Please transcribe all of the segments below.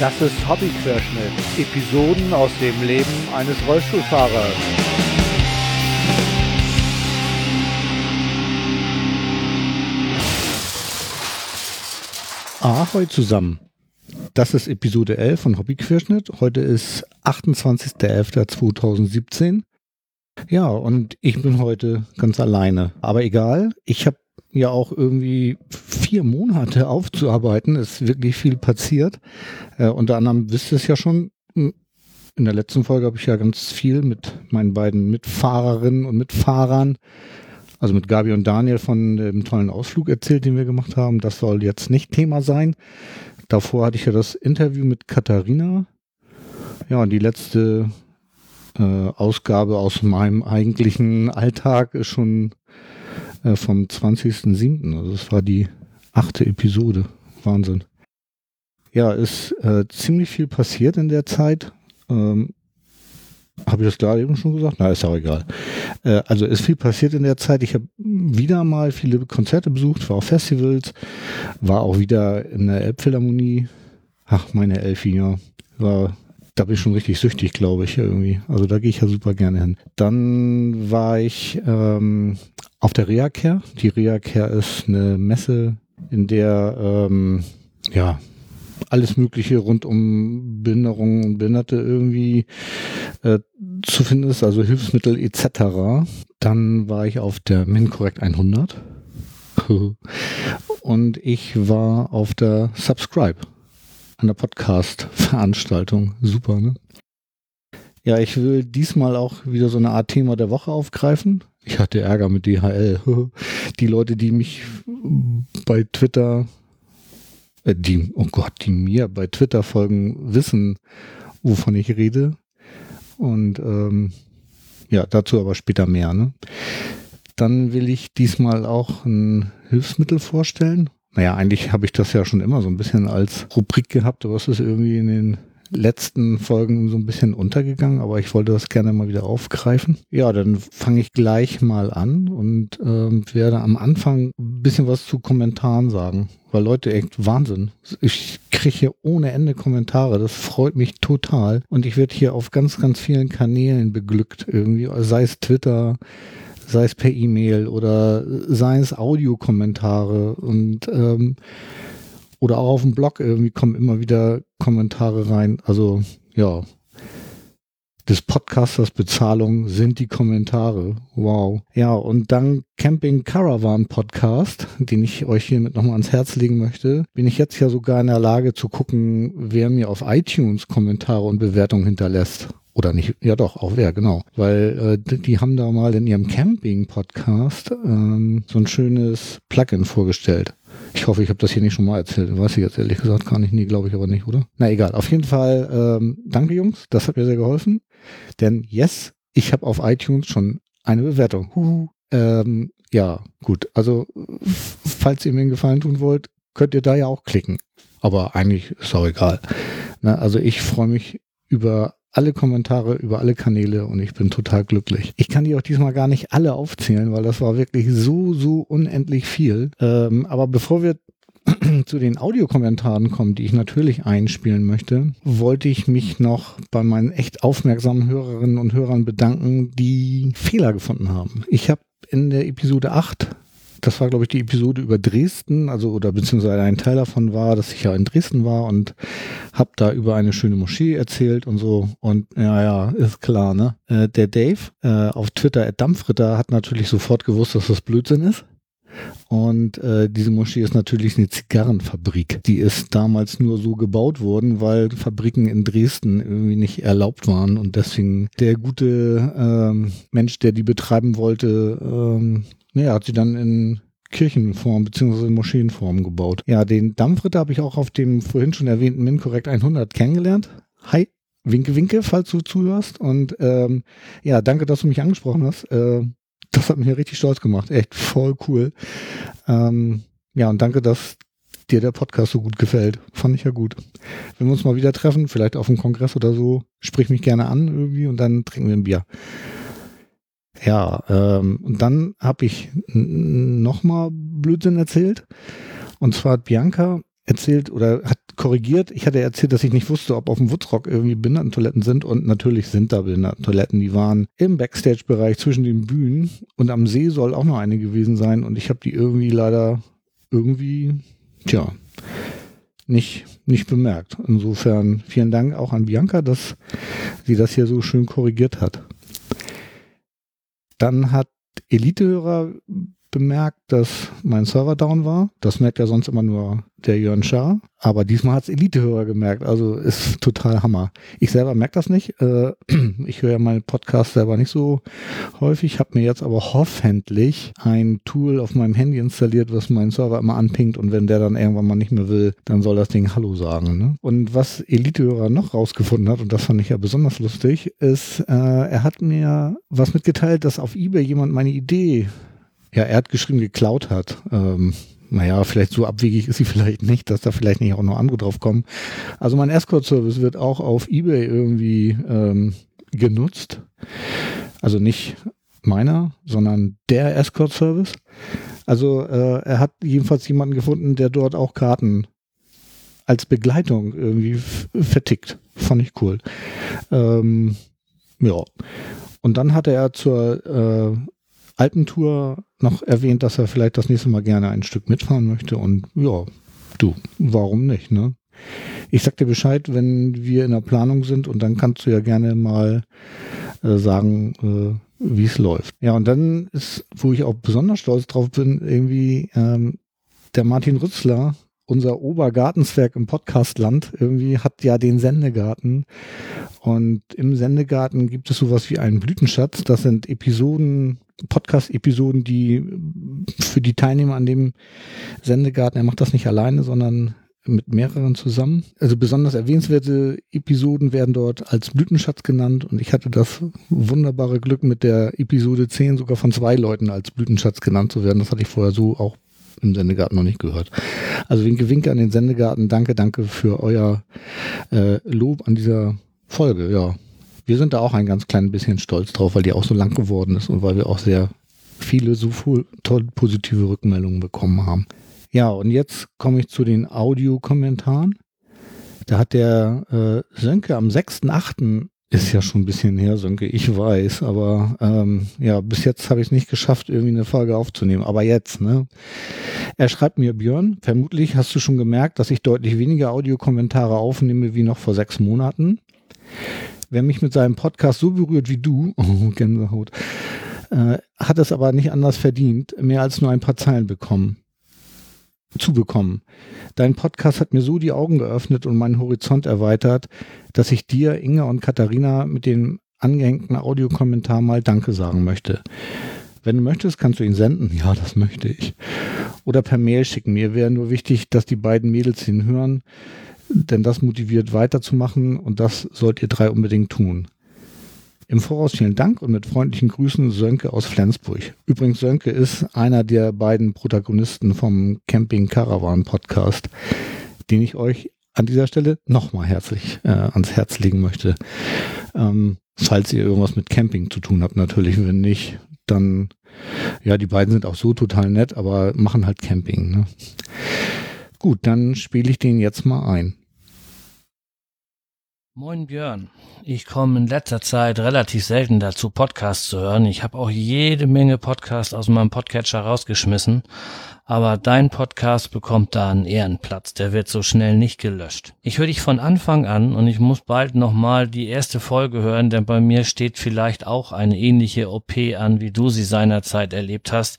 Das ist Hobbyquerschnitt. Episoden aus dem Leben eines Rollstuhlfahrers. Ahoi zusammen. Das ist Episode 11 von Hobbyquerschnitt. Heute ist 28.11.2017. Ja, und ich bin heute ganz alleine. Aber egal, ich habe ja auch irgendwie vier Monate aufzuarbeiten. Ist wirklich viel passiert. Äh, unter anderem wisst ihr es ja schon. In der letzten Folge habe ich ja ganz viel mit meinen beiden Mitfahrerinnen und Mitfahrern, also mit Gabi und Daniel von dem tollen Ausflug erzählt, den wir gemacht haben. Das soll jetzt nicht Thema sein. Davor hatte ich ja das Interview mit Katharina. Ja, und die letzte äh, Ausgabe aus meinem eigentlichen Alltag ist schon äh, vom 20.07. Also es war die achte Episode. Wahnsinn. Ja, ist äh, ziemlich viel passiert in der Zeit. Ähm, habe ich das gerade eben schon gesagt? Na, ist auch egal. Äh, also ist viel passiert in der Zeit. Ich habe wieder mal viele Konzerte besucht, war auf Festivals, war auch wieder in der Elbphilharmonie. Ach, meine Elfi, ja. War da bin ich schon richtig süchtig, glaube ich, irgendwie. Also da gehe ich ja super gerne hin. Dann war ich ähm, auf der Reacare. Die Reacare ist eine Messe, in der ähm, ja alles Mögliche rund um Behinderungen und Behinderte irgendwie äh, zu finden ist, also Hilfsmittel etc. Dann war ich auf der MinCorrect 100 und ich war auf der Subscribe der Podcast-Veranstaltung. Super, ne? Ja, ich will diesmal auch wieder so eine Art Thema der Woche aufgreifen. Ich hatte Ärger mit DHL. Die Leute, die mich bei Twitter, äh, die, oh Gott, die mir bei Twitter folgen, wissen, wovon ich rede. Und ähm, ja, dazu aber später mehr. Ne? Dann will ich diesmal auch ein Hilfsmittel vorstellen. Naja, eigentlich habe ich das ja schon immer so ein bisschen als Rubrik gehabt, aber es ist irgendwie in den letzten Folgen so ein bisschen untergegangen, aber ich wollte das gerne mal wieder aufgreifen. Ja, dann fange ich gleich mal an und ähm, werde am Anfang ein bisschen was zu Kommentaren sagen, weil Leute echt Wahnsinn. Ich kriege hier ohne Ende Kommentare, das freut mich total und ich werde hier auf ganz, ganz vielen Kanälen beglückt irgendwie, sei es Twitter, sei es per E-Mail oder sei es Audiokommentare und ähm, oder auch auf dem Blog irgendwie kommen immer wieder Kommentare rein. Also ja, des Podcasters Bezahlung sind die Kommentare. Wow. Ja, und dann Camping Caravan Podcast, den ich euch hiermit nochmal ans Herz legen möchte, bin ich jetzt ja sogar in der Lage zu gucken, wer mir auf iTunes Kommentare und Bewertungen hinterlässt. Oder nicht, ja doch, auch wer, genau. Weil äh, die haben da mal in ihrem Camping-Podcast ähm, so ein schönes Plugin vorgestellt. Ich hoffe, ich habe das hier nicht schon mal erzählt. Weiß ich jetzt ehrlich gesagt gar nicht. Nee, glaube ich aber nicht, oder? Na egal. Auf jeden Fall, ähm, danke Jungs. Das hat mir sehr geholfen. Denn yes, ich habe auf iTunes schon eine Bewertung. Huhu. Ähm, ja, gut. Also, falls ihr mir einen Gefallen tun wollt, könnt ihr da ja auch klicken. Aber eigentlich ist auch egal. Na, also ich freue mich über alle Kommentare über alle Kanäle und ich bin total glücklich. Ich kann die auch diesmal gar nicht alle aufzählen, weil das war wirklich so, so unendlich viel. Ähm, aber bevor wir zu den Audiokommentaren kommen, die ich natürlich einspielen möchte, wollte ich mich noch bei meinen echt aufmerksamen Hörerinnen und Hörern bedanken, die Fehler gefunden haben. Ich habe in der Episode 8 das war, glaube ich, die Episode über Dresden, also oder beziehungsweise ein Teil davon war, dass ich ja in Dresden war und habe da über eine schöne Moschee erzählt und so. Und ja, ja, ist klar, ne? Äh, der Dave äh, auf Twitter, at Dampfritter, hat natürlich sofort gewusst, dass das Blödsinn ist. Und äh, diese Moschee ist natürlich eine Zigarrenfabrik. Die ist damals nur so gebaut worden, weil Fabriken in Dresden irgendwie nicht erlaubt waren. Und deswegen der gute ähm, Mensch, der die betreiben wollte, ähm, naja, hat sie dann in Kirchenform bzw. Moscheenform gebaut. Ja, den Dampfritter habe ich auch auf dem vorhin schon erwähnten MinCorrect 100 kennengelernt. Hi, winke, winke, falls du zuhörst. Und ähm, ja, danke, dass du mich angesprochen hast. Äh, das hat mich ja richtig stolz gemacht. Echt voll cool. Ähm, ja, und danke, dass dir der Podcast so gut gefällt. Fand ich ja gut. Wenn wir uns mal wieder treffen, vielleicht auf einem Kongress oder so, sprich mich gerne an irgendwie und dann trinken wir ein Bier. Ja, ähm, und dann habe ich nochmal Blödsinn erzählt. Und zwar hat Bianca erzählt oder hat korrigiert. Ich hatte erzählt, dass ich nicht wusste, ob auf dem Woodrock irgendwie Behindertentoiletten sind und natürlich sind da Behindertentoiletten. Die waren im Backstage-Bereich zwischen den Bühnen und am See soll auch noch eine gewesen sein und ich habe die irgendwie leider irgendwie, tja, nicht, nicht bemerkt. Insofern vielen Dank auch an Bianca, dass sie das hier so schön korrigiert hat. Dann hat Elitehörer bemerkt, dass mein Server down war. Das merkt ja sonst immer nur der Jörn Schaar. Aber diesmal hat es Elitehörer gemerkt. Also ist total Hammer. Ich selber merke das nicht. Äh, ich höre ja meinen Podcast selber nicht so häufig. Habe mir jetzt aber hoffentlich ein Tool auf meinem Handy installiert, was meinen Server immer anpingt. Und wenn der dann irgendwann mal nicht mehr will, dann soll das Ding Hallo sagen. Ne? Und was Elitehörer noch rausgefunden hat, und das fand ich ja besonders lustig, ist, äh, er hat mir was mitgeteilt, dass auf eBay jemand meine Idee ja, er hat geschrieben, geklaut hat. Ähm, naja, vielleicht so abwegig ist sie vielleicht nicht, dass da vielleicht nicht auch noch andere drauf kommen. Also mein Escort-Service wird auch auf Ebay irgendwie ähm, genutzt. Also nicht meiner, sondern der Escort-Service. Also äh, er hat jedenfalls jemanden gefunden, der dort auch Karten als Begleitung irgendwie vertickt. Fand ich cool. Ähm, ja. Und dann hatte er zur äh, Alpentour noch erwähnt, dass er vielleicht das nächste Mal gerne ein Stück mitfahren möchte. Und ja, du, warum nicht, ne? Ich sag dir Bescheid, wenn wir in der Planung sind und dann kannst du ja gerne mal äh, sagen, äh, wie es läuft. Ja, und dann ist, wo ich auch besonders stolz drauf bin, irgendwie ähm, der Martin Rützler, unser Obergartenswerk im Podcastland, irgendwie hat ja den Sendegarten. Und im Sendegarten gibt es sowas wie einen Blütenschatz. Das sind Episoden Podcast-Episoden, die für die Teilnehmer an dem Sendegarten, er macht das nicht alleine, sondern mit mehreren zusammen. Also besonders erwähnenswerte Episoden werden dort als Blütenschatz genannt und ich hatte das wunderbare Glück mit der Episode 10 sogar von zwei Leuten als Blütenschatz genannt zu werden. Das hatte ich vorher so auch im Sendegarten noch nicht gehört. Also winke, winke an den Sendegarten. Danke, danke für euer äh, Lob an dieser Folge. Ja, wir sind da auch ein ganz klein bisschen stolz drauf, weil die auch so lang geworden ist und weil wir auch sehr viele so toll positive Rückmeldungen bekommen haben. Ja, und jetzt komme ich zu den Audiokommentaren. Da hat der äh, Sönke am 6.8. ist ja schon ein bisschen her, Sönke, ich weiß, aber ähm, ja, bis jetzt habe ich es nicht geschafft, irgendwie eine Folge aufzunehmen. Aber jetzt, ne? Er schreibt mir, Björn, vermutlich hast du schon gemerkt, dass ich deutlich weniger Audiokommentare aufnehme wie noch vor sechs Monaten. Wer mich mit seinem Podcast so berührt wie du, oh, Gänsehaut, äh, hat es aber nicht anders verdient, mehr als nur ein paar Zeilen bekommen, zu bekommen. Dein Podcast hat mir so die Augen geöffnet und meinen Horizont erweitert, dass ich dir, Inga und Katharina mit dem angehängten Audiokommentar mal Danke sagen möchte. Wenn du möchtest, kannst du ihn senden. Ja, das möchte ich. Oder per Mail schicken. Mir wäre nur wichtig, dass die beiden Mädels ihn hören denn das motiviert weiterzumachen und das sollt ihr drei unbedingt tun. Im Voraus vielen Dank und mit freundlichen Grüßen Sönke aus Flensburg. Übrigens, Sönke ist einer der beiden Protagonisten vom Camping Caravan Podcast, den ich euch an dieser Stelle nochmal herzlich äh, ans Herz legen möchte. Ähm, falls ihr irgendwas mit Camping zu tun habt, natürlich. Wenn nicht, dann, ja, die beiden sind auch so total nett, aber machen halt Camping. Ne? Gut, dann spiele ich den jetzt mal ein. Moin Björn. Ich komme in letzter Zeit relativ selten dazu, Podcasts zu hören. Ich habe auch jede Menge Podcasts aus meinem Podcatcher rausgeschmissen. Aber dein Podcast bekommt da einen Ehrenplatz. Der wird so schnell nicht gelöscht. Ich höre dich von Anfang an und ich muss bald nochmal die erste Folge hören, denn bei mir steht vielleicht auch eine ähnliche OP an, wie du sie seinerzeit erlebt hast.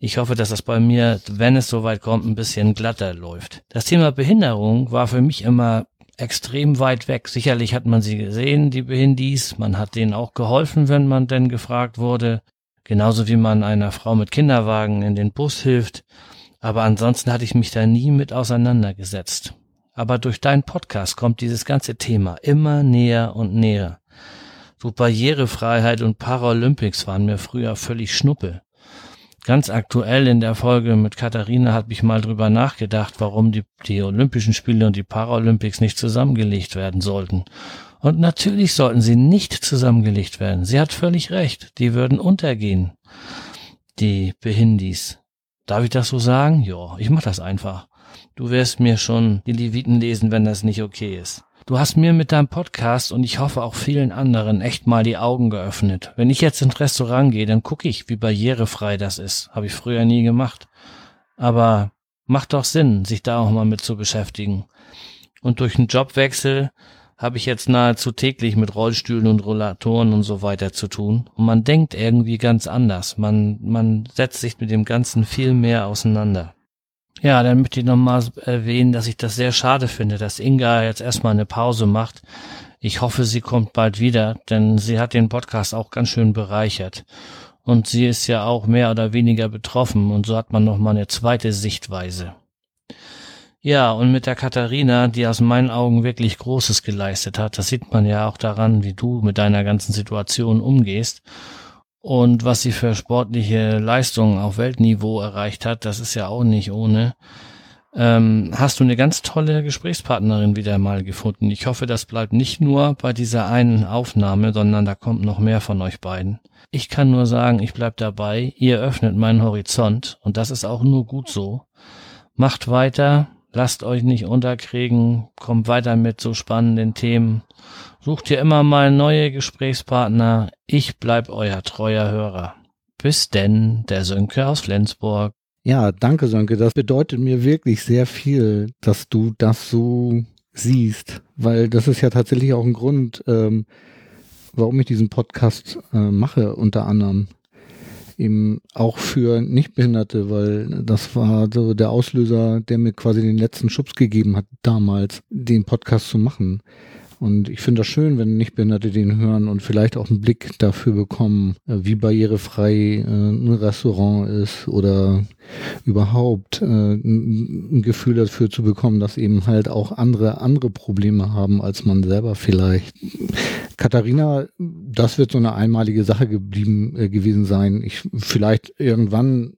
Ich hoffe, dass das bei mir, wenn es soweit kommt, ein bisschen glatter läuft. Das Thema Behinderung war für mich immer extrem weit weg. Sicherlich hat man sie gesehen, die Behindis. Man hat denen auch geholfen, wenn man denn gefragt wurde. Genauso wie man einer Frau mit Kinderwagen in den Bus hilft. Aber ansonsten hatte ich mich da nie mit auseinandergesetzt. Aber durch deinen Podcast kommt dieses ganze Thema immer näher und näher. So Barrierefreiheit und Paralympics waren mir früher völlig schnuppe. Ganz aktuell in der Folge mit Katharina hat mich mal drüber nachgedacht, warum die, die Olympischen Spiele und die Paralympics nicht zusammengelegt werden sollten. Und natürlich sollten sie nicht zusammengelegt werden. Sie hat völlig recht. Die würden untergehen. Die Behindis. Darf ich das so sagen? Ja, ich mach das einfach. Du wirst mir schon die Leviten lesen, wenn das nicht okay ist. Du hast mir mit deinem Podcast und ich hoffe auch vielen anderen echt mal die Augen geöffnet. Wenn ich jetzt ins Restaurant gehe, dann gucke ich, wie barrierefrei das ist. Habe ich früher nie gemacht. Aber macht doch Sinn, sich da auch mal mit zu beschäftigen. Und durch einen Jobwechsel habe ich jetzt nahezu täglich mit Rollstühlen und Rollatoren und so weiter zu tun. Und man denkt irgendwie ganz anders. Man, man setzt sich mit dem Ganzen viel mehr auseinander. Ja, dann möchte ich nochmal erwähnen, dass ich das sehr schade finde, dass Inga jetzt erstmal eine Pause macht. Ich hoffe, sie kommt bald wieder, denn sie hat den Podcast auch ganz schön bereichert. Und sie ist ja auch mehr oder weniger betroffen und so hat man nochmal eine zweite Sichtweise. Ja, und mit der Katharina, die aus meinen Augen wirklich Großes geleistet hat, das sieht man ja auch daran, wie du mit deiner ganzen Situation umgehst. Und was sie für sportliche Leistungen auf Weltniveau erreicht hat, das ist ja auch nicht ohne. Ähm, hast du eine ganz tolle Gesprächspartnerin wieder mal gefunden. Ich hoffe, das bleibt nicht nur bei dieser einen Aufnahme, sondern da kommt noch mehr von euch beiden. Ich kann nur sagen, ich bleib dabei. Ihr öffnet meinen Horizont und das ist auch nur gut so. Macht weiter, lasst euch nicht unterkriegen, kommt weiter mit so spannenden Themen Sucht ihr immer mal neue Gesprächspartner. Ich bleib euer treuer Hörer. Bis denn, der Sönke aus Flensburg. Ja, danke Sönke. Das bedeutet mir wirklich sehr viel, dass du das so siehst, weil das ist ja tatsächlich auch ein Grund, ähm, warum ich diesen Podcast äh, mache, unter anderem. Eben auch für Nichtbehinderte, weil das war so der Auslöser, der mir quasi den letzten Schubs gegeben hat, damals den Podcast zu machen. Und ich finde das schön, wenn Nichtbehinderte den hören und vielleicht auch einen Blick dafür bekommen, äh, wie barrierefrei äh, ein Restaurant ist oder überhaupt äh, ein Gefühl dafür zu bekommen, dass eben halt auch andere andere Probleme haben als man selber vielleicht. Katharina, das wird so eine einmalige Sache geblieben gewesen sein. Ich vielleicht irgendwann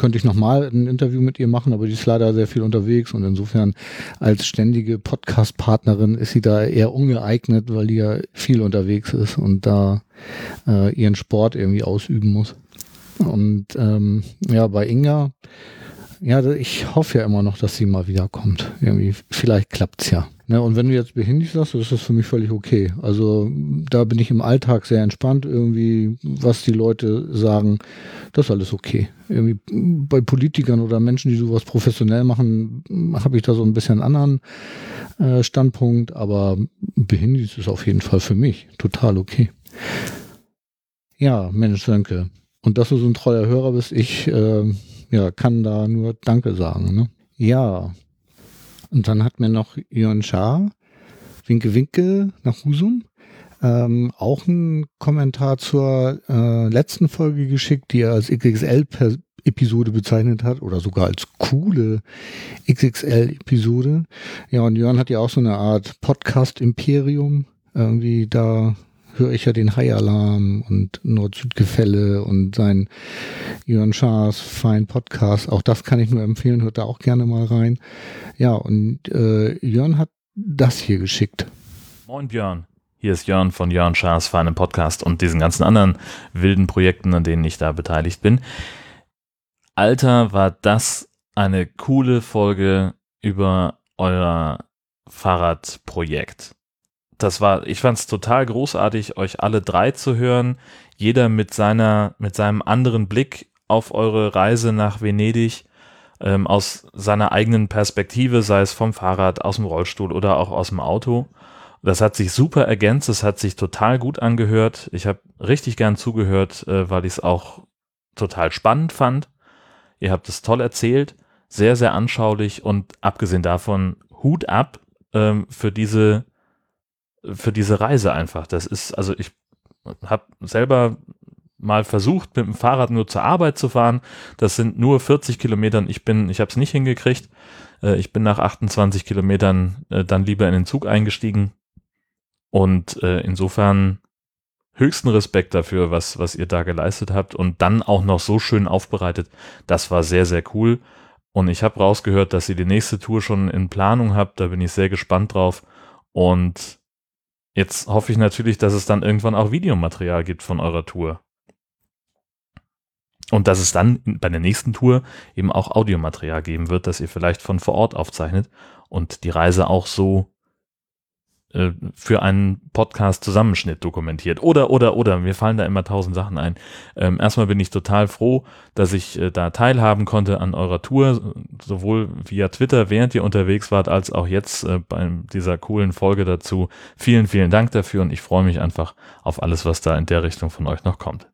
könnte ich nochmal ein Interview mit ihr machen, aber die ist leider sehr viel unterwegs und insofern als ständige Podcast-Partnerin ist sie da eher ungeeignet, weil die ja viel unterwegs ist und da äh, ihren Sport irgendwie ausüben muss. Und ähm, ja, bei Inga, ja, ich hoffe ja immer noch, dass sie mal wiederkommt. Irgendwie, vielleicht klappt's ja. Ne, und wenn du jetzt behindert sagst, ist das für mich völlig okay. Also da bin ich im Alltag sehr entspannt, irgendwie, was die Leute sagen, das ist alles okay. Irgendwie bei Politikern oder Menschen, die sowas professionell machen, habe ich da so ein bisschen anderen äh, Standpunkt, aber behindert ist auf jeden Fall für mich total okay. Ja, Mensch, Sönke. Und dass du so ein treuer Hörer bist, ich äh, ja, kann da nur Danke sagen. Ne? Ja, und dann hat mir noch Jörn Schaar, Winke Winke nach Husum, ähm, auch einen Kommentar zur äh, letzten Folge geschickt, die er als XXL-Episode bezeichnet hat oder sogar als coole XXL-Episode. Ja, und Jörn hat ja auch so eine Art Podcast-Imperium. Irgendwie da höre ich ja den High-Alarm und Nord-Süd-Gefälle und sein Jörn Schaas Fein Podcast. Auch das kann ich nur empfehlen, hört da auch gerne mal rein. Ja, und äh, Jörn hat das hier geschickt. Moin Björn. Hier ist Jörn von Jörn Schaas Feinem Podcast und diesen ganzen anderen wilden Projekten, an denen ich da beteiligt bin. Alter, war das eine coole Folge über euer Fahrradprojekt das war, ich fand es total großartig, euch alle drei zu hören. Jeder mit seiner, mit seinem anderen Blick auf eure Reise nach Venedig, ähm, aus seiner eigenen Perspektive, sei es vom Fahrrad, aus dem Rollstuhl oder auch aus dem Auto. Das hat sich super ergänzt, es hat sich total gut angehört. Ich habe richtig gern zugehört, äh, weil ich es auch total spannend fand. Ihr habt es toll erzählt, sehr, sehr anschaulich und abgesehen davon Hut ab ähm, für diese für diese Reise einfach. Das ist, also ich habe selber mal versucht, mit dem Fahrrad nur zur Arbeit zu fahren. Das sind nur 40 Kilometer. Ich bin, ich habe es nicht hingekriegt. Äh, ich bin nach 28 Kilometern äh, dann lieber in den Zug eingestiegen. Und äh, insofern höchsten Respekt dafür, was, was ihr da geleistet habt und dann auch noch so schön aufbereitet. Das war sehr, sehr cool. Und ich habe rausgehört, dass ihr die nächste Tour schon in Planung habt. Da bin ich sehr gespannt drauf. Und Jetzt hoffe ich natürlich, dass es dann irgendwann auch Videomaterial gibt von eurer Tour. Und dass es dann bei der nächsten Tour eben auch Audiomaterial geben wird, das ihr vielleicht von vor Ort aufzeichnet und die Reise auch so äh, für einen Podcast-Zusammenschnitt dokumentiert. Oder, oder, oder, mir fallen da immer tausend Sachen ein. Ähm, erstmal bin ich total froh, dass ich äh, da teilhaben konnte an eurer Tour, sowohl via Twitter, während ihr unterwegs wart, als auch jetzt äh, bei dieser coolen Folge dazu. Vielen, vielen Dank dafür und ich freue mich einfach auf alles, was da in der Richtung von euch noch kommt.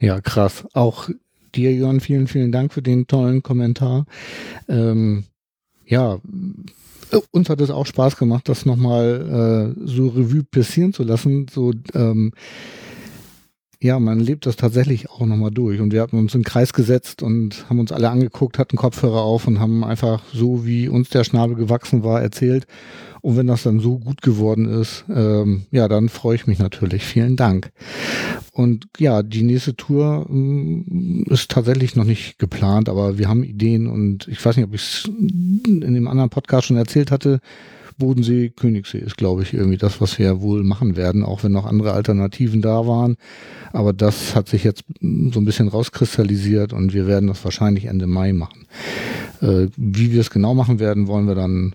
Ja, krass. Auch dir, Jörn, vielen, vielen Dank für den tollen Kommentar. Ähm, ja, uns hat es auch Spaß gemacht, das nochmal äh, so Revue passieren zu lassen. So, ähm, ja, man lebt das tatsächlich auch nochmal durch. Und wir hatten uns in den Kreis gesetzt und haben uns alle angeguckt, hatten Kopfhörer auf und haben einfach so, wie uns der Schnabel gewachsen war, erzählt. Und wenn das dann so gut geworden ist, ähm, ja, dann freue ich mich natürlich. Vielen Dank. Und ja, die nächste Tour ähm, ist tatsächlich noch nicht geplant, aber wir haben Ideen und ich weiß nicht, ob ich es in dem anderen Podcast schon erzählt hatte. Bodensee, Königssee ist, glaube ich, irgendwie das, was wir wohl machen werden, auch wenn noch andere Alternativen da waren. Aber das hat sich jetzt so ein bisschen rauskristallisiert und wir werden das wahrscheinlich Ende Mai machen. Äh, wie wir es genau machen werden, wollen wir dann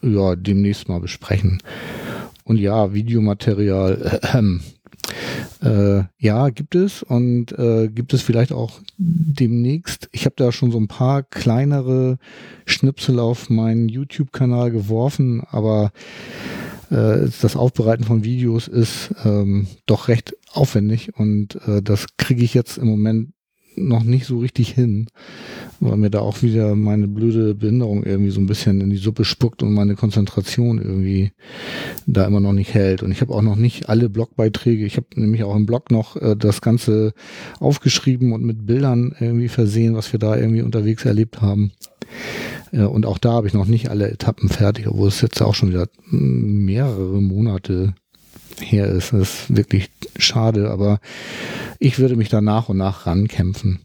ja, demnächst mal besprechen. Und ja, Videomaterial, äh, äh, ja, gibt es und äh, gibt es vielleicht auch demnächst. Ich habe da schon so ein paar kleinere Schnipsel auf meinen YouTube-Kanal geworfen, aber äh, das Aufbereiten von Videos ist ähm, doch recht aufwendig und äh, das kriege ich jetzt im Moment noch nicht so richtig hin, weil mir da auch wieder meine blöde Behinderung irgendwie so ein bisschen in die Suppe spuckt und meine Konzentration irgendwie da immer noch nicht hält. Und ich habe auch noch nicht alle Blogbeiträge, ich habe nämlich auch im Blog noch äh, das Ganze aufgeschrieben und mit Bildern irgendwie versehen, was wir da irgendwie unterwegs erlebt haben. Ja, und auch da habe ich noch nicht alle Etappen fertig, obwohl es jetzt auch schon wieder mehrere Monate her ist. Das ist wirklich schade, aber ich würde mich da nach und nach rankämpfen.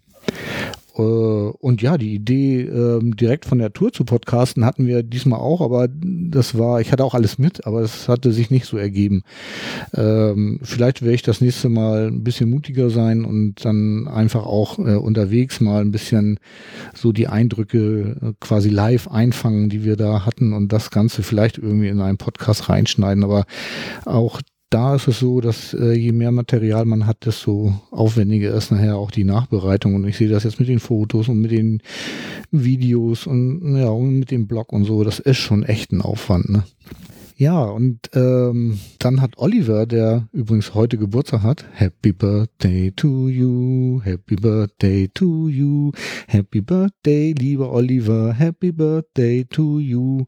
Äh, und ja, die Idee, ähm, direkt von der Tour zu podcasten, hatten wir diesmal auch, aber das war, ich hatte auch alles mit, aber es hatte sich nicht so ergeben. Ähm, vielleicht werde ich das nächste Mal ein bisschen mutiger sein und dann einfach auch äh, unterwegs mal ein bisschen so die Eindrücke äh, quasi live einfangen, die wir da hatten und das Ganze vielleicht irgendwie in einen Podcast reinschneiden. Aber auch da ist es so, dass äh, je mehr Material man hat, desto aufwendiger ist nachher auch die Nachbereitung. Und ich sehe das jetzt mit den Fotos und mit den Videos und ja und mit dem Blog und so. Das ist schon echt ein Aufwand. Ne? Ja, und ähm, dann hat Oliver, der übrigens heute Geburtstag hat, Happy Birthday to you, Happy Birthday to you, Happy Birthday, lieber Oliver, Happy Birthday to you.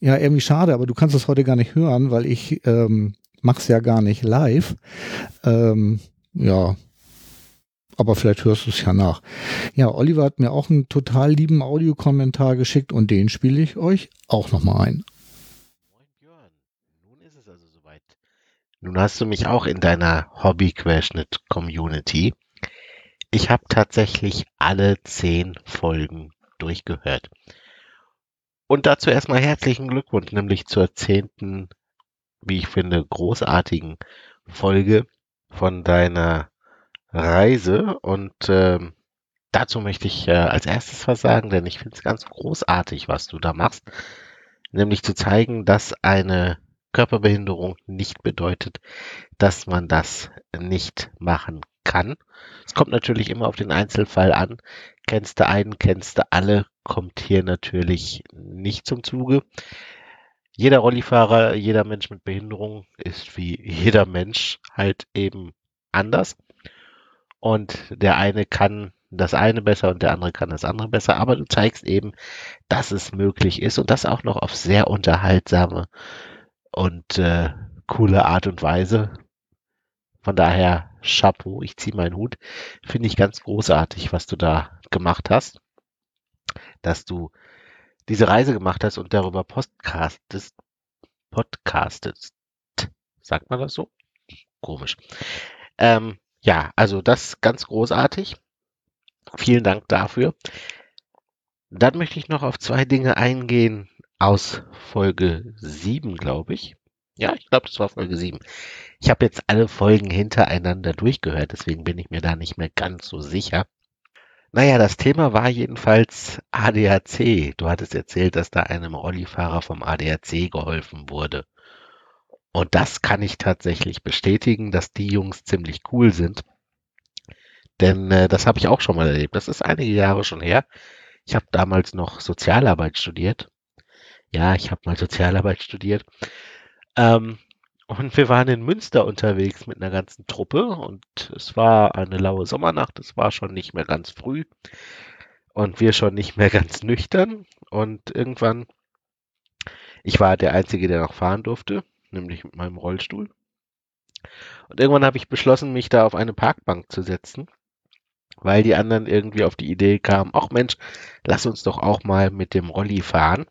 Ja, irgendwie schade, aber du kannst das heute gar nicht hören, weil ich ähm, mach's ja gar nicht live. Ähm, ja, aber vielleicht hörst du es ja nach. Ja, Oliver hat mir auch einen total lieben Audiokommentar geschickt und den spiele ich euch auch nochmal ein. Moin Björn, nun ist es also soweit. Nun hast du mich auch in deiner Hobby-Querschnitt-Community. Ich habe tatsächlich alle zehn Folgen durchgehört. Und dazu erstmal herzlichen Glückwunsch, nämlich zur zehnten wie ich finde, großartigen Folge von deiner Reise. Und ähm, dazu möchte ich äh, als erstes was sagen, denn ich finde es ganz großartig, was du da machst. Nämlich zu zeigen, dass eine Körperbehinderung nicht bedeutet, dass man das nicht machen kann. Es kommt natürlich immer auf den Einzelfall an. Kennst du einen, kennst du alle, kommt hier natürlich nicht zum Zuge. Jeder Rollifahrer, jeder Mensch mit Behinderung ist wie jeder Mensch halt eben anders. Und der eine kann das eine besser und der andere kann das andere besser. Aber du zeigst eben, dass es möglich ist und das auch noch auf sehr unterhaltsame und äh, coole Art und Weise. Von daher Chapeau, ich ziehe meinen Hut. Finde ich ganz großartig, was du da gemacht hast. Dass du diese Reise gemacht hast und darüber podcastest, podcastest. Sagt man das so? Komisch. Ähm, ja, also das ganz großartig. Vielen Dank dafür. Dann möchte ich noch auf zwei Dinge eingehen aus Folge 7, glaube ich. Ja, ich glaube, das war Folge 7. Ich habe jetzt alle Folgen hintereinander durchgehört, deswegen bin ich mir da nicht mehr ganz so sicher. Naja, das Thema war jedenfalls ADAC. Du hattest erzählt, dass da einem Rollifahrer vom ADAC geholfen wurde. Und das kann ich tatsächlich bestätigen, dass die Jungs ziemlich cool sind. Denn äh, das habe ich auch schon mal erlebt. Das ist einige Jahre schon her. Ich habe damals noch Sozialarbeit studiert. Ja, ich habe mal Sozialarbeit studiert. Ähm, und wir waren in Münster unterwegs mit einer ganzen Truppe und es war eine laue Sommernacht, es war schon nicht mehr ganz früh und wir schon nicht mehr ganz nüchtern und irgendwann, ich war der Einzige, der noch fahren durfte, nämlich mit meinem Rollstuhl. Und irgendwann habe ich beschlossen, mich da auf eine Parkbank zu setzen, weil die anderen irgendwie auf die Idee kamen, ach Mensch, lass uns doch auch mal mit dem Rolli fahren.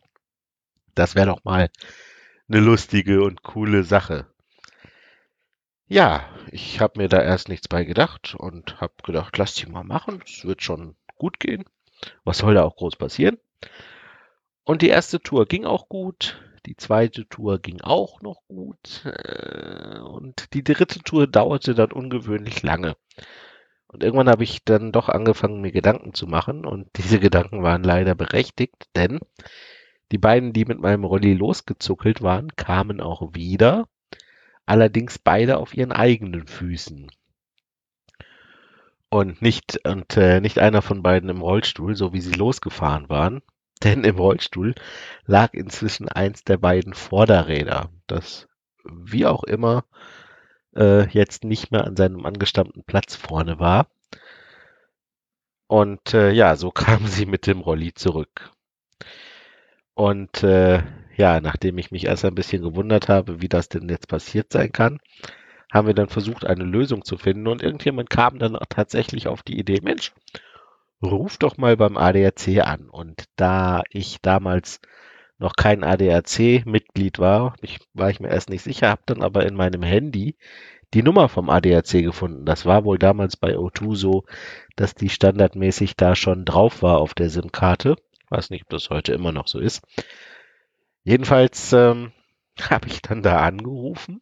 Das wäre doch mal eine lustige und coole Sache. Ja, ich habe mir da erst nichts bei gedacht und habe gedacht, lass die mal machen, es wird schon gut gehen. Was soll da auch groß passieren? Und die erste Tour ging auch gut, die zweite Tour ging auch noch gut äh, und die dritte Tour dauerte dann ungewöhnlich lange. Und irgendwann habe ich dann doch angefangen, mir Gedanken zu machen und diese Gedanken waren leider berechtigt, denn die beiden, die mit meinem Rolli losgezuckelt waren, kamen auch wieder, allerdings beide auf ihren eigenen Füßen. Und nicht, und äh, nicht einer von beiden im Rollstuhl, so wie sie losgefahren waren. Denn im Rollstuhl lag inzwischen eins der beiden Vorderräder, das wie auch immer äh, jetzt nicht mehr an seinem angestammten Platz vorne war. Und äh, ja, so kamen sie mit dem Rolli zurück. Und äh, ja, nachdem ich mich erst ein bisschen gewundert habe, wie das denn jetzt passiert sein kann, haben wir dann versucht, eine Lösung zu finden. Und irgendjemand kam dann tatsächlich auf die Idee, Mensch, ruf doch mal beim ADAC an. Und da ich damals noch kein ADAC-Mitglied war, ich, war ich mir erst nicht sicher, habe dann aber in meinem Handy die Nummer vom ADAC gefunden. Das war wohl damals bei O2 so, dass die standardmäßig da schon drauf war auf der SIM-Karte. Weiß nicht, ob das heute immer noch so ist. Jedenfalls ähm, habe ich dann da angerufen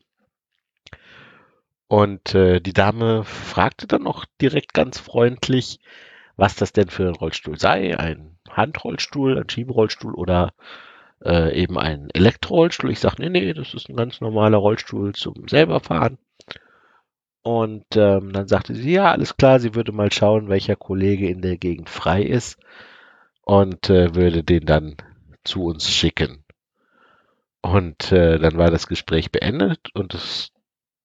und äh, die Dame fragte dann noch direkt ganz freundlich, was das denn für ein Rollstuhl sei. Ein Handrollstuhl, ein Schieberollstuhl oder äh, eben ein Elektrorollstuhl. Ich sage, nee, nee, das ist ein ganz normaler Rollstuhl zum selber fahren. Und ähm, dann sagte sie, ja, alles klar, sie würde mal schauen, welcher Kollege in der Gegend frei ist und äh, würde den dann zu uns schicken. Und äh, dann war das Gespräch beendet und es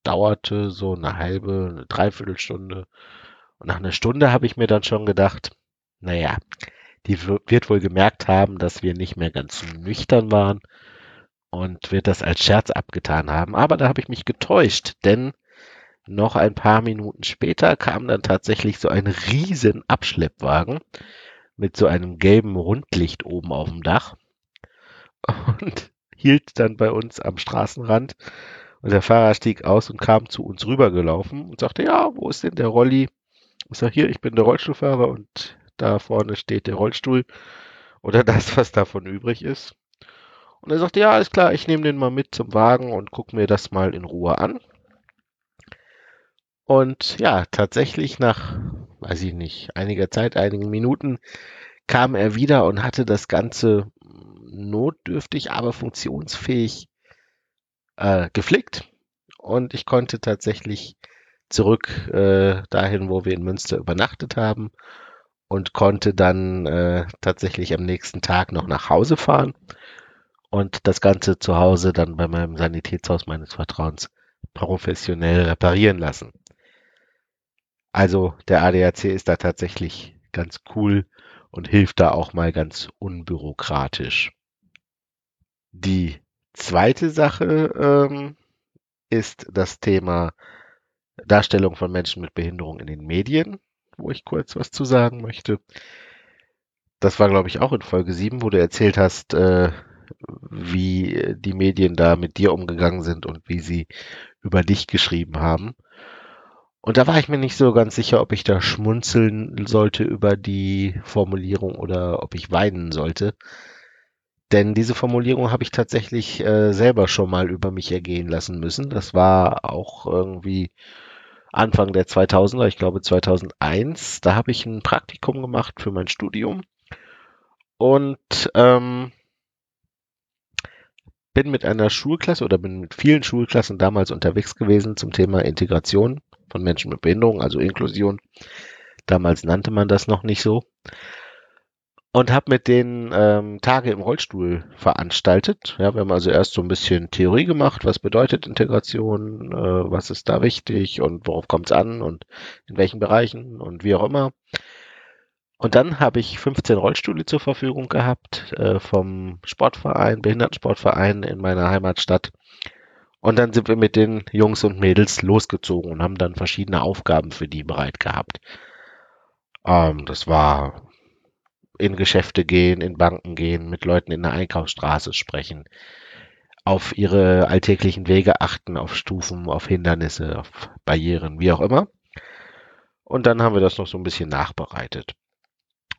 dauerte so eine halbe, eine Dreiviertelstunde. Und nach einer Stunde habe ich mir dann schon gedacht, naja, die wird wohl gemerkt haben, dass wir nicht mehr ganz nüchtern waren und wird das als Scherz abgetan haben. Aber da habe ich mich getäuscht, denn noch ein paar Minuten später kam dann tatsächlich so ein riesen Abschleppwagen mit so einem gelben Rundlicht oben auf dem Dach und hielt dann bei uns am Straßenrand. Und der Fahrer stieg aus und kam zu uns rübergelaufen und sagte, ja, wo ist denn der Rolli? Ich sage, hier, ich bin der Rollstuhlfahrer und da vorne steht der Rollstuhl oder das, was davon übrig ist. Und er sagte, ja, alles klar, ich nehme den mal mit zum Wagen und gucke mir das mal in Ruhe an. Und ja, tatsächlich nach, weiß ich nicht, einiger Zeit, einigen Minuten kam er wieder und hatte das Ganze notdürftig, aber funktionsfähig äh, geflickt. Und ich konnte tatsächlich zurück äh, dahin, wo wir in Münster übernachtet haben und konnte dann äh, tatsächlich am nächsten Tag noch nach Hause fahren und das Ganze zu Hause dann bei meinem Sanitätshaus meines Vertrauens professionell reparieren lassen. Also der ADAC ist da tatsächlich ganz cool und hilft da auch mal ganz unbürokratisch. Die zweite Sache ähm, ist das Thema Darstellung von Menschen mit Behinderung in den Medien, wo ich kurz was zu sagen möchte. Das war, glaube ich, auch in Folge 7, wo du erzählt hast, äh, wie die Medien da mit dir umgegangen sind und wie sie über dich geschrieben haben. Und da war ich mir nicht so ganz sicher, ob ich da schmunzeln sollte über die Formulierung oder ob ich weinen sollte. Denn diese Formulierung habe ich tatsächlich äh, selber schon mal über mich ergehen lassen müssen. Das war auch irgendwie Anfang der 2000er, ich glaube 2001. Da habe ich ein Praktikum gemacht für mein Studium und ähm, bin mit einer Schulklasse oder bin mit vielen Schulklassen damals unterwegs gewesen zum Thema Integration von Menschen mit Behinderung, also Inklusion. Damals nannte man das noch nicht so und habe mit denen ähm, Tage im Rollstuhl veranstaltet. Ja, wir haben also erst so ein bisschen Theorie gemacht, was bedeutet Integration, äh, was ist da wichtig und worauf kommt es an und in welchen Bereichen und wie auch immer. Und dann habe ich 15 Rollstühle zur Verfügung gehabt äh, vom Sportverein, Behindertensportverein in meiner Heimatstadt. Und dann sind wir mit den Jungs und Mädels losgezogen und haben dann verschiedene Aufgaben für die bereit gehabt. Ähm, das war in Geschäfte gehen, in Banken gehen, mit Leuten in der Einkaufsstraße sprechen, auf ihre alltäglichen Wege achten, auf Stufen, auf Hindernisse, auf Barrieren, wie auch immer. Und dann haben wir das noch so ein bisschen nachbereitet.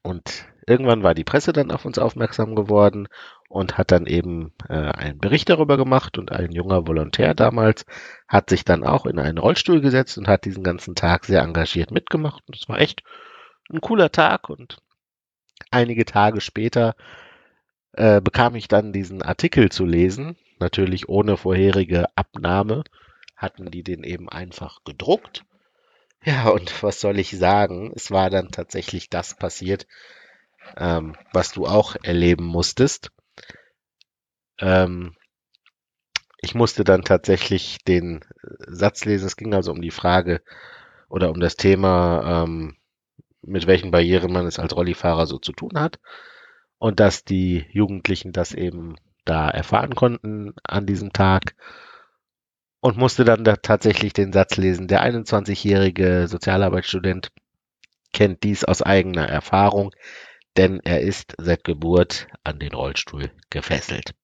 Und irgendwann war die Presse dann auf uns aufmerksam geworden und hat dann eben äh, einen Bericht darüber gemacht und ein junger Volontär damals hat sich dann auch in einen Rollstuhl gesetzt und hat diesen ganzen Tag sehr engagiert mitgemacht. Und es war echt ein cooler Tag und einige Tage später äh, bekam ich dann diesen Artikel zu lesen, natürlich ohne vorherige Abnahme, hatten die den eben einfach gedruckt. Ja, und was soll ich sagen? Es war dann tatsächlich das passiert, ähm, was du auch erleben musstest. Ähm, ich musste dann tatsächlich den Satz lesen. Es ging also um die Frage oder um das Thema, ähm, mit welchen Barrieren man es als Rollifahrer so zu tun hat und dass die Jugendlichen das eben da erfahren konnten an diesem Tag und musste dann da tatsächlich den Satz lesen, der 21-jährige Sozialarbeitsstudent kennt dies aus eigener Erfahrung, denn er ist seit Geburt an den Rollstuhl gefesselt.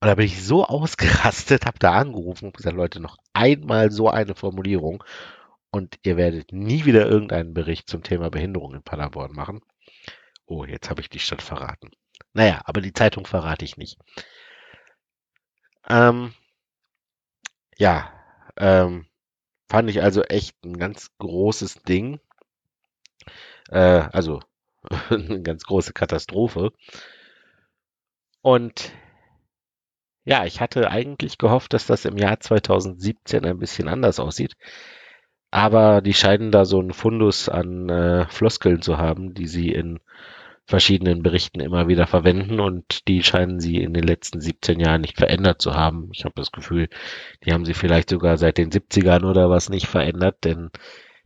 Und da bin ich so ausgerastet, habe da angerufen und gesagt, Leute, noch einmal so eine Formulierung und ihr werdet nie wieder irgendeinen Bericht zum Thema Behinderung in Paderborn machen. Oh, jetzt habe ich die Stadt verraten. Naja, aber die Zeitung verrate ich nicht. Ähm, ja, ähm, fand ich also echt ein ganz großes Ding. Äh, also eine ganz große Katastrophe. Und ja, ich hatte eigentlich gehofft, dass das im Jahr 2017 ein bisschen anders aussieht. Aber die scheinen da so einen Fundus an äh, Floskeln zu haben, die sie in verschiedenen Berichten immer wieder verwenden und die scheinen sie in den letzten 17 Jahren nicht verändert zu haben. Ich habe das Gefühl, die haben sie vielleicht sogar seit den 70ern oder was nicht verändert, denn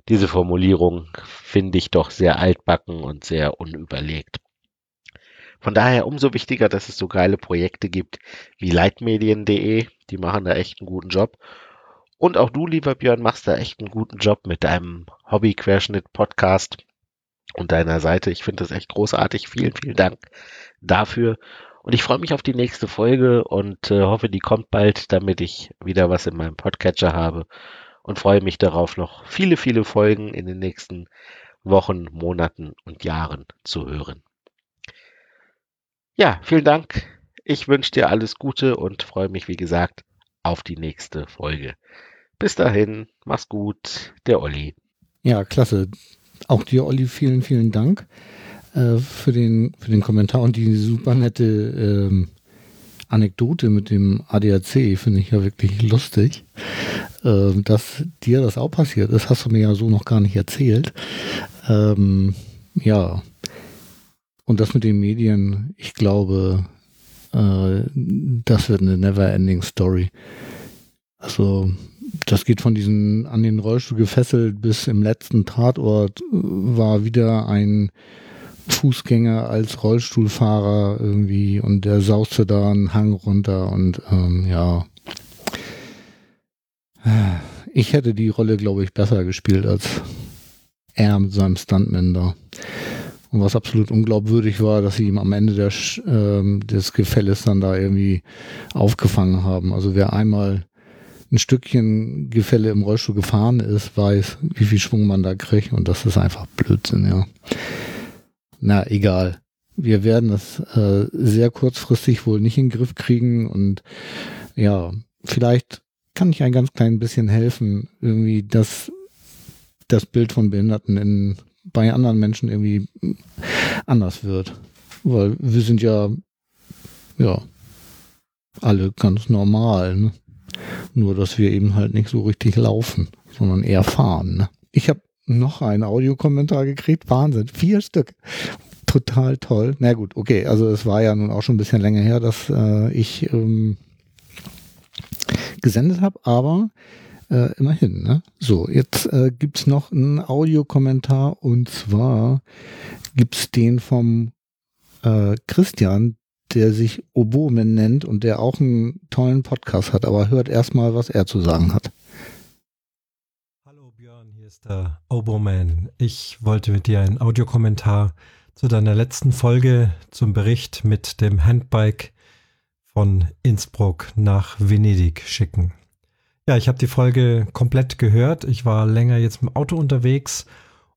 diese Formulierung finde ich doch sehr altbacken und sehr unüberlegt. Von daher umso wichtiger, dass es so geile Projekte gibt wie leitmedien.de, die machen da echt einen guten Job und auch du, lieber Björn, machst da echt einen guten Job mit deinem Hobby-Querschnitt-Podcast und deiner Seite. Ich finde das echt großartig. Vielen, vielen Dank dafür. Und ich freue mich auf die nächste Folge und äh, hoffe, die kommt bald, damit ich wieder was in meinem Podcatcher habe. Und freue mich darauf, noch viele, viele Folgen in den nächsten Wochen, Monaten und Jahren zu hören. Ja, vielen Dank. Ich wünsche dir alles Gute und freue mich, wie gesagt, auf die nächste Folge. Bis dahin, mach's gut, der Olli. Ja, klasse. Auch dir, Olli, vielen, vielen Dank äh, für, den, für den Kommentar und die super nette ähm, Anekdote mit dem ADAC. Finde ich ja wirklich lustig. Äh, dass dir das auch passiert ist, hast du mir ja so noch gar nicht erzählt. Ähm, ja. Und das mit den Medien, ich glaube, äh, das wird eine never-ending Story. Also das geht von diesen an den Rollstuhl gefesselt bis im letzten Tatort war wieder ein Fußgänger als Rollstuhlfahrer irgendwie und der sauste da einen Hang runter und ähm, ja. Ich hätte die Rolle, glaube ich, besser gespielt als er mit seinem Stuntman da. Und was absolut unglaubwürdig war, dass sie ihm am Ende der, äh, des Gefälles dann da irgendwie aufgefangen haben. Also wer einmal ein Stückchen Gefälle im Rollstuhl gefahren ist, weiß, wie viel Schwung man da kriegt und das ist einfach Blödsinn, ja. Na, egal. wir werden es äh, sehr kurzfristig wohl nicht in den Griff kriegen und ja, vielleicht kann ich ein ganz klein bisschen helfen, irgendwie, dass das Bild von Behinderten in, bei anderen Menschen irgendwie anders wird. Weil wir sind ja, ja, alle ganz normal. Ne? Nur, dass wir eben halt nicht so richtig laufen, sondern eher fahren. Ne? Ich habe noch einen Audiokommentar gekriegt. Wahnsinn. Vier Stück. Total toll. Na gut, okay. Also es war ja nun auch schon ein bisschen länger her, dass äh, ich ähm, gesendet habe, aber äh, immerhin. Ne? So, jetzt äh, gibt es noch einen Audiokommentar und zwar gibt es den vom äh, Christian, der sich Obomen nennt und der auch einen tollen Podcast hat, aber hört erstmal, was er zu sagen hat. Der Oboman. Ich wollte mit dir einen Audiokommentar zu deiner letzten Folge zum Bericht mit dem Handbike von Innsbruck nach Venedig schicken. Ja, ich habe die Folge komplett gehört. Ich war länger jetzt im Auto unterwegs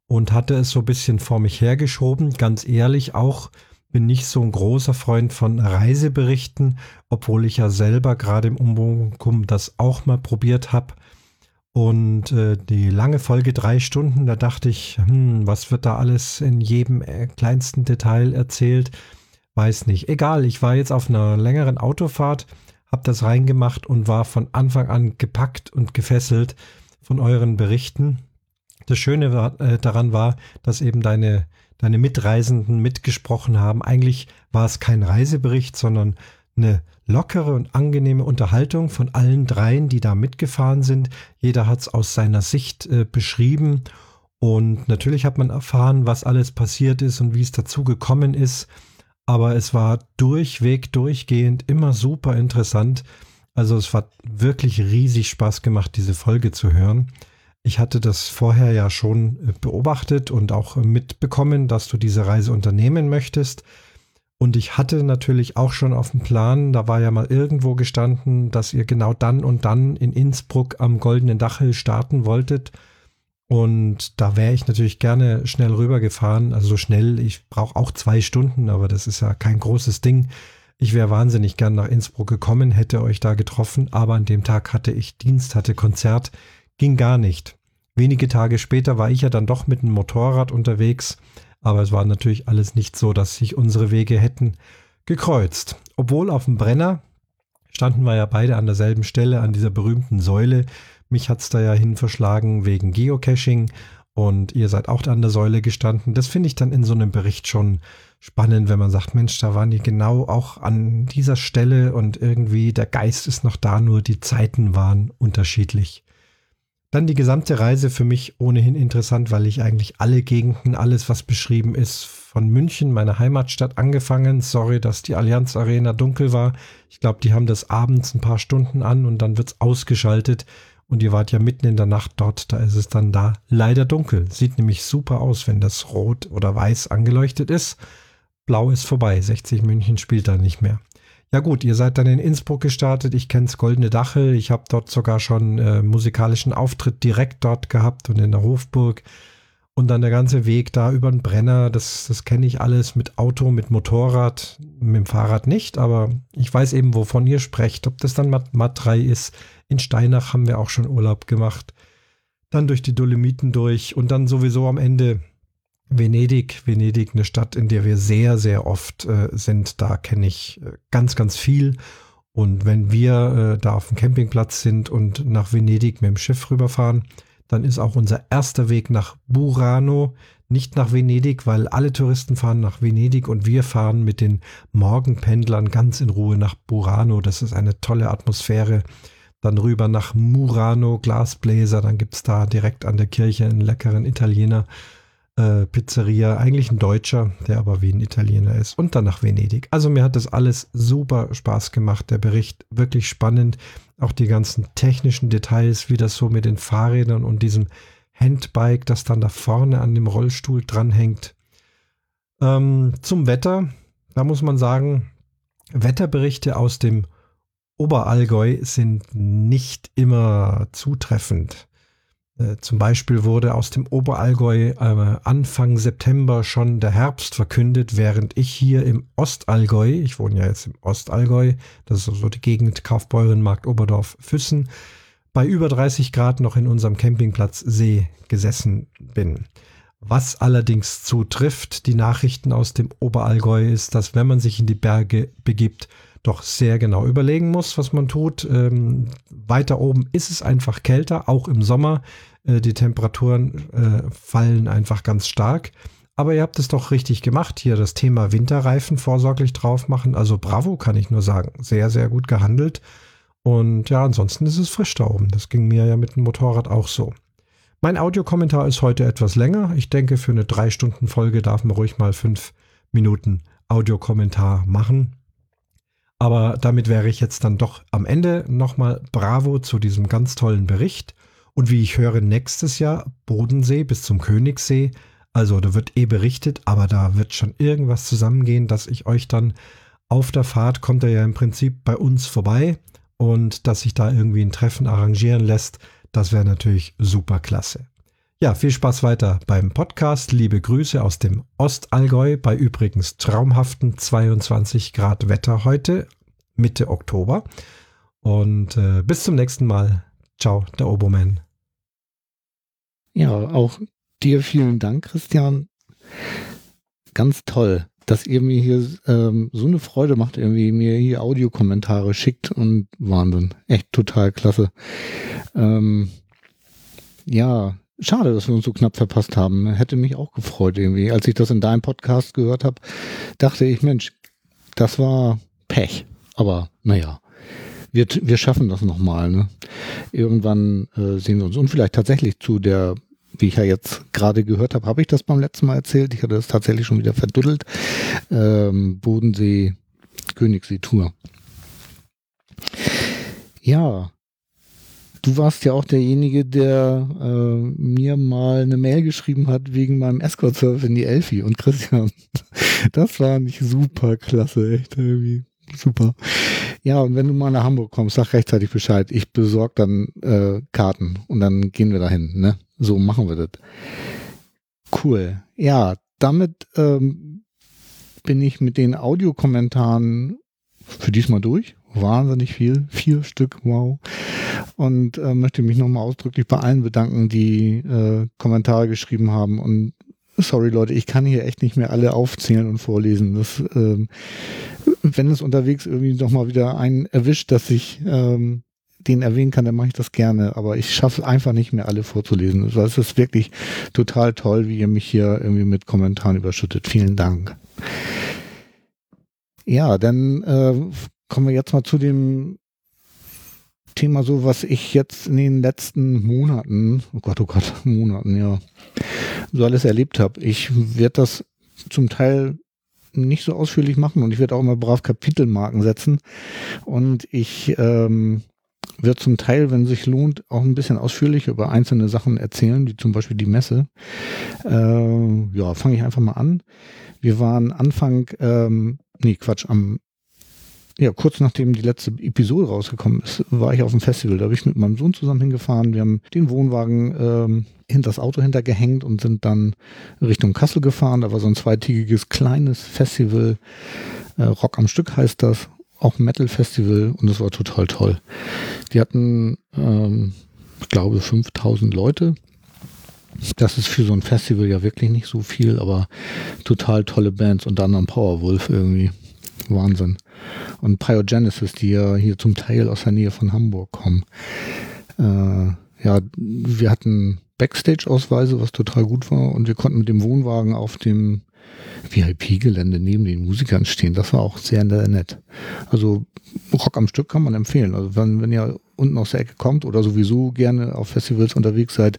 und hatte es so ein bisschen vor mich hergeschoben. Ganz ehrlich, auch bin nicht so ein großer Freund von Reiseberichten, obwohl ich ja selber gerade im Umbukum das auch mal probiert habe. Und äh, die lange Folge drei Stunden, da dachte ich, hm, was wird da alles in jedem äh, kleinsten Detail erzählt? Weiß nicht. Egal, ich war jetzt auf einer längeren Autofahrt, habe das reingemacht und war von Anfang an gepackt und gefesselt von euren Berichten. Das Schöne war, äh, daran war, dass eben deine deine Mitreisenden mitgesprochen haben. Eigentlich war es kein Reisebericht, sondern eine lockere und angenehme Unterhaltung von allen dreien, die da mitgefahren sind. Jeder hat es aus seiner Sicht äh, beschrieben. Und natürlich hat man erfahren, was alles passiert ist und wie es dazu gekommen ist. Aber es war durchweg, durchgehend immer super interessant. Also es hat wirklich riesig Spaß gemacht, diese Folge zu hören. Ich hatte das vorher ja schon äh, beobachtet und auch mitbekommen, dass du diese Reise unternehmen möchtest. Und ich hatte natürlich auch schon auf dem Plan, da war ja mal irgendwo gestanden, dass ihr genau dann und dann in Innsbruck am Goldenen Dachel starten wolltet. Und da wäre ich natürlich gerne schnell rübergefahren. Also so schnell, ich brauche auch zwei Stunden, aber das ist ja kein großes Ding. Ich wäre wahnsinnig gern nach Innsbruck gekommen, hätte euch da getroffen, aber an dem Tag hatte ich Dienst, hatte Konzert ging gar nicht. Wenige Tage später war ich ja dann doch mit dem Motorrad unterwegs, aber es war natürlich alles nicht so, dass sich unsere Wege hätten gekreuzt. Obwohl auf dem Brenner standen wir ja beide an derselben Stelle, an dieser berühmten Säule. Mich hat es da ja hin verschlagen wegen Geocaching und ihr seid auch an der Säule gestanden. Das finde ich dann in so einem Bericht schon spannend, wenn man sagt, Mensch, da waren die genau auch an dieser Stelle und irgendwie der Geist ist noch da, nur die Zeiten waren unterschiedlich. Dann die gesamte Reise für mich ohnehin interessant, weil ich eigentlich alle Gegenden, alles was beschrieben ist, von München, meiner Heimatstadt, angefangen. Sorry, dass die Allianz Arena dunkel war. Ich glaube, die haben das abends ein paar Stunden an und dann wird's ausgeschaltet. Und ihr wart ja mitten in der Nacht dort, da ist es dann da leider dunkel. Sieht nämlich super aus, wenn das rot oder weiß angeleuchtet ist. Blau ist vorbei. 60 München spielt da nicht mehr. Ja gut, ihr seid dann in Innsbruck gestartet. Ich kenne das Goldene Dachel. Ich habe dort sogar schon äh, musikalischen Auftritt direkt dort gehabt und in der Hofburg. Und dann der ganze Weg da über den Brenner, das, das kenne ich alles mit Auto, mit Motorrad, mit dem Fahrrad nicht, aber ich weiß eben, wovon ihr sprecht. Ob das dann Mat, Mat 3 ist. In Steinach haben wir auch schon Urlaub gemacht. Dann durch die Dolomiten durch und dann sowieso am Ende Venedig, Venedig, eine Stadt, in der wir sehr, sehr oft äh, sind. Da kenne ich äh, ganz, ganz viel. Und wenn wir äh, da auf dem Campingplatz sind und nach Venedig mit dem Schiff rüberfahren, dann ist auch unser erster Weg nach Burano, nicht nach Venedig, weil alle Touristen fahren nach Venedig und wir fahren mit den Morgenpendlern ganz in Ruhe nach Burano. Das ist eine tolle Atmosphäre. Dann rüber nach Murano, Glasbläser, dann gibt's da direkt an der Kirche einen leckeren Italiener äh, Pizzeria, eigentlich ein Deutscher, der aber wie ein Italiener ist und dann nach Venedig. Also mir hat das alles super Spaß gemacht, der Bericht wirklich spannend, auch die ganzen technischen Details, wie das so mit den Fahrrädern und diesem Handbike, das dann da vorne an dem Rollstuhl dranhängt. Ähm, zum Wetter, da muss man sagen, Wetterberichte aus dem Oberallgäu sind nicht immer zutreffend. Äh, zum Beispiel wurde aus dem Oberallgäu äh, Anfang September schon der Herbst verkündet, während ich hier im Ostallgäu, ich wohne ja jetzt im Ostallgäu, das ist so die Gegend Kaufbeurenmarkt Oberdorf Füssen, bei über 30 Grad noch in unserem Campingplatz See gesessen bin. Was allerdings zutrifft, die Nachrichten aus dem Oberallgäu ist, dass wenn man sich in die Berge begibt, doch sehr genau überlegen muss, was man tut. Ähm, weiter oben ist es einfach kälter, auch im Sommer. Äh, die Temperaturen äh, fallen einfach ganz stark. Aber ihr habt es doch richtig gemacht, hier das Thema Winterreifen vorsorglich drauf machen. Also bravo, kann ich nur sagen. Sehr, sehr gut gehandelt. Und ja, ansonsten ist es frisch da oben. Das ging mir ja mit dem Motorrad auch so. Mein Audiokommentar ist heute etwas länger. Ich denke, für eine drei Stunden Folge darf man ruhig mal fünf Minuten Audiokommentar machen. Aber damit wäre ich jetzt dann doch am Ende nochmal Bravo zu diesem ganz tollen Bericht. Und wie ich höre, nächstes Jahr Bodensee bis zum Königssee. Also da wird eh berichtet, aber da wird schon irgendwas zusammengehen, dass ich euch dann auf der Fahrt kommt er ja im Prinzip bei uns vorbei und dass sich da irgendwie ein Treffen arrangieren lässt, das wäre natürlich super klasse. Ja, viel Spaß weiter beim Podcast. Liebe Grüße aus dem Ostallgäu bei übrigens traumhaften 22 Grad Wetter heute, Mitte Oktober. Und äh, bis zum nächsten Mal. Ciao, der Obermann. Ja, auch dir vielen Dank, Christian. Ganz toll, dass ihr mir hier ähm, so eine Freude macht, irgendwie mir hier Audiokommentare schickt und Wahnsinn. Echt total klasse. Ähm, ja, Schade, dass wir uns so knapp verpasst haben. Hätte mich auch gefreut irgendwie. Als ich das in deinem Podcast gehört habe, dachte ich, Mensch, das war Pech. Aber naja, wir, wir schaffen das nochmal. Ne? Irgendwann äh, sehen wir uns. Und vielleicht tatsächlich zu der, wie ich ja jetzt gerade gehört habe, habe ich das beim letzten Mal erzählt. Ich hatte das tatsächlich schon wieder verduddelt. Ähm, Bodensee, Königssee-Tour. Ja, Du warst ja auch derjenige, der äh, mir mal eine Mail geschrieben hat wegen meinem Escort-Surf in die Elfi. Und Christian, das war nicht super klasse, echt irgendwie super. Ja, und wenn du mal nach Hamburg kommst, sag rechtzeitig Bescheid. Ich besorge dann äh, Karten und dann gehen wir dahin. Ne? So machen wir das. Cool. Ja, damit ähm, bin ich mit den Audiokommentaren für diesmal durch wahnsinnig viel, vier Stück, wow. Und äh, möchte mich nochmal ausdrücklich bei allen bedanken, die äh, Kommentare geschrieben haben. Und sorry Leute, ich kann hier echt nicht mehr alle aufzählen und vorlesen. Das, ähm, wenn es unterwegs irgendwie nochmal wieder einen erwischt, dass ich ähm, den erwähnen kann, dann mache ich das gerne. Aber ich schaffe einfach nicht mehr alle vorzulesen. Also es ist wirklich total toll, wie ihr mich hier irgendwie mit Kommentaren überschüttet. Vielen Dank. Ja, dann äh, kommen wir jetzt mal zu dem Thema so, was ich jetzt in den letzten Monaten, oh Gott, oh Gott, Monaten, ja, so alles erlebt habe. Ich werde das zum Teil nicht so ausführlich machen und ich werde auch immer brav Kapitelmarken setzen und ich ähm, wird zum Teil, wenn es sich lohnt, auch ein bisschen ausführlich über einzelne Sachen erzählen, wie zum Beispiel die Messe. Äh, ja, fange ich einfach mal an. Wir waren Anfang, ähm, nee, Quatsch, am ja, kurz nachdem die letzte Episode rausgekommen ist, war ich auf dem Festival. Da bin ich mit meinem Sohn zusammen hingefahren. Wir haben den Wohnwagen ähm, hinter das Auto hintergehängt und sind dann Richtung Kassel gefahren. Da war so ein zweitägiges kleines Festival. Äh, Rock am Stück heißt das. Auch Metal Festival und das war total toll. Die hatten, ähm, ich glaube, 5000 Leute. Das ist für so ein Festival ja wirklich nicht so viel, aber total tolle Bands, unter anderem Powerwolf irgendwie. Wahnsinn. Und Pyogenesis, die ja hier zum Teil aus der Nähe von Hamburg kommen. Äh, ja, wir hatten Backstage-Ausweise, was total gut war. Und wir konnten mit dem Wohnwagen auf dem VIP-Gelände neben den Musikern stehen. Das war auch sehr nett. Also Rock am Stück kann man empfehlen. Also wenn, wenn ihr unten aus der Ecke kommt oder sowieso gerne auf Festivals unterwegs seid,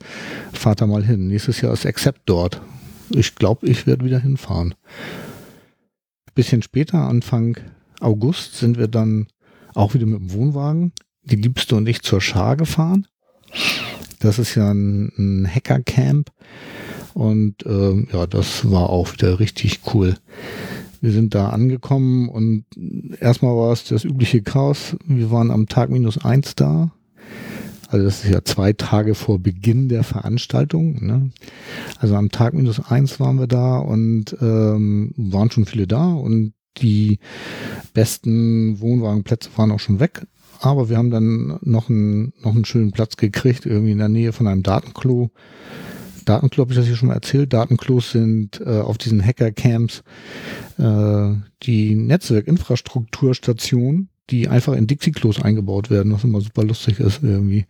fahrt da mal hin. Nächstes Jahr ist Accept dort. Ich glaube, ich werde wieder hinfahren. Bisschen später, Anfang August, sind wir dann auch wieder mit dem Wohnwagen, die Liebste und ich, zur Schar gefahren. Das ist ja ein, ein Hackercamp und ähm, ja, das war auch wieder richtig cool. Wir sind da angekommen und erstmal war es das übliche Chaos. Wir waren am Tag minus eins da. Also das ist ja zwei Tage vor Beginn der Veranstaltung. Ne? Also am Tag minus eins waren wir da und ähm, waren schon viele da und die besten Wohnwagenplätze waren auch schon weg. Aber wir haben dann noch einen, noch einen schönen Platz gekriegt, irgendwie in der Nähe von einem Datenklo. Datenklo habe ich das hier schon mal erzählt. Datenklos sind äh, auf diesen Hacker-Camps äh, die Netzwerkinfrastrukturstationen, die einfach in Dixie-Klos eingebaut werden, was immer super lustig ist irgendwie.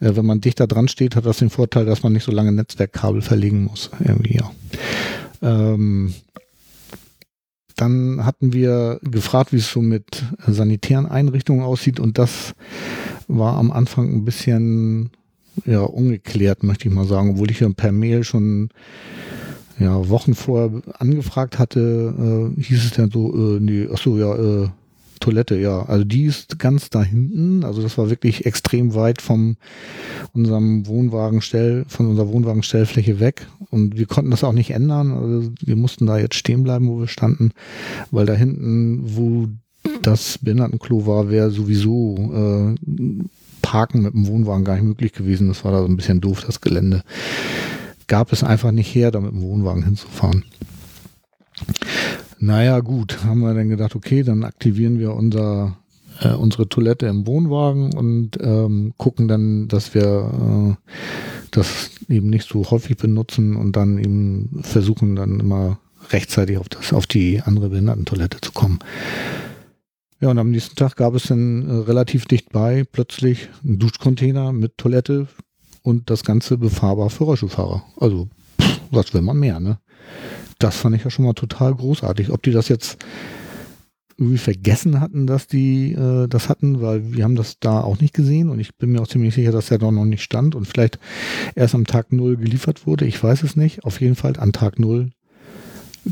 Äh, wenn man dichter dran steht, hat das den Vorteil, dass man nicht so lange Netzwerkkabel verlegen muss. Irgendwie, ja. Ähm, dann hatten wir gefragt, wie es so mit sanitären Einrichtungen aussieht und das war am Anfang ein bisschen ja, ungeklärt, möchte ich mal sagen, obwohl ich ja per Mail schon ja, Wochen vorher angefragt hatte, äh, hieß es dann so, äh, nee, ach so, ja, äh, Toilette, ja. Also die ist ganz da hinten. Also das war wirklich extrem weit vom unserem Wohnwagenstell, von unserer Wohnwagenstellfläche weg. Und wir konnten das auch nicht ändern. Also wir mussten da jetzt stehen bleiben, wo wir standen, weil da hinten, wo das Behindertenklo war, wäre sowieso äh, Parken mit dem Wohnwagen gar nicht möglich gewesen. Das war da so ein bisschen doof, das Gelände. Gab es einfach nicht her, da mit dem Wohnwagen hinzufahren. Naja, gut, haben wir dann gedacht, okay, dann aktivieren wir unser, äh, unsere Toilette im Wohnwagen und ähm, gucken dann, dass wir äh, das eben nicht so häufig benutzen und dann eben versuchen dann immer rechtzeitig auf, das, auf die andere Behindertentoilette zu kommen. Ja, und am nächsten Tag gab es dann äh, relativ dicht bei plötzlich einen Duschcontainer mit Toilette und das Ganze befahrbar für Rollstuhlfahrer. Also, pff, was will man mehr, ne? Das fand ich ja schon mal total großartig. Ob die das jetzt irgendwie vergessen hatten, dass die äh, das hatten, weil wir haben das da auch nicht gesehen und ich bin mir auch ziemlich sicher, dass der doch noch nicht stand und vielleicht erst am Tag null geliefert wurde. Ich weiß es nicht. Auf jeden Fall an Tag null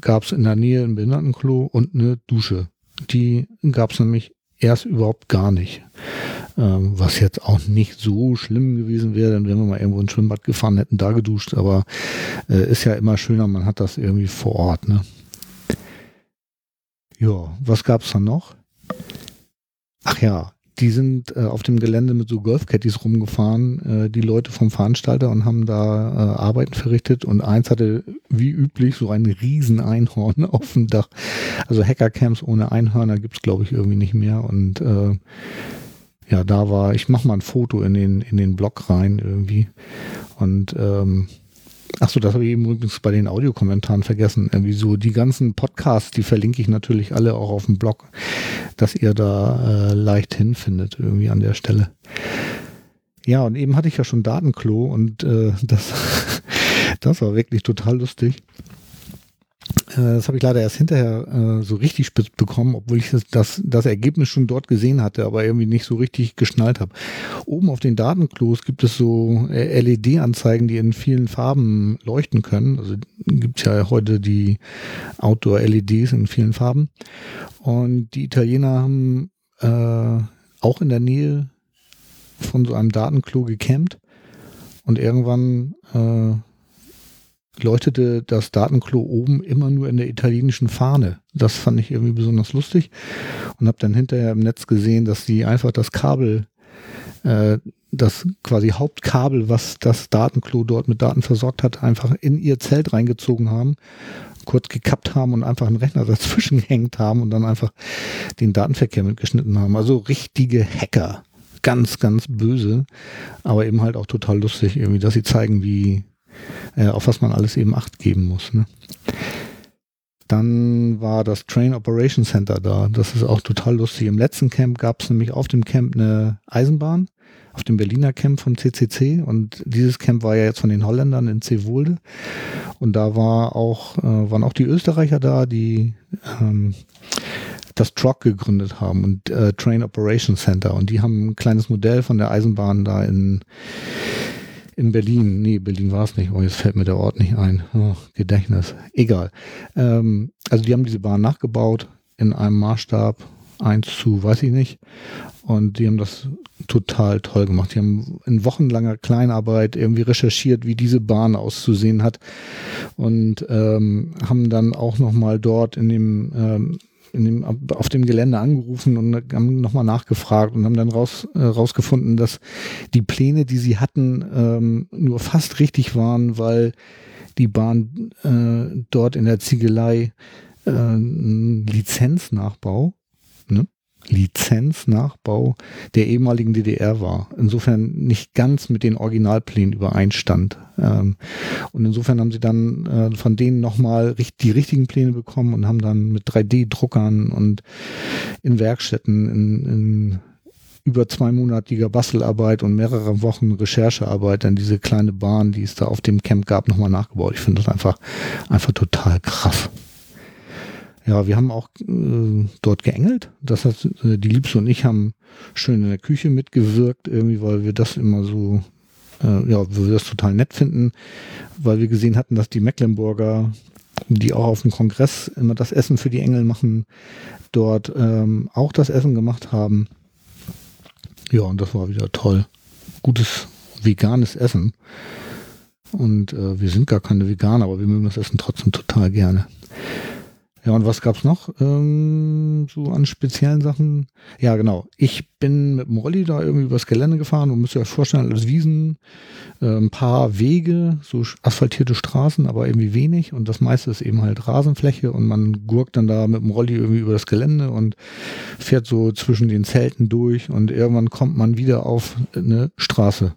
gab es in der Nähe ein Behindertenklo und eine Dusche. Die gab es nämlich erst überhaupt gar nicht. Ähm, was jetzt auch nicht so schlimm gewesen wäre, dann wären wir mal irgendwo ins Schwimmbad gefahren, hätten da geduscht, aber äh, ist ja immer schöner, man hat das irgendwie vor Ort. Ne? Ja, was gab's dann noch? Ach ja, die sind äh, auf dem Gelände mit so Golfcaddies rumgefahren, äh, die Leute vom Veranstalter und haben da äh, Arbeiten verrichtet. Und eins hatte wie üblich so ein riesen Einhorn auf dem Dach. Also Hackercamps ohne Einhörner gibt's glaube ich irgendwie nicht mehr. Und äh, ja, da war, ich mach mal ein Foto in den in den Blog rein irgendwie. Und ähm, Ach so, das habe ich eben übrigens bei den Audiokommentaren vergessen. Irgendwie so die ganzen Podcasts, die verlinke ich natürlich alle auch auf dem Blog, dass ihr da äh, leicht hinfindet irgendwie an der Stelle. Ja, und eben hatte ich ja schon Datenklo und äh, das, das war wirklich total lustig. Äh, das habe ich leider erst hinterher äh, so richtig spitz bekommen, obwohl ich das, das, das Ergebnis schon dort gesehen hatte, aber irgendwie nicht so richtig geschnallt habe. Oben auf den Datenklos gibt es so äh, LED-Anzeigen, die in vielen Farben leuchten können. Also gibt es ja heute die Outdoor-LEDs in vielen Farben. Und die Italiener haben äh, auch in der Nähe von so einem Datenklo gecampt und irgendwann äh, leuchtete das Datenklo oben immer nur in der italienischen Fahne. Das fand ich irgendwie besonders lustig und habe dann hinterher im Netz gesehen, dass die einfach das Kabel, äh, das quasi Hauptkabel, was das Datenklo dort mit Daten versorgt hat, einfach in ihr Zelt reingezogen haben, kurz gekappt haben und einfach einen Rechner dazwischen gehängt haben und dann einfach den Datenverkehr mitgeschnitten haben. Also richtige Hacker. Ganz, ganz böse, aber eben halt auch total lustig, irgendwie, dass sie zeigen, wie, äh, auf was man alles eben Acht geben muss. Ne? Dann war das Train Operation Center da. Das ist auch total lustig. Im letzten Camp gab es nämlich auf dem Camp eine Eisenbahn, auf dem Berliner Camp von CCC. Und dieses Camp war ja jetzt von den Holländern in Zeewolde. Und da war auch, äh, waren auch die Österreicher da, die ähm, das TROC gegründet haben und äh, Train Operation Center. Und die haben ein kleines Modell von der Eisenbahn da in in Berlin. Nee, Berlin war es nicht. Oh, jetzt fällt mir der Ort nicht ein. Oh, Gedächtnis. Egal. Ähm, also die haben diese Bahn nachgebaut in einem Maßstab 1 zu, weiß ich nicht. Und die haben das total toll gemacht. Die haben in wochenlanger Kleinarbeit irgendwie recherchiert, wie diese Bahn auszusehen hat. Und ähm, haben dann auch nochmal dort in dem ähm, dem, auf dem Gelände angerufen und haben nochmal nachgefragt und haben dann raus, äh, rausgefunden, dass die Pläne, die sie hatten, ähm, nur fast richtig waren, weil die Bahn äh, dort in der Ziegelei äh, Lizenznachbau, ne? Lizenznachbau der ehemaligen DDR war. Insofern nicht ganz mit den Originalplänen übereinstand. Ähm, und insofern haben sie dann äh, von denen nochmal die richtigen Pläne bekommen und haben dann mit 3D-Druckern und in Werkstätten in, in über zweimonatiger Bastelarbeit und mehrere Wochen Recherchearbeit dann diese kleine Bahn, die es da auf dem Camp gab, nochmal nachgebaut. Ich finde das einfach, einfach total krass. Ja, wir haben auch äh, dort geengelt. Das heißt, äh, die Liebste und ich haben schön in der Küche mitgewirkt, irgendwie, weil wir das immer so, äh, ja, wir das total nett finden, weil wir gesehen hatten, dass die Mecklenburger, die auch auf dem Kongress immer das Essen für die Engel machen, dort ähm, auch das Essen gemacht haben. Ja, und das war wieder toll. Gutes veganes Essen. Und äh, wir sind gar keine Veganer, aber wir mögen das Essen trotzdem total gerne. Ja, und was gab's noch ähm, so an speziellen Sachen? Ja, genau. Ich bin mit dem Rolli da irgendwie übers Gelände gefahren und müsst ihr euch vorstellen, alles Wiesen, äh, ein paar Wege, so asphaltierte Straßen, aber irgendwie wenig und das meiste ist eben halt Rasenfläche und man gurkt dann da mit dem Rolli irgendwie über das Gelände und fährt so zwischen den Zelten durch und irgendwann kommt man wieder auf eine Straße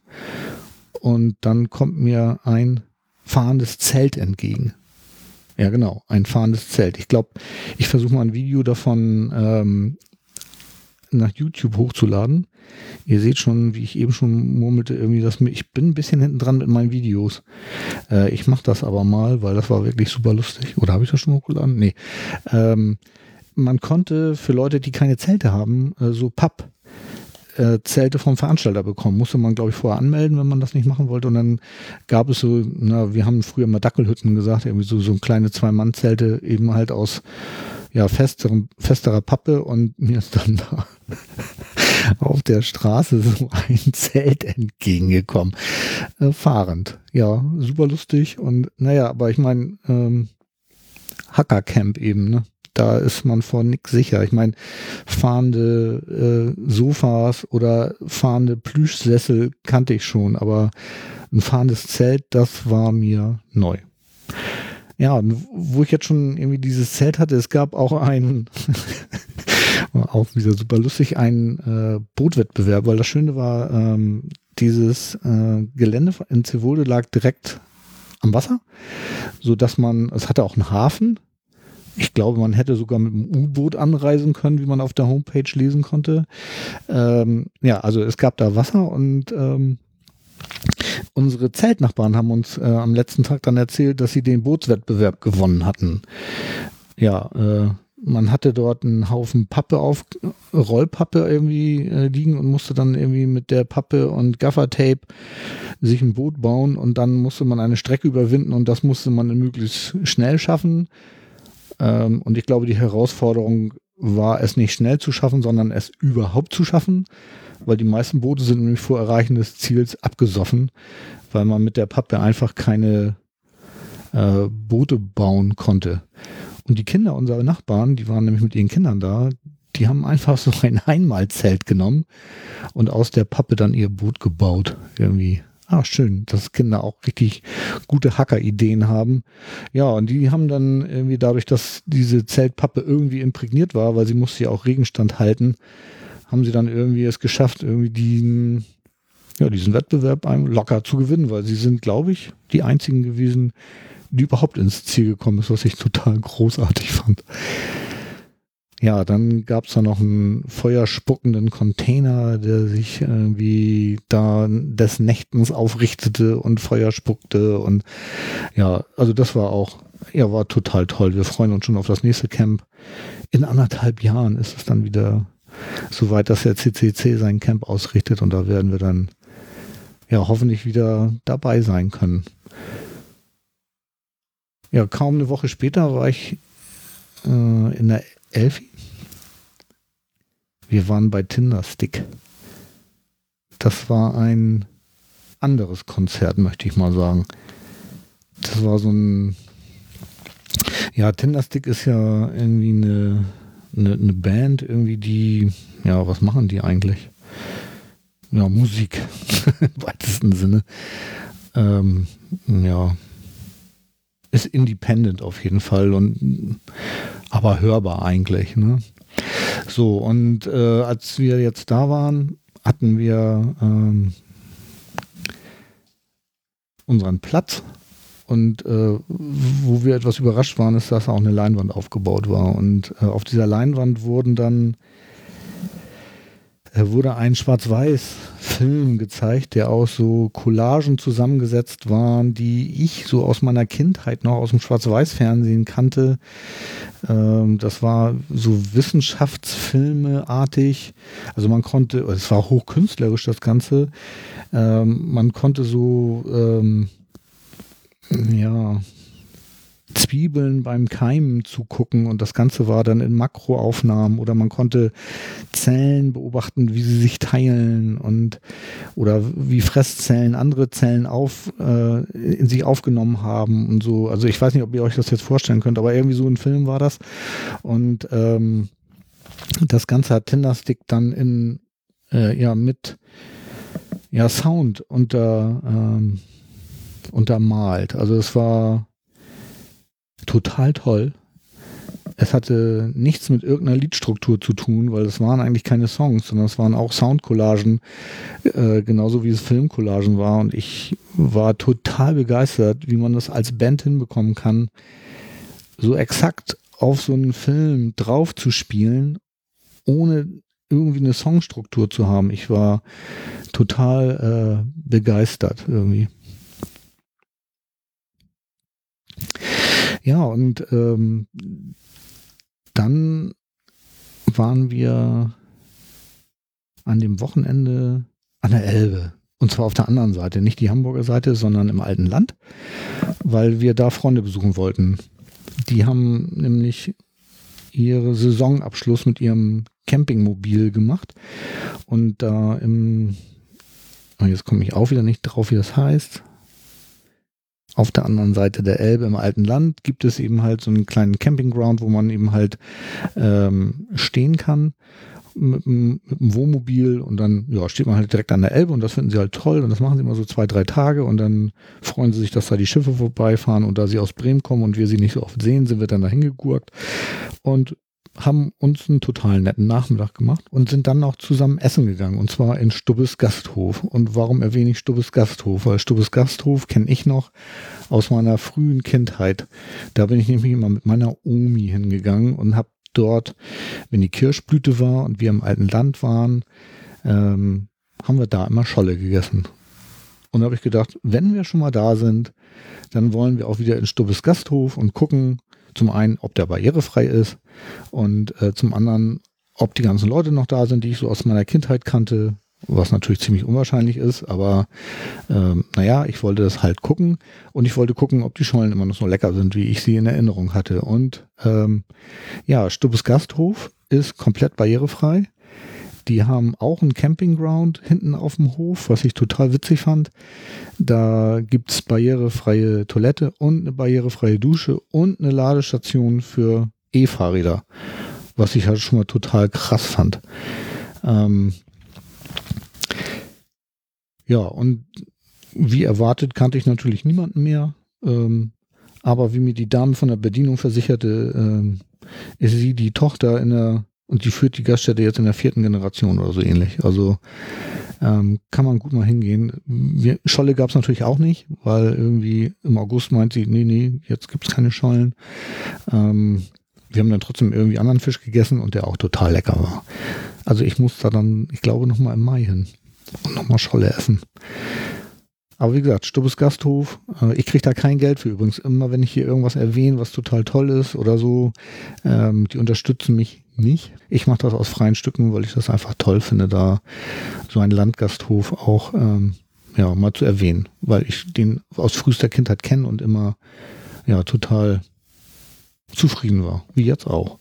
und dann kommt mir ein fahrendes Zelt entgegen. Ja, genau, ein fahrendes Zelt. Ich glaube, ich versuche mal ein Video davon ähm, nach YouTube hochzuladen. Ihr seht schon, wie ich eben schon murmelte, irgendwie, dass ich bin ein bisschen hinten dran mit meinen Videos. Äh, ich mache das aber mal, weil das war wirklich super lustig. Oder habe ich das schon hochgeladen? Nee. Ähm, man konnte für Leute, die keine Zelte haben, äh, so Papp äh, Zelte vom Veranstalter bekommen. Musste man, glaube ich, vorher anmelden, wenn man das nicht machen wollte. Und dann gab es so, na, wir haben früher mal Dackelhütten gesagt, irgendwie so, so kleine Zwei-Mann-Zelte eben halt aus ja, festerem, festerer Pappe und mir ist dann da auf der Straße so ein Zelt entgegengekommen. Äh, fahrend. Ja, super lustig. Und naja, aber ich meine, ähm, Hackercamp eben, ne? Da ist man vor nichts sicher. Ich meine, fahrende äh, Sofas oder fahrende Plüschsessel kannte ich schon, aber ein fahrendes Zelt, das war mir neu. Ja, wo ich jetzt schon irgendwie dieses Zelt hatte, es gab auch einen, auch wieder super lustig, einen äh, Bootwettbewerb, weil das Schöne war, ähm, dieses äh, Gelände in Zivode lag direkt am Wasser, so dass man, es hatte auch einen Hafen, ich glaube, man hätte sogar mit dem U-Boot anreisen können, wie man auf der Homepage lesen konnte. Ähm, ja, also es gab da Wasser und ähm, unsere Zeltnachbarn haben uns äh, am letzten Tag dann erzählt, dass sie den Bootswettbewerb gewonnen hatten. Ja, äh, man hatte dort einen Haufen Pappe auf, Rollpappe irgendwie äh, liegen und musste dann irgendwie mit der Pappe und Gaffertape sich ein Boot bauen und dann musste man eine Strecke überwinden und das musste man möglichst schnell schaffen. Ähm, und ich glaube, die Herausforderung war es nicht schnell zu schaffen, sondern es überhaupt zu schaffen, weil die meisten Boote sind nämlich vor Erreichen des Ziels abgesoffen, weil man mit der Pappe einfach keine äh, Boote bauen konnte. Und die Kinder unserer Nachbarn, die waren nämlich mit ihren Kindern da, die haben einfach so ein Einmalzelt genommen und aus der Pappe dann ihr Boot gebaut. Irgendwie Ah, schön, dass Kinder auch richtig gute Hacker-Ideen haben. Ja, und die haben dann irgendwie dadurch, dass diese Zeltpappe irgendwie imprägniert war, weil sie musste ja auch Regenstand halten, haben sie dann irgendwie es geschafft, irgendwie den, ja, diesen Wettbewerb locker zu gewinnen, weil sie sind, glaube ich, die einzigen gewesen, die überhaupt ins Ziel gekommen ist, was ich total großartig fand. Ja, dann gab es da noch einen feuerspuckenden Container, der sich irgendwie da des Nächtens aufrichtete und Feuer spuckte. Und ja, also das war auch, ja, war total toll. Wir freuen uns schon auf das nächste Camp. In anderthalb Jahren ist es dann wieder soweit, dass der CCC sein Camp ausrichtet und da werden wir dann ja hoffentlich wieder dabei sein können. Ja, kaum eine Woche später war ich äh, in der Elfi wir waren bei Tinderstick. Das war ein anderes Konzert, möchte ich mal sagen. Das war so ein, ja, Tinderstick ist ja irgendwie eine eine, eine Band irgendwie, die, ja, was machen die eigentlich? Ja, Musik im weitesten Sinne. Ähm, ja, ist independent auf jeden Fall und aber hörbar eigentlich. Ne? So, und äh, als wir jetzt da waren, hatten wir ähm, unseren Platz und äh, wo wir etwas überrascht waren, ist, dass auch eine Leinwand aufgebaut war. Und äh, auf dieser Leinwand wurden dann wurde ein Schwarz-Weiß-Film gezeigt, der aus so Collagen zusammengesetzt waren, die ich so aus meiner Kindheit noch aus dem Schwarz-Weiß-Fernsehen kannte. Ähm, das war so Wissenschaftsfilme-artig. Also man konnte, es war hochkünstlerisch das Ganze. Ähm, man konnte so ähm, ja, Zwiebeln beim Keimen zugucken und das Ganze war dann in Makroaufnahmen oder man konnte Zellen beobachten, wie sie sich teilen und oder wie Fresszellen andere Zellen auf äh, in sich aufgenommen haben und so. Also ich weiß nicht, ob ihr euch das jetzt vorstellen könnt, aber irgendwie so ein Film war das und ähm, das Ganze hat Tinderstick dann in äh, ja mit ja Sound unter ähm, untermalt. Also es war total toll. Es hatte nichts mit irgendeiner Liedstruktur zu tun, weil es waren eigentlich keine Songs, sondern es waren auch Soundcollagen, äh, genauso wie es Filmcollagen war. Und ich war total begeistert, wie man das als Band hinbekommen kann, so exakt auf so einen Film drauf zu spielen, ohne irgendwie eine Songstruktur zu haben. Ich war total äh, begeistert irgendwie. Ja, und ähm, dann waren wir an dem Wochenende an der Elbe. Und zwar auf der anderen Seite, nicht die Hamburger Seite, sondern im alten Land, weil wir da Freunde besuchen wollten. Die haben nämlich ihre Saisonabschluss mit ihrem Campingmobil gemacht. Und da im, oh, jetzt komme ich auch wieder nicht drauf, wie das heißt. Auf der anderen Seite der Elbe im alten Land gibt es eben halt so einen kleinen Campingground, wo man eben halt ähm, stehen kann mit, mit einem Wohnmobil und dann ja, steht man halt direkt an der Elbe und das finden sie halt toll und das machen sie immer so zwei, drei Tage und dann freuen sie sich, dass da die Schiffe vorbeifahren und da sie aus Bremen kommen und wir sie nicht so oft sehen, sind wir dann dahin gegurkt und haben uns einen total netten Nachmittag gemacht und sind dann auch zusammen essen gegangen und zwar in Stubbes Gasthof. Und warum erwähne ich Stubbes Gasthof? Weil Stubbes Gasthof kenne ich noch aus meiner frühen Kindheit. Da bin ich nämlich immer mit meiner Omi hingegangen und habe dort, wenn die Kirschblüte war und wir im alten Land waren, ähm, haben wir da immer Scholle gegessen. Und da habe ich gedacht, wenn wir schon mal da sind, dann wollen wir auch wieder in Stubbes Gasthof und gucken, zum einen, ob der barrierefrei ist und äh, zum anderen, ob die ganzen Leute noch da sind, die ich so aus meiner Kindheit kannte, was natürlich ziemlich unwahrscheinlich ist, aber ähm, naja, ich wollte das halt gucken und ich wollte gucken, ob die Schollen immer noch so lecker sind, wie ich sie in Erinnerung hatte. Und ähm, ja, Stubbes Gasthof ist komplett barrierefrei. Die haben auch einen Campingground hinten auf dem Hof, was ich total witzig fand. Da gibt es barrierefreie Toilette und eine barrierefreie Dusche und eine Ladestation für E-Fahrräder, was ich halt schon mal total krass fand. Ähm ja, und wie erwartet kannte ich natürlich niemanden mehr. Ähm, aber wie mir die Dame von der Bedienung versicherte, ähm, ist sie die Tochter in der und die führt die Gaststätte jetzt in der vierten Generation oder so ähnlich. Also ähm, kann man gut mal hingehen. Wir, Scholle gab es natürlich auch nicht, weil irgendwie im August meint sie, nee, nee, jetzt gibt es keine Schollen. Ähm, wir haben dann trotzdem irgendwie anderen Fisch gegessen und der auch total lecker war. Also ich muss da dann, ich glaube, nochmal im Mai hin und nochmal Scholle essen. Aber wie gesagt, Stubbes Gasthof, äh, ich kriege da kein Geld für übrigens. Immer wenn ich hier irgendwas erwähne, was total toll ist oder so, ähm, die unterstützen mich nicht. Ich mache das aus freien Stücken, weil ich das einfach toll finde, da so einen Landgasthof auch ähm, ja, mal zu erwähnen, weil ich den aus frühester Kindheit kenne und immer ja total zufrieden war, wie jetzt auch.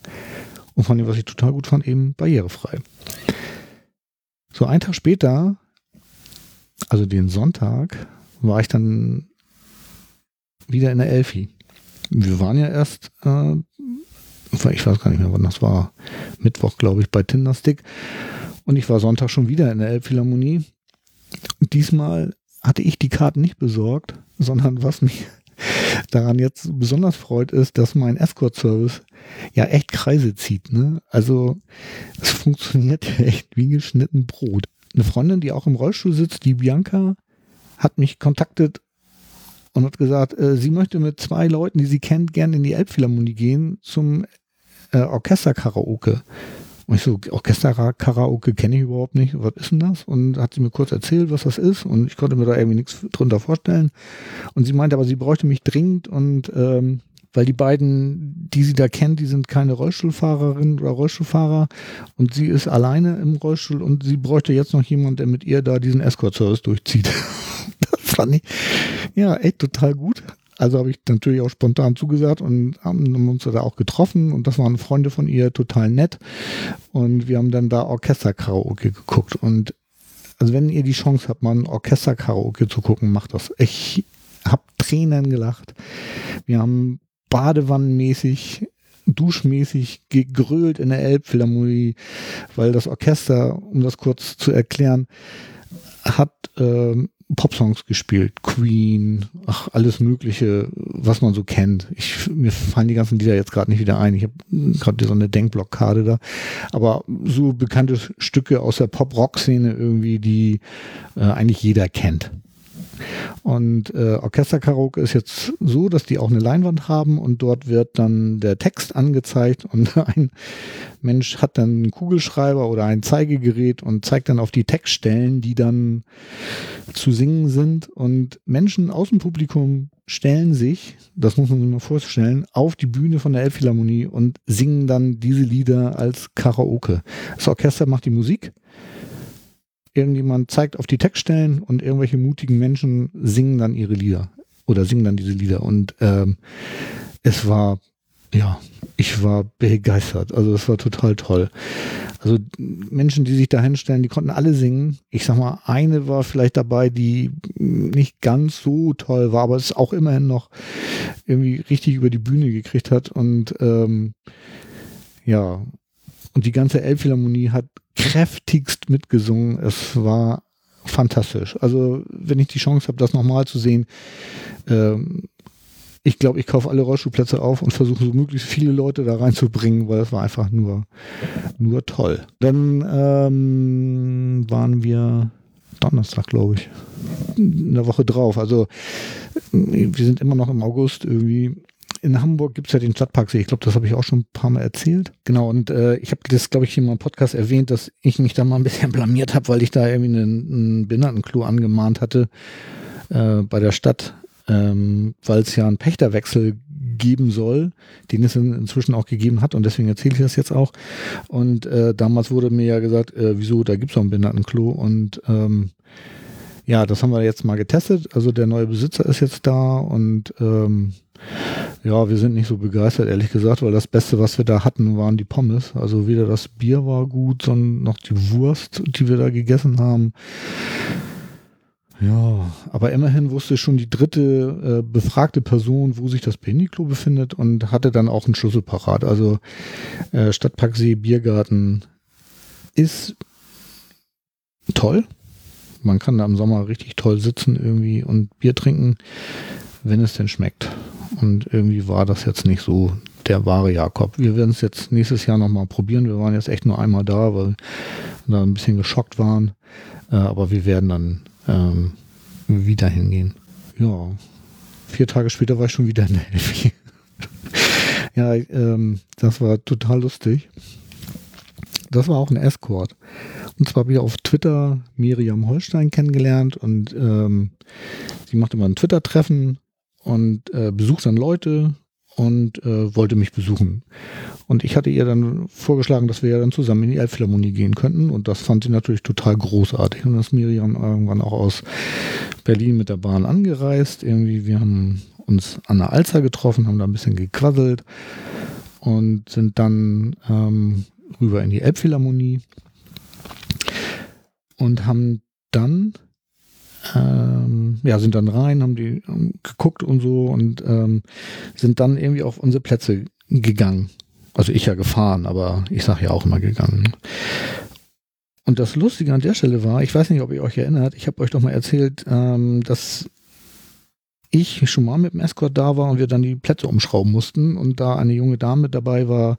Und von dem, was ich total gut fand, eben barrierefrei. So ein Tag später also den Sonntag, war ich dann wieder in der Elfi. Wir waren ja erst äh, ich weiß gar nicht mehr, wann das war, Mittwoch, glaube ich, bei Tinderstick. Und ich war Sonntag schon wieder in der Elbphilharmonie. Diesmal hatte ich die Karten nicht besorgt, sondern was mich daran jetzt besonders freut, ist, dass mein Escort-Service ja echt Kreise zieht. Ne? Also es funktioniert ja echt wie geschnitten Brot. Eine Freundin, die auch im Rollstuhl sitzt, die Bianca, hat mich kontaktet und hat gesagt, äh, sie möchte mit zwei Leuten, die sie kennt, gerne in die Elbphilharmonie gehen zum äh, Orchester-Karaoke. Und ich so, Orchester-Karaoke kenne ich überhaupt nicht. Was ist denn das? Und hat sie mir kurz erzählt, was das ist. Und ich konnte mir da irgendwie nichts drunter vorstellen. Und sie meinte aber, sie bräuchte mich dringend und ähm, weil die beiden, die sie da kennt, die sind keine Rollstuhlfahrerin oder Rollstuhlfahrer und sie ist alleine im Rollstuhl und sie bräuchte jetzt noch jemand, der mit ihr da diesen Escort-Service durchzieht. das fand ich ja echt total gut. Also habe ich natürlich auch spontan zugesagt und haben uns da auch getroffen und das waren Freunde von ihr, total nett. Und wir haben dann da Orchester-Karaoke geguckt. Und also wenn ihr die Chance habt, mal ein Orchester-Karaoke zu gucken, macht das. Ich habe Tränen gelacht. Wir haben badewannenmäßig duschmäßig gegrölt in der Elbphilharmonie, weil das Orchester, um das kurz zu erklären, hat ähm, Popsongs gespielt, Queen, ach, alles Mögliche, was man so kennt. Ich, mir fallen die ganzen Lieder jetzt gerade nicht wieder ein. Ich habe gerade so eine Denkblockade da. Aber so bekannte Stücke aus der Pop-Rock-Szene irgendwie, die äh, eigentlich jeder kennt. Und äh, Orchesterkaraoke ist jetzt so, dass die auch eine Leinwand haben und dort wird dann der Text angezeigt und ein Mensch hat dann einen Kugelschreiber oder ein Zeigegerät und zeigt dann auf die Textstellen, die dann zu singen sind. Und Menschen aus dem Publikum stellen sich, das muss man sich mal vorstellen, auf die Bühne von der Elbphilharmonie und singen dann diese Lieder als Karaoke. Das Orchester macht die Musik irgendjemand zeigt auf die Textstellen und irgendwelche mutigen Menschen singen dann ihre Lieder oder singen dann diese Lieder. Und ähm, es war, ja, ich war begeistert. Also es war total toll. Also Menschen, die sich da hinstellen, die konnten alle singen. Ich sag mal, eine war vielleicht dabei, die nicht ganz so toll war, aber es auch immerhin noch irgendwie richtig über die Bühne gekriegt hat. Und ähm, ja, und die ganze Elbphilharmonie hat kräftigst mitgesungen. Es war fantastisch. Also, wenn ich die Chance habe, das nochmal zu sehen, ähm, ich glaube, ich kaufe alle Rollstuhlplätze auf und versuche so möglichst viele Leute da reinzubringen, weil das war einfach nur, nur toll. Dann ähm, waren wir Donnerstag, glaube ich, in der Woche drauf. Also wir sind immer noch im August irgendwie in Hamburg gibt es ja den Stadtparksee. Ich glaube, das habe ich auch schon ein paar Mal erzählt. Genau, und äh, ich habe das, glaube ich, in meinem Podcast erwähnt, dass ich mich da mal ein bisschen blamiert habe, weil ich da irgendwie einen, einen Behindertenklo angemahnt hatte äh, bei der Stadt, ähm, weil es ja einen Pächterwechsel geben soll, den es in, inzwischen auch gegeben hat und deswegen erzähle ich das jetzt auch. Und äh, damals wurde mir ja gesagt, äh, wieso, da gibt es auch ein Behindertenklo und ähm, ja, das haben wir jetzt mal getestet. Also der neue Besitzer ist jetzt da und ähm, ja, wir sind nicht so begeistert, ehrlich gesagt, weil das Beste, was wir da hatten, waren die Pommes. Also weder das Bier war gut, sondern noch die Wurst, die wir da gegessen haben. Ja, aber immerhin wusste schon die dritte äh, befragte Person, wo sich das Penny-Klo befindet und hatte dann auch einen Schlüssel parat. Also äh, Stadtparksee Biergarten ist toll. Man kann da im Sommer richtig toll sitzen irgendwie und Bier trinken, wenn es denn schmeckt. Und irgendwie war das jetzt nicht so der wahre Jakob. Wir werden es jetzt nächstes Jahr nochmal probieren. Wir waren jetzt echt nur einmal da, weil wir da ein bisschen geschockt waren. Äh, aber wir werden dann ähm, wieder hingehen. Ja, vier Tage später war ich schon wieder in der Elfi. ja, ähm, das war total lustig. Das war auch ein Escort. Und zwar ich auf Twitter Miriam Holstein kennengelernt und ähm, sie macht immer ein Twitter-Treffen und äh, besucht dann Leute und äh, wollte mich besuchen. Und ich hatte ihr dann vorgeschlagen, dass wir ja dann zusammen in die Elbphilharmonie gehen könnten. Und das fand sie natürlich total großartig. Und dann ist Miriam irgendwann auch aus Berlin mit der Bahn angereist. Irgendwie, wir haben uns an der Alster getroffen, haben da ein bisschen gequasselt und sind dann ähm, rüber in die Elbphilharmonie und haben dann ähm, ja, sind dann rein, haben die geguckt und so und ähm, sind dann irgendwie auf unsere Plätze gegangen. Also ich ja gefahren, aber ich sage ja auch immer gegangen. Und das Lustige an der Stelle war, ich weiß nicht, ob ihr euch erinnert, ich habe euch doch mal erzählt, ähm, dass ich schon mal mit dem Escort da war und wir dann die Plätze umschrauben mussten und da eine junge Dame dabei war,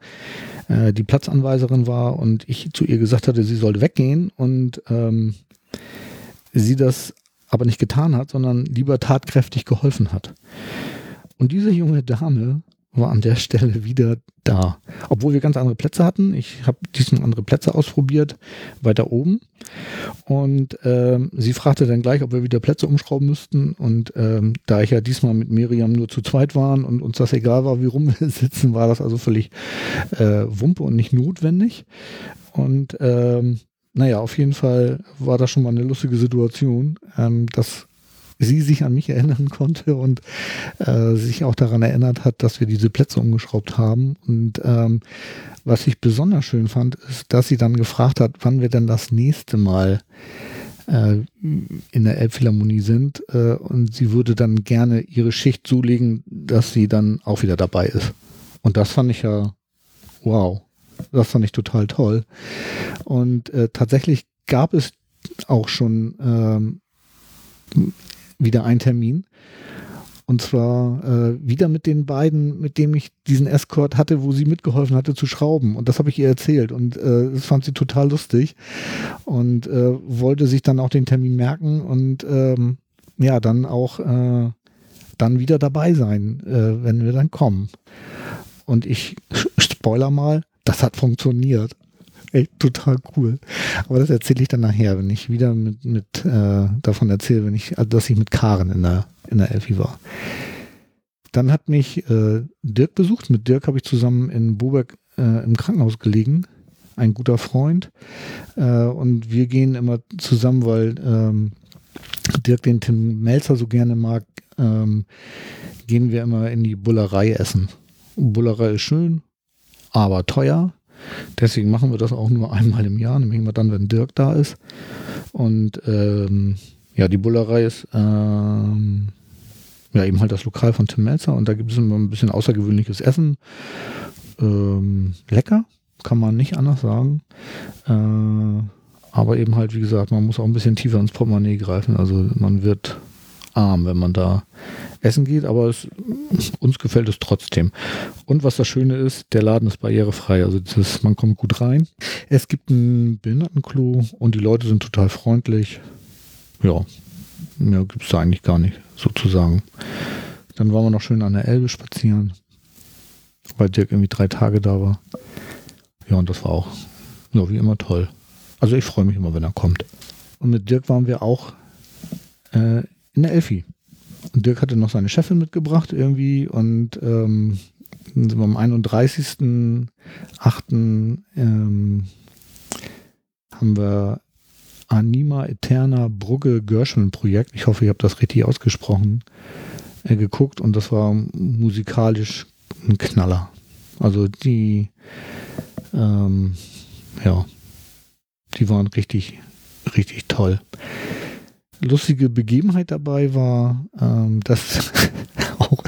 äh, die Platzanweiserin war und ich zu ihr gesagt hatte, sie sollte weggehen und ähm, sie das aber nicht getan hat, sondern lieber tatkräftig geholfen hat. Und diese junge Dame war an der Stelle wieder da. Obwohl wir ganz andere Plätze hatten. Ich habe diesmal andere Plätze ausprobiert, weiter oben. Und ähm, sie fragte dann gleich, ob wir wieder Plätze umschrauben müssten. Und ähm, da ich ja diesmal mit Miriam nur zu zweit waren und uns das egal war, wie rum wir sitzen, war das also völlig äh, Wumpe und nicht notwendig. Und ähm, naja, auf jeden Fall war das schon mal eine lustige Situation, ähm, dass sie sich an mich erinnern konnte und äh, sich auch daran erinnert hat, dass wir diese Plätze umgeschraubt haben. Und ähm, was ich besonders schön fand, ist, dass sie dann gefragt hat, wann wir denn das nächste Mal äh, in der Elbphilharmonie sind. Äh, und sie würde dann gerne ihre Schicht zulegen, dass sie dann auch wieder dabei ist. Und das fand ich ja wow. Das fand ich total toll. Und äh, tatsächlich gab es auch schon ähm, wieder einen Termin. Und zwar äh, wieder mit den beiden, mit denen ich diesen Escort hatte, wo sie mitgeholfen hatte zu schrauben. Und das habe ich ihr erzählt. Und äh, das fand sie total lustig. Und äh, wollte sich dann auch den Termin merken und ähm, ja, dann auch äh, dann wieder dabei sein, äh, wenn wir dann kommen. Und ich spoiler mal, das hat funktioniert. Echt total cool. Aber das erzähle ich dann nachher, wenn ich wieder mit, mit äh, davon erzähle, wenn ich, also dass ich mit Karen in der, in der Elfi war. Dann hat mich äh, Dirk besucht. Mit Dirk habe ich zusammen in Boberg äh, im Krankenhaus gelegen. Ein guter Freund. Äh, und wir gehen immer zusammen, weil ähm, Dirk den Tim Melzer so gerne mag, ähm, gehen wir immer in die Bullerei essen. Bullerei ist schön, aber teuer. Deswegen machen wir das auch nur einmal im Jahr, nämlich immer dann, wenn Dirk da ist. Und ähm, ja, die Bullerei ist ähm, ja eben halt das Lokal von Tim Melzer und da gibt es immer ein bisschen außergewöhnliches Essen. Ähm, lecker, kann man nicht anders sagen. Äh, aber eben halt, wie gesagt, man muss auch ein bisschen tiefer ins Portemonnaie greifen. Also man wird arm, wenn man da essen geht, aber es, uns gefällt es trotzdem. Und was das Schöne ist, der Laden ist barrierefrei, also das, man kommt gut rein. Es gibt ein Behindertenklo und die Leute sind total freundlich. Ja, mehr gibt es da eigentlich gar nicht, sozusagen. Dann waren wir noch schön an der Elbe spazieren, weil Dirk irgendwie drei Tage da war. Ja, und das war auch, ja, wie immer toll. Also ich freue mich immer, wenn er kommt. Und mit Dirk waren wir auch äh, in der Elfi. Und Dirk hatte noch seine Chefin mitgebracht irgendwie und ähm, dann sind wir am 31.08. Ähm, haben wir Anima Eterna Brugge Gershwin Projekt, ich hoffe, ich habe das richtig ausgesprochen, äh, geguckt und das war musikalisch ein Knaller. Also die, ähm, ja, die waren richtig, richtig toll lustige Begebenheit dabei war, ähm, dass auch,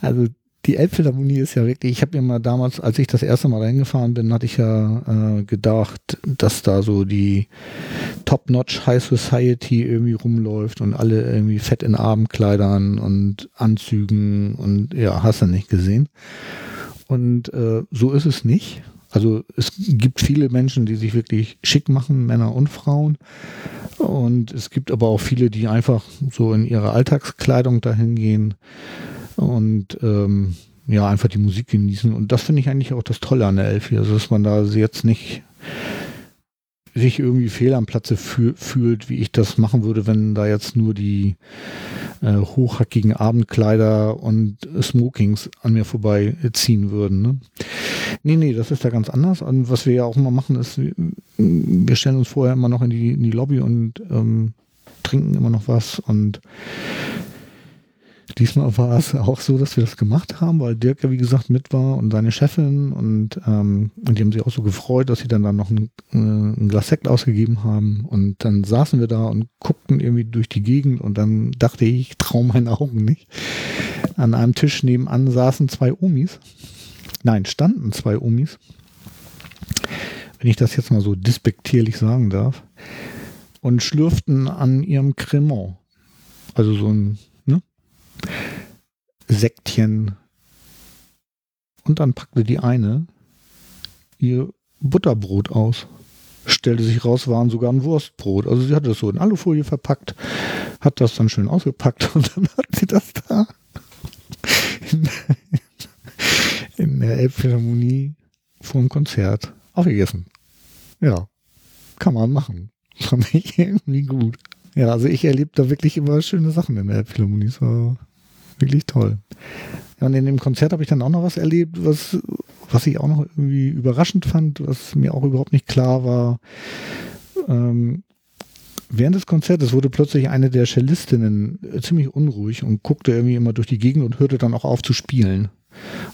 also die Elbphilharmonie ist ja wirklich, ich habe mir mal damals, als ich das erste Mal reingefahren bin, hatte ich ja äh, gedacht, dass da so die Top-Notch High Society irgendwie rumläuft und alle irgendwie fett in Abendkleidern und Anzügen und ja, hast du nicht gesehen. Und äh, so ist es nicht. Also es gibt viele Menschen, die sich wirklich schick machen, Männer und Frauen. Und es gibt aber auch viele, die einfach so in ihrer Alltagskleidung dahin gehen und ähm, ja, einfach die Musik genießen. Und das finde ich eigentlich auch das Tolle an der Elfi. Also, dass man da jetzt nicht sich irgendwie fehl am Platze fühl, fühlt, wie ich das machen würde, wenn da jetzt nur die äh, hochhackigen Abendkleider und Smokings an mir vorbei ziehen würden. Ne? Nee, nee, das ist da ganz anders. Und was wir ja auch immer machen, ist, wir stellen uns vorher immer noch in die, in die Lobby und ähm, trinken immer noch was. Und Diesmal war es auch so, dass wir das gemacht haben, weil Dirk ja wie gesagt mit war und seine Chefin. Und, ähm, und die haben sich auch so gefreut, dass sie dann, dann noch ein, äh, ein Glas Sekt ausgegeben haben. Und dann saßen wir da und guckten irgendwie durch die Gegend. Und dann dachte ich, ich traue meinen Augen nicht. An einem Tisch nebenan saßen zwei Omis nein, standen zwei Omis, wenn ich das jetzt mal so despektierlich sagen darf, und schlürften an ihrem Cremant. Also so ein ne? Sektchen. Und dann packte die eine ihr Butterbrot aus. Stellte sich raus, waren sogar ein Wurstbrot. Also sie hatte das so in Alufolie verpackt, hat das dann schön ausgepackt und dann hat sie das da in, in der Elbphilharmonie vor dem Konzert aufgegessen. Ja, kann man machen. Fand ich irgendwie gut. Ja, also ich erlebe da wirklich immer schöne Sachen in der Elbphilharmonie. Das war wirklich toll. Ja, und in dem Konzert habe ich dann auch noch was erlebt, was, was ich auch noch irgendwie überraschend fand, was mir auch überhaupt nicht klar war. Ähm, während des Konzertes wurde plötzlich eine der Cellistinnen ziemlich unruhig und guckte irgendwie immer durch die Gegend und hörte dann auch auf zu spielen.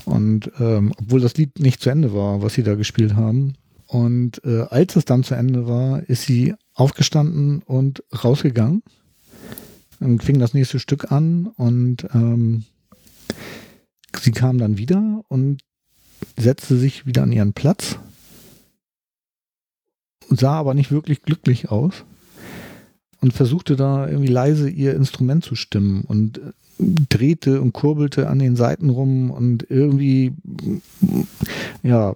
Und ähm, obwohl das Lied nicht zu Ende war, was sie da gespielt haben. Und äh, als es dann zu Ende war, ist sie aufgestanden und rausgegangen und fing das nächste Stück an und ähm, sie kam dann wieder und setzte sich wieder an ihren Platz, sah aber nicht wirklich glücklich aus und versuchte da irgendwie leise ihr Instrument zu stimmen und äh, drehte und kurbelte an den Seiten rum und irgendwie, ja,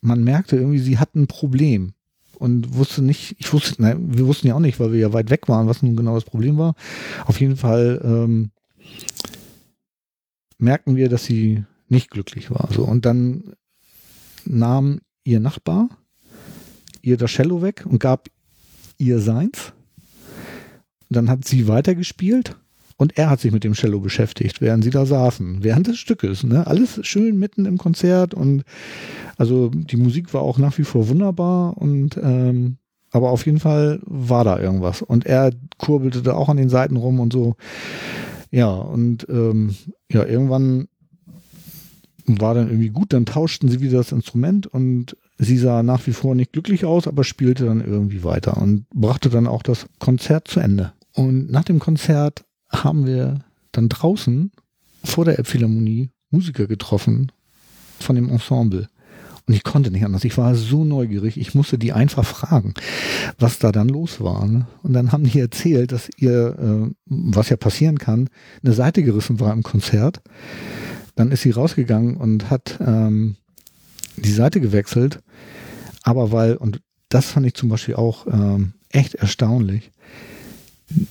man merkte irgendwie, sie hat ein Problem und wusste nicht, ich wusste, nein, wir wussten ja auch nicht, weil wir ja weit weg waren, was nun genau das Problem war. Auf jeden Fall ähm, merkten wir, dass sie nicht glücklich war. So. Und dann nahm ihr Nachbar ihr das Cello weg und gab ihr seins. Dann hat sie weitergespielt und er hat sich mit dem Cello beschäftigt, während sie da saßen, während des Stückes. Ne? Alles schön mitten im Konzert und also die Musik war auch nach wie vor wunderbar und ähm, aber auf jeden Fall war da irgendwas. Und er kurbelte da auch an den Seiten rum und so. Ja, und ähm, ja, irgendwann war dann irgendwie gut, dann tauschten sie wieder das Instrument und sie sah nach wie vor nicht glücklich aus, aber spielte dann irgendwie weiter und brachte dann auch das Konzert zu Ende. Und nach dem Konzert haben wir dann draußen vor der Elbphilharmonie Musiker getroffen von dem Ensemble. Und ich konnte nicht anders. Ich war so neugierig. Ich musste die einfach fragen, was da dann los war. Ne? Und dann haben die erzählt, dass ihr, äh, was ja passieren kann, eine Seite gerissen war im Konzert. Dann ist sie rausgegangen und hat ähm, die Seite gewechselt. Aber weil, und das fand ich zum Beispiel auch ähm, echt erstaunlich,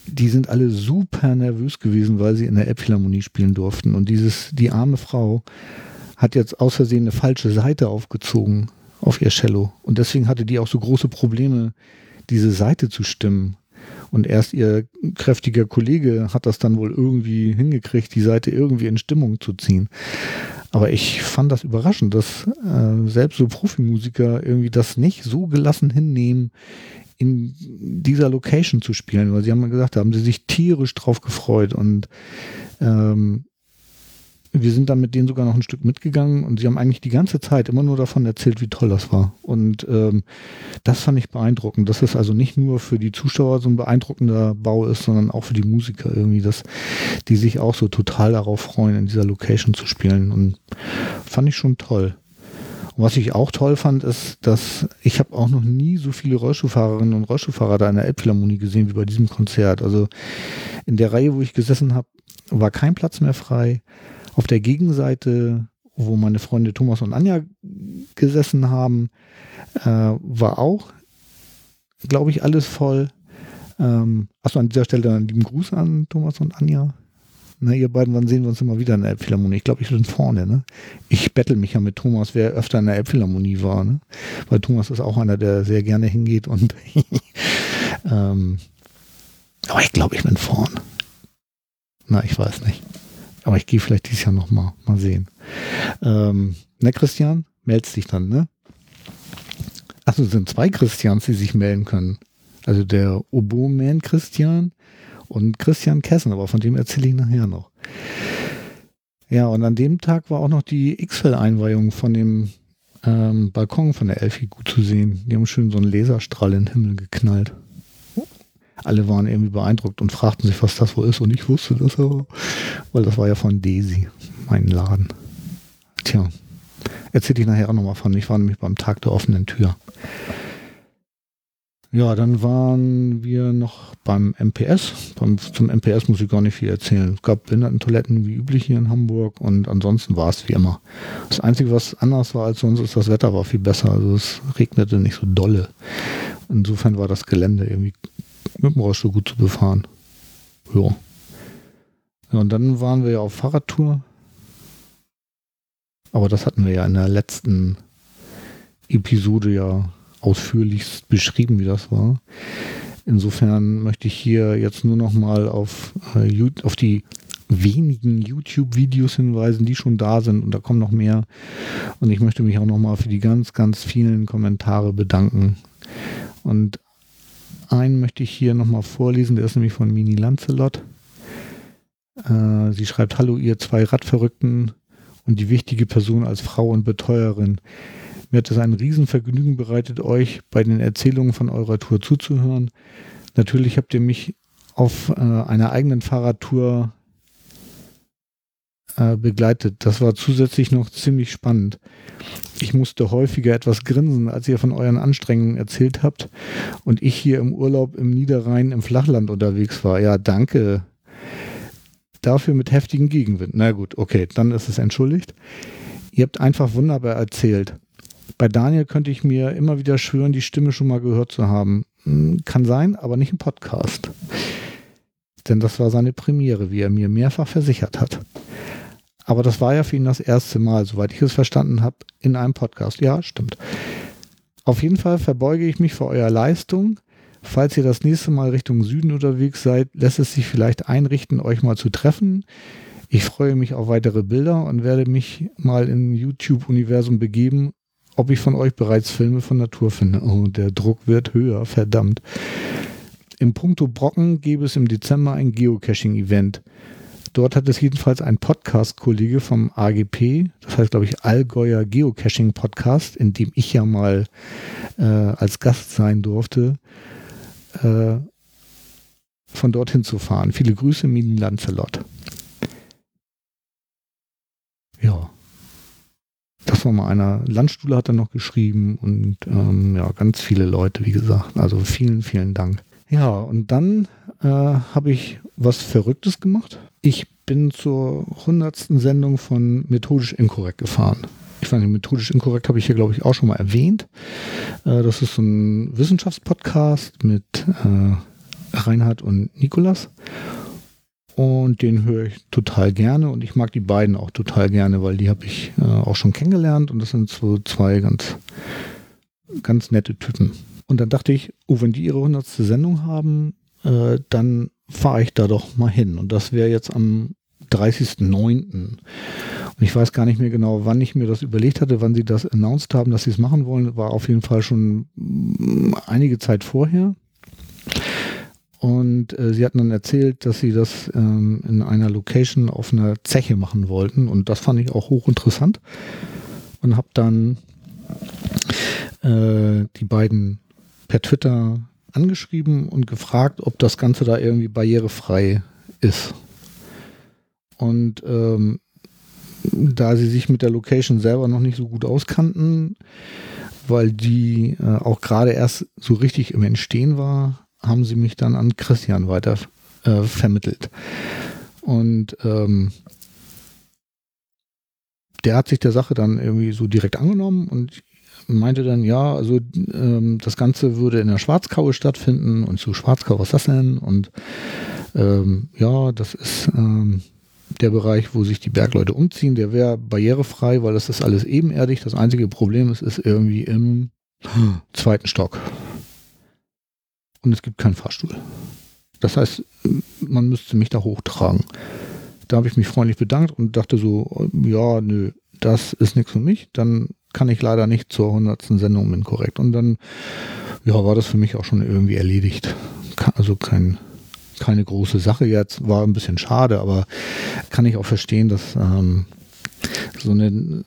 die sind alle super nervös gewesen, weil sie in der Elbphilharmonie spielen durften. Und dieses, die arme Frau hat jetzt aus Versehen eine falsche Seite aufgezogen auf ihr Cello. Und deswegen hatte die auch so große Probleme, diese Seite zu stimmen. Und erst ihr kräftiger Kollege hat das dann wohl irgendwie hingekriegt, die Seite irgendwie in Stimmung zu ziehen. Aber ich fand das überraschend, dass äh, selbst so Profimusiker irgendwie das nicht so gelassen hinnehmen, in dieser Location zu spielen, weil sie haben gesagt, da haben sie sich tierisch drauf gefreut und ähm, wir sind dann mit denen sogar noch ein Stück mitgegangen und sie haben eigentlich die ganze Zeit immer nur davon erzählt, wie toll das war. Und ähm, das fand ich beeindruckend, dass es also nicht nur für die Zuschauer so ein beeindruckender Bau ist, sondern auch für die Musiker irgendwie, dass die sich auch so total darauf freuen, in dieser Location zu spielen. Und fand ich schon toll. Was ich auch toll fand, ist, dass ich habe auch noch nie so viele Rollstuhlfahrerinnen und Rollstuhlfahrer da in der Elbphilharmonie gesehen wie bei diesem Konzert. Also in der Reihe, wo ich gesessen habe, war kein Platz mehr frei. Auf der Gegenseite, wo meine Freunde Thomas und Anja gesessen haben, äh, war auch, glaube ich, alles voll. Ähm, achso, an dieser Stelle einen lieben Gruß an Thomas und Anja. Na, ihr beiden, wann sehen wir uns immer wieder in der Elbphilharmonie? Ich glaube, ich bin vorne. Ne? Ich bettel mich ja mit Thomas, wer öfter in der Elbphilharmonie war. Ne? Weil Thomas ist auch einer, der sehr gerne hingeht. Und ähm, aber ich glaube, ich bin vorne. Na, ich weiß nicht. Aber ich gehe vielleicht dieses Jahr nochmal. Mal sehen. Ähm, ne, Christian? Meldest dich dann, ne? Achso, es sind zwei Christians, die sich melden können. Also der Oboman Christian und Christian Kessen, aber von dem erzähle ich nachher noch. Ja, und an dem Tag war auch noch die X-Fell-Einweihung von dem ähm, Balkon von der Elfi gut zu sehen. Die haben schön so einen Laserstrahl in den Himmel geknallt alle waren irgendwie beeindruckt und fragten sich, was das wohl ist. Und ich wusste das aber, weil das war ja von Daisy, mein Laden. Tja, Erzähle ich nachher auch nochmal von. Ich war nämlich beim Tag der offenen Tür. Ja, dann waren wir noch beim MPS. Beim, zum MPS muss ich gar nicht viel erzählen. Es gab Behindertentoiletten wie üblich hier in Hamburg und ansonsten war es wie immer. Das Einzige, was anders war als sonst, ist, das Wetter war viel besser. Also es regnete nicht so dolle. Insofern war das Gelände irgendwie mit dem Rollstuhl gut zu befahren. Ja. ja. Und dann waren wir ja auf Fahrradtour. Aber das hatten wir ja in der letzten Episode ja ausführlichst beschrieben, wie das war. Insofern möchte ich hier jetzt nur noch mal auf, äh, auf die wenigen YouTube-Videos hinweisen, die schon da sind und da kommen noch mehr. Und ich möchte mich auch noch mal für die ganz, ganz vielen Kommentare bedanken. Und einen möchte ich hier noch mal vorlesen, der ist nämlich von Mini Lancelot. Äh, sie schreibt, hallo ihr zwei Radverrückten und die wichtige Person als Frau und Betreuerin. Mir hat es ein Riesenvergnügen bereitet, euch bei den Erzählungen von eurer Tour zuzuhören. Natürlich habt ihr mich auf äh, einer eigenen Fahrradtour äh, begleitet. Das war zusätzlich noch ziemlich spannend. Ich musste häufiger etwas grinsen, als ihr von euren Anstrengungen erzählt habt und ich hier im Urlaub im Niederrhein im Flachland unterwegs war. Ja, danke. Dafür mit heftigem Gegenwind. Na gut, okay, dann ist es entschuldigt. Ihr habt einfach wunderbar erzählt. Bei Daniel könnte ich mir immer wieder schwören, die Stimme schon mal gehört zu haben. Hm, kann sein, aber nicht im Podcast. Denn das war seine Premiere, wie er mir mehrfach versichert hat. Aber das war ja für ihn das erste Mal, soweit ich es verstanden habe, in einem Podcast. Ja, stimmt. Auf jeden Fall verbeuge ich mich vor eurer Leistung. Falls ihr das nächste Mal Richtung Süden unterwegs seid, lässt es sich vielleicht einrichten, euch mal zu treffen. Ich freue mich auf weitere Bilder und werde mich mal im YouTube-Universum begeben ob ich von euch bereits Filme von Natur finde. Oh, der Druck wird höher, verdammt. Im Punkto Brocken gäbe es im Dezember ein Geocaching-Event. Dort hat es jedenfalls ein Podcast-Kollege vom AGP, das heißt, glaube ich, Allgäuer Geocaching Podcast, in dem ich ja mal äh, als Gast sein durfte, äh, von dorthin zu fahren. Viele Grüße, Mini Lancelot. Ja das war mal einer. Landstuhle hat er noch geschrieben und ähm, ja, ganz viele Leute, wie gesagt. Also vielen, vielen Dank. Ja, und dann äh, habe ich was Verrücktes gemacht. Ich bin zur hundertsten Sendung von Methodisch Inkorrekt gefahren. Ich nicht, Methodisch Inkorrekt habe ich hier, glaube ich, auch schon mal erwähnt. Äh, das ist so ein Wissenschaftspodcast mit äh, Reinhard und Nikolas. Und den höre ich total gerne und ich mag die beiden auch total gerne, weil die habe ich äh, auch schon kennengelernt und das sind so zwei ganz, ganz nette Typen. Und dann dachte ich, oh, wenn die ihre hundertste Sendung haben, äh, dann fahre ich da doch mal hin. Und das wäre jetzt am 30.09. Und ich weiß gar nicht mehr genau, wann ich mir das überlegt hatte, wann sie das announced haben, dass sie es machen wollen. War auf jeden Fall schon mm, einige Zeit vorher. Und äh, sie hatten dann erzählt, dass sie das ähm, in einer Location auf einer Zeche machen wollten. Und das fand ich auch hochinteressant. Und habe dann äh, die beiden per Twitter angeschrieben und gefragt, ob das Ganze da irgendwie barrierefrei ist. Und ähm, da sie sich mit der Location selber noch nicht so gut auskannten, weil die äh, auch gerade erst so richtig im Entstehen war, haben sie mich dann an Christian weiter äh, vermittelt. Und ähm, der hat sich der Sache dann irgendwie so direkt angenommen und meinte dann, ja, also ähm, das Ganze würde in der Schwarzkaue stattfinden und zu Schwarzkau, was das denn? Und ähm, ja, das ist ähm, der Bereich, wo sich die Bergleute umziehen, der wäre barrierefrei, weil das ist alles ebenerdig. Das einzige Problem ist, ist irgendwie im zweiten Stock und es gibt keinen Fahrstuhl. Das heißt, man müsste mich da hochtragen. Da habe ich mich freundlich bedankt und dachte so, ja, nö, das ist nichts für mich. Dann kann ich leider nicht zur 100. Sendung mit korrekt. Und dann, ja, war das für mich auch schon irgendwie erledigt. Also kein, keine große Sache jetzt, war ein bisschen schade, aber kann ich auch verstehen, dass ähm, so eine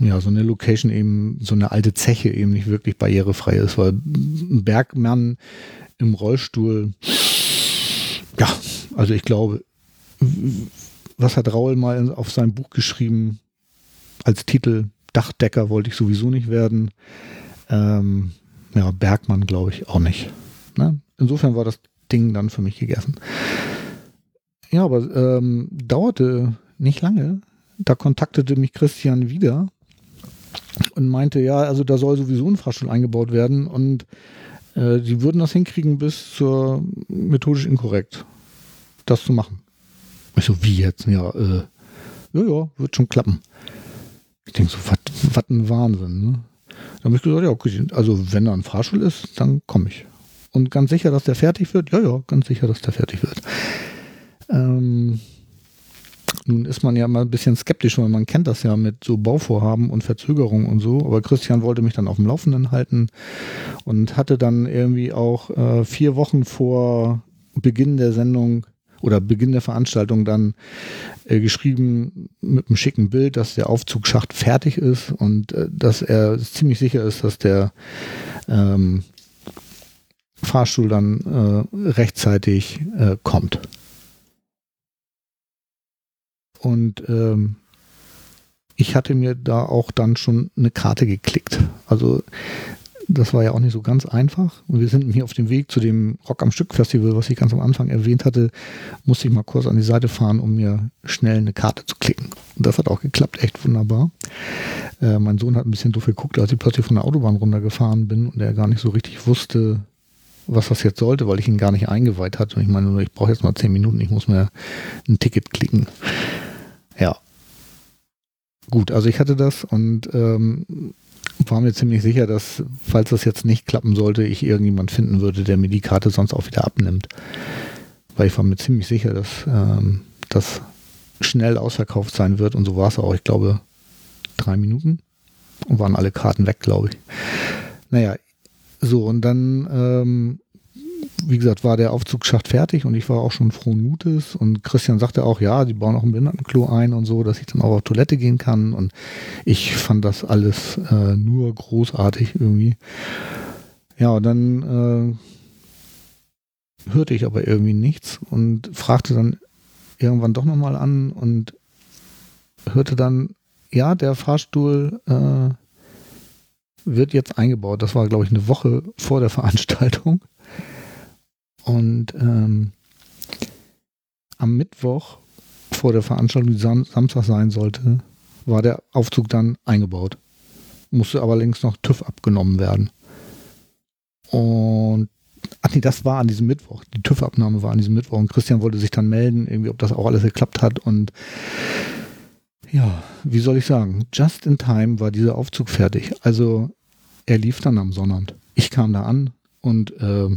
ja, so eine Location eben, so eine alte Zeche eben nicht wirklich barrierefrei ist, weil ein Bergmann im Rollstuhl, ja, also ich glaube, was hat Raul mal auf sein Buch geschrieben als Titel? Dachdecker wollte ich sowieso nicht werden. Ähm, ja, Bergmann glaube ich auch nicht. Ne? Insofern war das Ding dann für mich gegessen. Ja, aber ähm, dauerte nicht lange. Da kontaktete mich Christian wieder und meinte, ja, also da soll sowieso ein Fahrstuhl eingebaut werden und äh, die würden das hinkriegen bis zur methodisch inkorrekt, das zu machen. Ich so, wie jetzt? Ja, äh, ja, ja, wird schon klappen. Ich denke so, was ein Wahnsinn. Ne? Dann habe ich gesagt, ja, okay, also wenn da ein Fahrstuhl ist, dann komme ich. Und ganz sicher, dass der fertig wird? Ja, ja, ganz sicher, dass der fertig wird. Ähm, nun ist man ja mal ein bisschen skeptisch, weil man kennt das ja mit so Bauvorhaben und Verzögerungen und so. Aber Christian wollte mich dann auf dem Laufenden halten und hatte dann irgendwie auch äh, vier Wochen vor Beginn der Sendung oder Beginn der Veranstaltung dann äh, geschrieben mit einem schicken Bild, dass der Aufzugsschacht fertig ist und äh, dass er ziemlich sicher ist, dass der ähm, Fahrstuhl dann äh, rechtzeitig äh, kommt. Und ähm, ich hatte mir da auch dann schon eine Karte geklickt. Also das war ja auch nicht so ganz einfach. Und wir sind hier auf dem Weg zu dem Rock am Stück Festival, was ich ganz am Anfang erwähnt hatte, musste ich mal kurz an die Seite fahren, um mir schnell eine Karte zu klicken. Und das hat auch geklappt, echt wunderbar. Äh, mein Sohn hat ein bisschen doof geguckt, als ich plötzlich von der Autobahn runtergefahren bin und er gar nicht so richtig wusste, was das jetzt sollte, weil ich ihn gar nicht eingeweiht hatte. Und ich meine, ich brauche jetzt mal zehn Minuten, ich muss mir ein Ticket klicken. Gut, also ich hatte das und ähm, war mir ziemlich sicher, dass, falls das jetzt nicht klappen sollte, ich irgendjemand finden würde, der mir die Karte sonst auch wieder abnimmt. Weil ich war mir ziemlich sicher, dass ähm, das schnell ausverkauft sein wird und so war es auch. Ich glaube, drei Minuten und waren alle Karten weg, glaube ich. Naja, so und dann ähm, wie gesagt, war der Aufzugsschacht fertig und ich war auch schon frohen Mutes und Christian sagte auch, ja, die bauen auch ein Behindertenklo ein und so, dass ich dann auch auf Toilette gehen kann und ich fand das alles äh, nur großartig irgendwie. Ja, und dann äh, hörte ich aber irgendwie nichts und fragte dann irgendwann doch nochmal an und hörte dann, ja, der Fahrstuhl äh, wird jetzt eingebaut. Das war, glaube ich, eine Woche vor der Veranstaltung. Und ähm, am Mittwoch vor der Veranstaltung, die Sam Samstag sein sollte, war der Aufzug dann eingebaut. Musste aber längst noch TÜV abgenommen werden. Und ach nee, das war an diesem Mittwoch. Die TÜV-Abnahme war an diesem Mittwoch und Christian wollte sich dann melden, irgendwie, ob das auch alles geklappt hat. Und ja, wie soll ich sagen, just in time war dieser Aufzug fertig. Also er lief dann am Sonnabend. Ich kam da an und äh,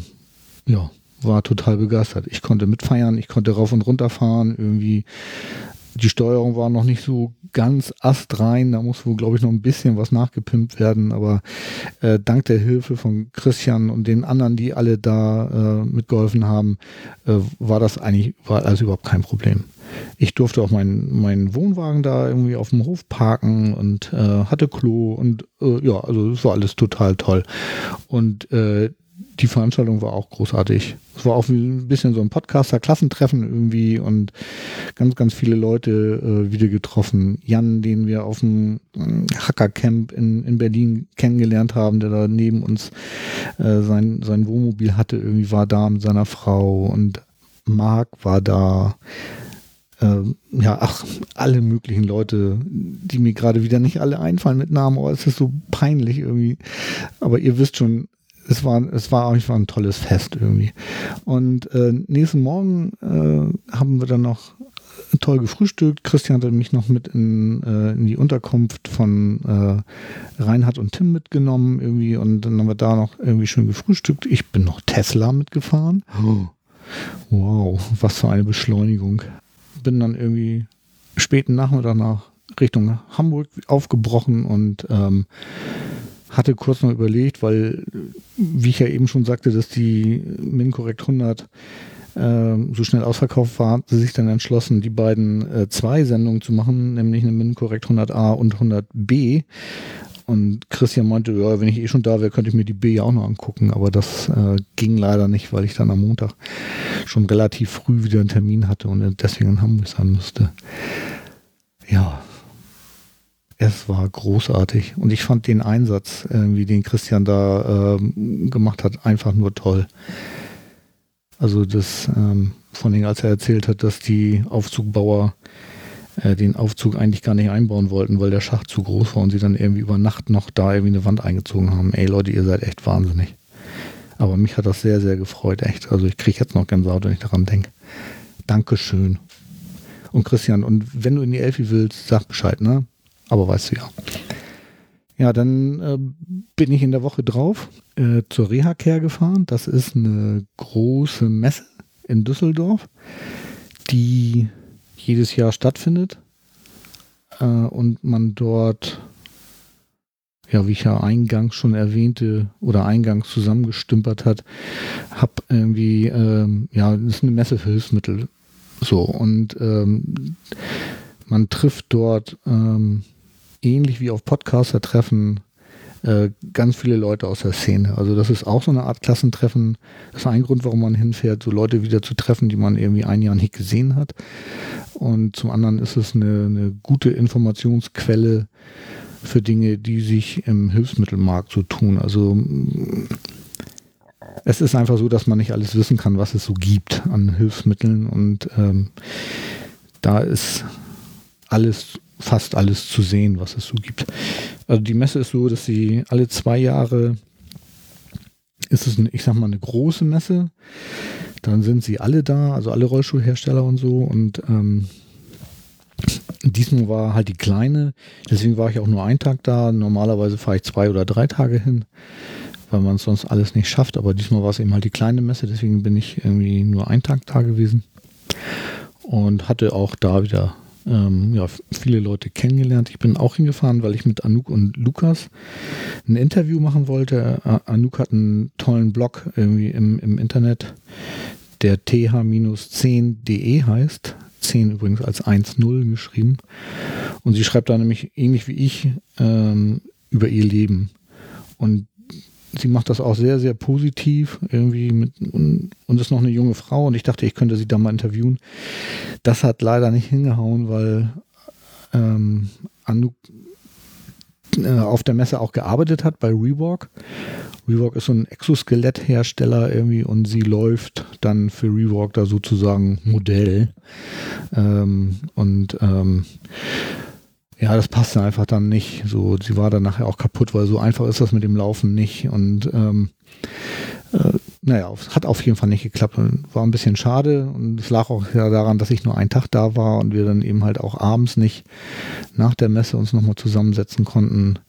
ja, war total begeistert. Ich konnte mitfeiern, ich konnte rauf und runter fahren, irgendwie die Steuerung war noch nicht so ganz astrein, da muss wohl, glaube ich, noch ein bisschen was nachgepimpt werden, aber äh, dank der Hilfe von Christian und den anderen, die alle da äh, mitgeholfen haben, äh, war das eigentlich, war also überhaupt kein Problem. Ich durfte auch meinen meinen Wohnwagen da irgendwie auf dem Hof parken und äh, hatte Klo und äh, ja, also es war alles total toll. Und äh, die Veranstaltung war auch großartig. Es war auch ein bisschen so ein Podcaster-Klassentreffen irgendwie und ganz, ganz viele Leute äh, wieder getroffen. Jan, den wir auf dem äh, Hackercamp in, in Berlin kennengelernt haben, der da neben uns äh, sein, sein Wohnmobil hatte, irgendwie war da mit seiner Frau und Marc war da. Ähm, ja, ach, alle möglichen Leute, die mir gerade wieder nicht alle einfallen mit Namen, aber es ist so peinlich irgendwie. Aber ihr wisst schon, es war, es war einfach ein tolles Fest irgendwie. Und äh, nächsten Morgen äh, haben wir dann noch toll gefrühstückt. Christian hatte mich noch mit in, äh, in die Unterkunft von äh, Reinhard und Tim mitgenommen irgendwie und dann haben wir da noch irgendwie schön gefrühstückt. Ich bin noch Tesla mitgefahren. Oh. Wow, was für eine Beschleunigung. Bin dann irgendwie späten Nachmittag nach Richtung Hamburg aufgebrochen und ähm, hatte kurz noch überlegt, weil, wie ich ja eben schon sagte, dass die MinCorrect 100 äh, so schnell ausverkauft war, sie sich dann entschlossen, die beiden äh, zwei Sendungen zu machen, nämlich eine MinCorrect 100a und 100b. Und Christian meinte, ja, wenn ich eh schon da wäre, könnte ich mir die B ja auch noch angucken. Aber das äh, ging leider nicht, weil ich dann am Montag schon relativ früh wieder einen Termin hatte und deswegen in Hamburg sein musste. Ja, Es war großartig und ich fand den Einsatz, wie den Christian da ähm, gemacht hat, einfach nur toll. Also das, ähm, von dem, als er erzählt hat, dass die Aufzugbauer äh, den Aufzug eigentlich gar nicht einbauen wollten, weil der Schacht zu groß war und sie dann irgendwie über Nacht noch da irgendwie eine Wand eingezogen haben. Ey Leute, ihr seid echt wahnsinnig. Aber mich hat das sehr, sehr gefreut, echt. Also ich kriege jetzt noch Gänsehaut, wenn ich daran denke. Dankeschön. Und Christian, und wenn du in die Elfi willst, sag Bescheid, ne? Aber weißt du ja. Ja, dann äh, bin ich in der Woche drauf äh, zur Reha-Care gefahren. Das ist eine große Messe in Düsseldorf, die jedes Jahr stattfindet äh, und man dort, ja, wie ich ja eingangs schon erwähnte oder eingangs zusammengestümpert hat, hab irgendwie, ähm, ja, das ist eine Messe für Hilfsmittel. So, und ähm, man trifft dort ähm, ähnlich wie auf Podcaster-Treffen äh, ganz viele Leute aus der Szene. Also das ist auch so eine Art Klassentreffen. Das ist ein Grund, warum man hinfährt, so Leute wieder zu treffen, die man irgendwie ein Jahr nicht gesehen hat. Und zum anderen ist es eine, eine gute Informationsquelle für Dinge, die sich im Hilfsmittelmarkt so tun. Also es ist einfach so, dass man nicht alles wissen kann, was es so gibt an Hilfsmitteln und ähm, da ist alles fast alles zu sehen, was es so gibt. Also die Messe ist so, dass sie alle zwei Jahre ist es, eine, ich sag mal, eine große Messe. Dann sind sie alle da, also alle Rollstuhlhersteller und so. Und ähm, diesmal war halt die kleine. Deswegen war ich auch nur einen Tag da. Normalerweise fahre ich zwei oder drei Tage hin, weil man sonst alles nicht schafft. Aber diesmal war es eben halt die kleine Messe. Deswegen bin ich irgendwie nur einen Tag da gewesen und hatte auch da wieder ähm, ja, viele Leute kennengelernt. Ich bin auch hingefahren, weil ich mit Anouk und Lukas ein Interview machen wollte. Anouk hat einen tollen Blog irgendwie im, im Internet, der th-10.de heißt. 10 übrigens als 1.0 geschrieben. Und sie schreibt da nämlich ähnlich wie ich ähm, über ihr Leben. Und sie macht das auch sehr, sehr positiv irgendwie mit, und, und ist noch eine junge Frau und ich dachte, ich könnte sie da mal interviewen. Das hat leider nicht hingehauen, weil ähm, Anouk äh, auf der Messe auch gearbeitet hat bei Rewalk. Rewalk ist so ein Exoskelett-Hersteller irgendwie und sie läuft dann für Rewalk da sozusagen Modell. Ähm, und ähm, ja, das passte einfach dann nicht. So, sie war dann nachher auch kaputt, weil so einfach ist das mit dem Laufen nicht. Und ähm, äh, naja, hat auf jeden Fall nicht geklappt war ein bisschen schade. Und es lag auch ja daran, dass ich nur einen Tag da war und wir dann eben halt auch abends nicht nach der Messe uns nochmal zusammensetzen konnten.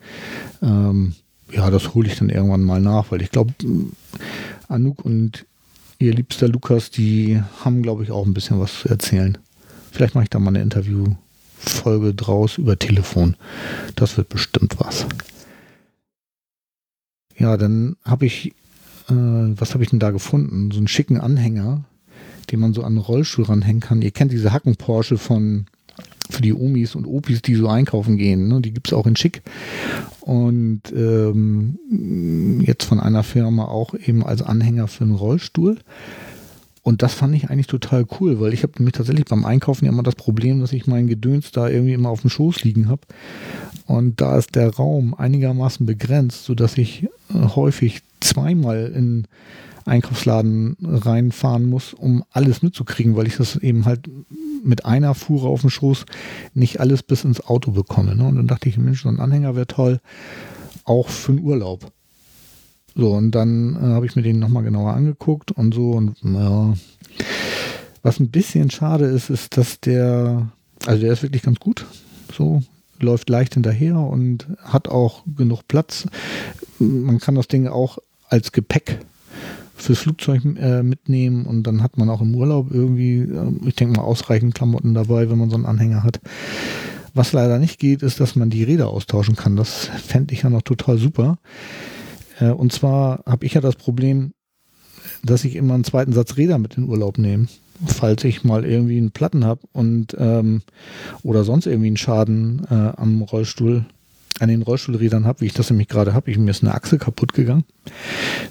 Ähm, ja, das hole ich dann irgendwann mal nach, weil ich glaube, Anouk und ihr liebster Lukas, die haben, glaube ich, auch ein bisschen was zu erzählen. Vielleicht mache ich da mal ein Interview Folge draus über Telefon. Das wird bestimmt was. Ja, dann habe ich, äh, was habe ich denn da gefunden? So einen schicken Anhänger, den man so an den Rollstuhl ranhängen kann. Ihr kennt diese Hacken Porsche von für die Omis und Opis, die so einkaufen gehen. Ne? Die gibt es auch in Schick. Und ähm, jetzt von einer Firma auch eben als Anhänger für einen Rollstuhl. Und das fand ich eigentlich total cool, weil ich habe nämlich tatsächlich beim Einkaufen ja immer das Problem, dass ich mein Gedöns da irgendwie immer auf dem Schoß liegen habe. Und da ist der Raum einigermaßen begrenzt, sodass ich äh, häufig zweimal in Einkaufsladen reinfahren muss, um alles mitzukriegen, weil ich das eben halt mit einer Fuhre auf dem Schoß nicht alles bis ins Auto bekomme. Ne? Und dann dachte ich, Mensch, so ein Anhänger wäre toll, auch für den Urlaub. So, und dann äh, habe ich mir den nochmal genauer angeguckt und so. Und ja, was ein bisschen schade ist, ist, dass der, also der ist wirklich ganz gut. So, läuft leicht hinterher und hat auch genug Platz. Man kann das Ding auch als Gepäck fürs Flugzeug äh, mitnehmen und dann hat man auch im Urlaub irgendwie, äh, ich denke mal, ausreichend Klamotten dabei, wenn man so einen Anhänger hat. Was leider nicht geht, ist, dass man die Räder austauschen kann. Das fände ich ja noch total super. Äh, und zwar habe ich ja das Problem, dass ich immer einen zweiten Satz Räder mit in Urlaub nehme, falls ich mal irgendwie einen Platten habe und ähm, oder sonst irgendwie einen Schaden äh, am Rollstuhl, an den Rollstuhlrädern habe, wie ich das nämlich gerade habe. Ich mir ist eine Achse kaputt gegangen.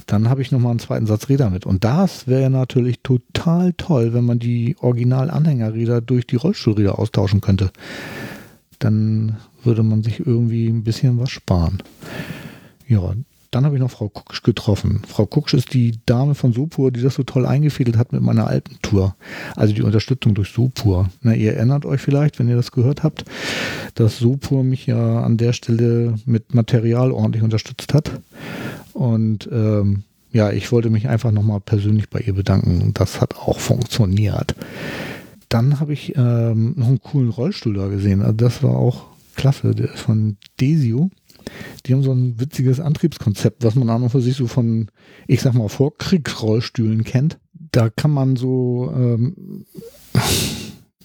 Dann habe ich nochmal einen zweiten Satz Räder mit. Und das wäre natürlich total toll, wenn man die Original-Anhängerräder durch die Rollstuhlräder austauschen könnte. dann würde man sich irgendwie ein bisschen was sparen. Ja, dann habe ich noch Frau Kuksch getroffen. Frau Kuksch ist die Dame von Sopur, die das so toll eingefädelt hat mit meiner Alpentour. Also die Unterstützung durch Sopur. Na, ihr erinnert euch vielleicht, wenn ihr das gehört habt, dass Sopur mich ja an der Stelle mit Material ordentlich unterstützt hat. Und ähm, ja, ich wollte mich einfach nochmal persönlich bei ihr bedanken. Das hat auch funktioniert. Dann habe ich ähm, noch einen coolen Rollstuhl da gesehen. Also das war auch klasse. Der ist von Desio. Die haben so ein witziges Antriebskonzept, was man auch noch für sich so von, ich sag mal, Vorkriegsrollstühlen kennt. Da kann man so, ähm,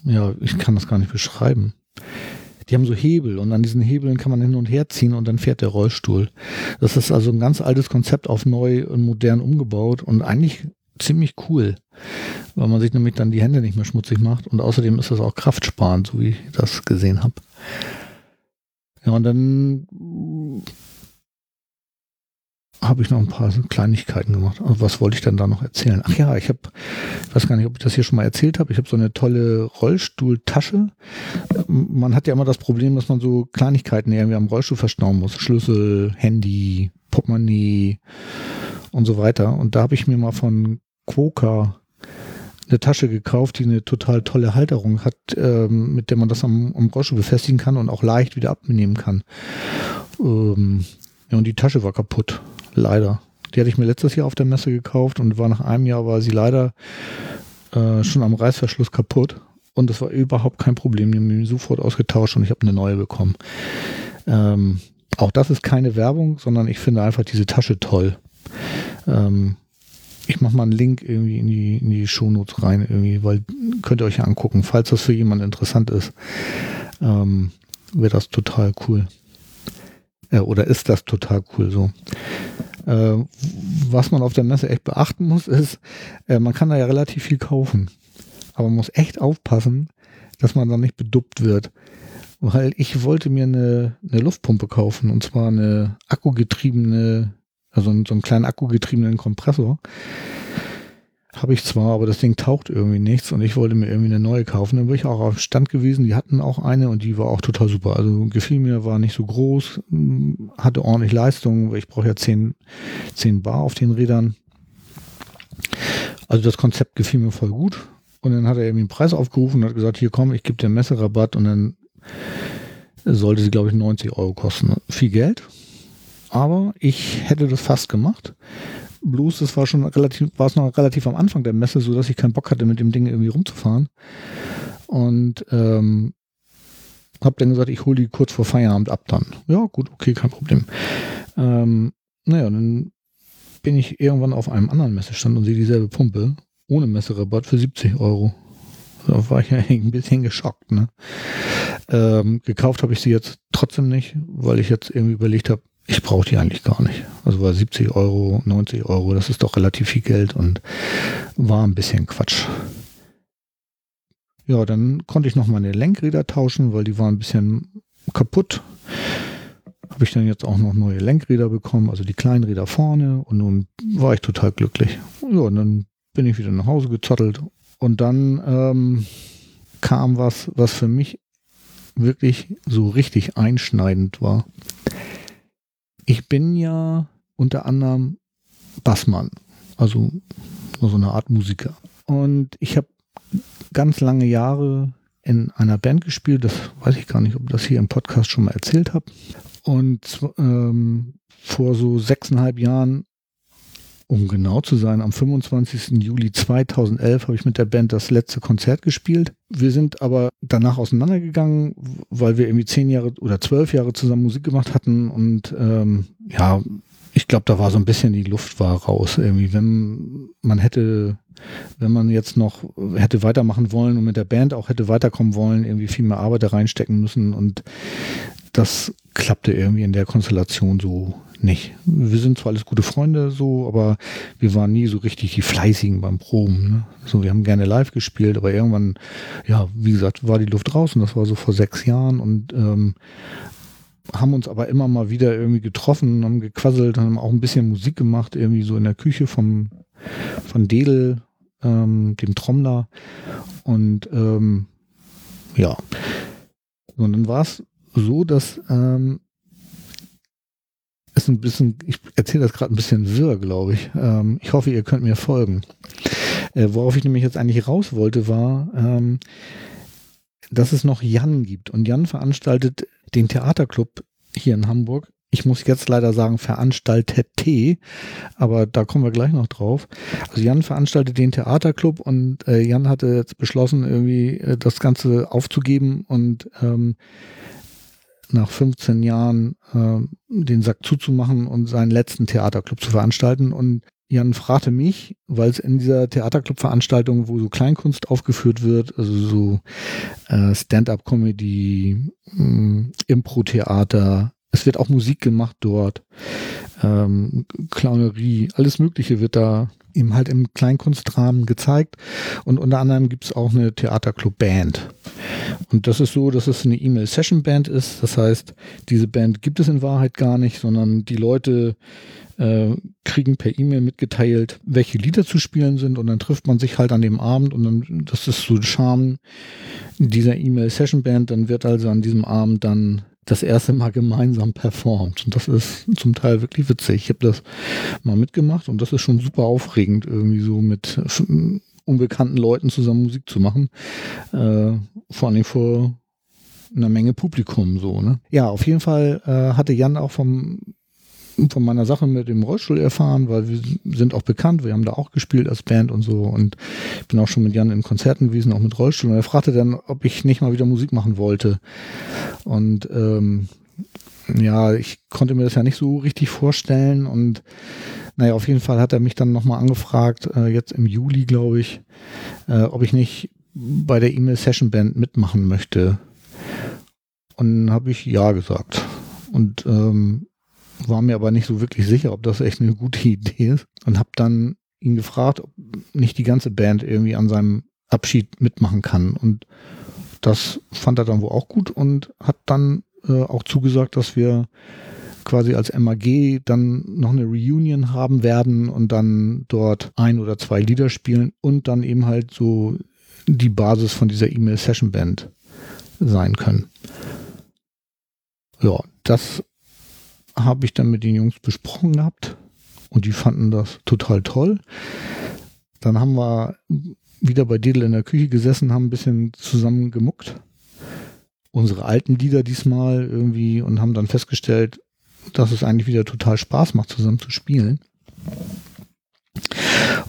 ja, ich kann das gar nicht beschreiben. Die haben so Hebel und an diesen Hebeln kann man hin und her ziehen und dann fährt der Rollstuhl. Das ist also ein ganz altes Konzept auf neu und modern umgebaut und eigentlich ziemlich cool, weil man sich nämlich dann die Hände nicht mehr schmutzig macht und außerdem ist das auch kraftsparend, so wie ich das gesehen habe. Ja, und dann habe ich noch ein paar Kleinigkeiten gemacht. Also was wollte ich denn da noch erzählen? Ach ja, ich habe, ich weiß gar nicht, ob ich das hier schon mal erzählt habe. Ich habe so eine tolle Rollstuhltasche. Man hat ja immer das Problem, dass man so Kleinigkeiten irgendwie am Rollstuhl verstauen muss. Schlüssel, Handy, Portemonnaie und so weiter. Und da habe ich mir mal von Quoka eine Tasche gekauft, die eine total tolle Halterung hat, ähm, mit der man das am, am Rollstuhl befestigen kann und auch leicht wieder abnehmen kann. Ähm, ja, und die Tasche war kaputt. Leider. Die hatte ich mir letztes Jahr auf der Messe gekauft und war nach einem Jahr war sie leider äh, schon am Reißverschluss kaputt. Und das war überhaupt kein Problem. Die haben mich sofort ausgetauscht und ich habe eine neue bekommen. Ähm, auch das ist keine Werbung, sondern ich finde einfach diese Tasche toll. Ähm, ich mache mal einen Link irgendwie in die, in die Shownotes rein, irgendwie, weil könnt ihr euch ja angucken. Falls das für jemanden interessant ist, ähm, wäre das total cool. Äh, oder ist das total cool so. Äh, was man auf der Messe echt beachten muss, ist, äh, man kann da ja relativ viel kaufen. Aber man muss echt aufpassen, dass man da nicht beduppt wird. Weil ich wollte mir eine, eine Luftpumpe kaufen und zwar eine akkugetriebene also so einen kleinen akkugetriebenen Kompressor. Habe ich zwar, aber das Ding taucht irgendwie nichts und ich wollte mir irgendwie eine neue kaufen. Dann bin ich auch auf Stand gewesen, die hatten auch eine und die war auch total super. Also gefiel mir, war nicht so groß, hatte ordentlich Leistung, ich brauche ja 10, 10 Bar auf den Rädern. Also das Konzept gefiel mir voll gut. Und dann hat er irgendwie einen Preis aufgerufen und hat gesagt, hier komm, ich gebe dir einen Messerabatt und dann sollte sie, glaube ich, 90 Euro kosten. Viel Geld, aber ich hätte das fast gemacht. Bloß, das war schon relativ, war es noch relativ am Anfang der Messe, so dass ich keinen Bock hatte, mit dem Ding irgendwie rumzufahren. Und ähm, habe dann gesagt, ich hole die kurz vor Feierabend ab dann. Ja, gut, okay, kein Problem. Ähm, naja, dann bin ich irgendwann auf einem anderen Messestand und sehe dieselbe Pumpe ohne Messerabatt für 70 Euro. Da war ich ja ein bisschen geschockt. Ne? Ähm, gekauft habe ich sie jetzt trotzdem nicht, weil ich jetzt irgendwie überlegt habe, ich brauche die eigentlich gar nicht. Also war 70 Euro, 90 Euro, das ist doch relativ viel Geld und war ein bisschen Quatsch. Ja, dann konnte ich noch meine Lenkräder tauschen, weil die waren ein bisschen kaputt. Habe ich dann jetzt auch noch neue Lenkräder bekommen, also die kleinen Räder vorne und nun war ich total glücklich. Ja, und dann bin ich wieder nach Hause gezottelt und dann ähm, kam was, was für mich wirklich so richtig einschneidend war ich bin ja unter anderem Bassmann, also so eine Art Musiker. Und ich habe ganz lange Jahre in einer Band gespielt, das weiß ich gar nicht, ob das hier im Podcast schon mal erzählt habe. Und ähm, vor so sechseinhalb Jahren um genau zu sein, am 25. Juli 2011 habe ich mit der Band das letzte Konzert gespielt. Wir sind aber danach auseinandergegangen, weil wir irgendwie zehn Jahre oder zwölf Jahre zusammen Musik gemacht hatten und ähm, ja, ich glaube, da war so ein bisschen die Luft war raus irgendwie. Wenn man hätte, wenn man jetzt noch hätte weitermachen wollen und mit der Band auch hätte weiterkommen wollen, irgendwie viel mehr Arbeit da reinstecken müssen und das klappte irgendwie in der Konstellation so nicht. Wir sind zwar alles gute Freunde so, aber wir waren nie so richtig die Fleißigen beim Proben. Ne? So, wir haben gerne live gespielt, aber irgendwann, ja, wie gesagt, war die Luft raus und das war so vor sechs Jahren und ähm, haben uns aber immer mal wieder irgendwie getroffen, haben gequasselt, haben auch ein bisschen Musik gemacht, irgendwie so in der Küche vom, von Dedel, ähm, dem Trommler und ähm, ja, Und dann war es so, dass ähm, ist ein bisschen, ich erzähle das gerade ein bisschen wirr, glaube ich. Ähm, ich hoffe, ihr könnt mir folgen. Äh, worauf ich nämlich jetzt eigentlich raus wollte, war, ähm, dass es noch Jan gibt. Und Jan veranstaltet den Theaterclub hier in Hamburg. Ich muss jetzt leider sagen, veranstaltet T, aber da kommen wir gleich noch drauf. Also Jan veranstaltet den Theaterclub und äh, Jan hatte jetzt beschlossen, irgendwie äh, das Ganze aufzugeben und ähm, nach 15 Jahren äh, den Sack zuzumachen und seinen letzten Theaterclub zu veranstalten. Und Jan fragte mich, weil es in dieser Theaterclub-Veranstaltung, wo so Kleinkunst aufgeführt wird, also so äh, Stand-up-Comedy, äh, Impro-Theater, es wird auch Musik gemacht dort, ähm, Clownerie, alles Mögliche wird da eben halt im Kleinkunstrahmen gezeigt. Und unter anderem gibt es auch eine Theaterclub-Band. Und das ist so, dass es eine E-Mail-Session-Band ist. Das heißt, diese Band gibt es in Wahrheit gar nicht, sondern die Leute äh, kriegen per E-Mail mitgeteilt, welche Lieder zu spielen sind und dann trifft man sich halt an dem Abend und dann, das ist so der Charme dieser E-Mail-Session-Band, dann wird also an diesem Abend dann das erste Mal gemeinsam performt. Und das ist zum Teil wirklich witzig. Ich habe das mal mitgemacht und das ist schon super aufregend, irgendwie so mit unbekannten Leuten zusammen Musik zu machen. Äh, vor allem vor einer Menge Publikum so. Ne? Ja, auf jeden Fall äh, hatte Jan auch vom von meiner Sache mit dem Rollstuhl erfahren, weil wir sind auch bekannt, wir haben da auch gespielt als Band und so und ich bin auch schon mit Jan in Konzerten gewesen, auch mit Rollstuhl und er fragte dann, ob ich nicht mal wieder Musik machen wollte und ähm, ja, ich konnte mir das ja nicht so richtig vorstellen und naja, auf jeden Fall hat er mich dann nochmal angefragt, äh, jetzt im Juli, glaube ich, äh, ob ich nicht bei der E-Mail Session Band mitmachen möchte. Und habe ich ja gesagt. Und ähm, war mir aber nicht so wirklich sicher, ob das echt eine gute Idee ist und habe dann ihn gefragt, ob nicht die ganze Band irgendwie an seinem Abschied mitmachen kann. Und das fand er dann wohl auch gut und hat dann äh, auch zugesagt, dass wir quasi als MAG dann noch eine Reunion haben werden und dann dort ein oder zwei Lieder spielen und dann eben halt so die Basis von dieser E-Mail Session Band sein können. Ja, das habe ich dann mit den Jungs besprochen gehabt und die fanden das total toll. Dann haben wir wieder bei Dedel in der Küche gesessen, haben ein bisschen zusammen gemuckt. Unsere alten Lieder diesmal irgendwie und haben dann festgestellt, dass es eigentlich wieder total Spaß macht, zusammen zu spielen.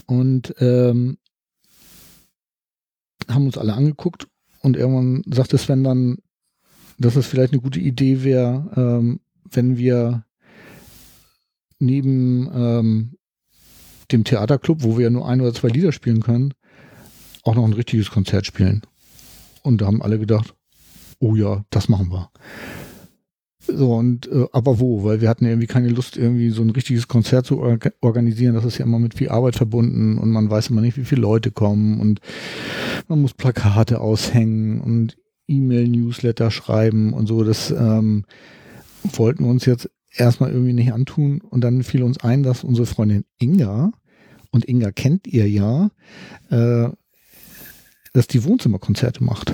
Und ähm, haben uns alle angeguckt und irgendwann sagte Sven dann, dass es vielleicht eine gute Idee wäre, ähm, wenn wir neben ähm, dem Theaterclub, wo wir ja nur ein oder zwei Lieder spielen können, auch noch ein richtiges Konzert spielen. Und da haben alle gedacht, oh ja, das machen wir. So, und äh, aber wo? Weil wir hatten irgendwie keine Lust, irgendwie so ein richtiges Konzert zu or organisieren. Das ist ja immer mit viel Arbeit verbunden und man weiß immer nicht, wie viele Leute kommen und man muss Plakate aushängen und E-Mail-Newsletter schreiben und so. Das ähm, wollten wir uns jetzt erstmal irgendwie nicht antun und dann fiel uns ein, dass unsere Freundin Inga, und Inga kennt ihr ja, äh, dass die Wohnzimmerkonzerte macht.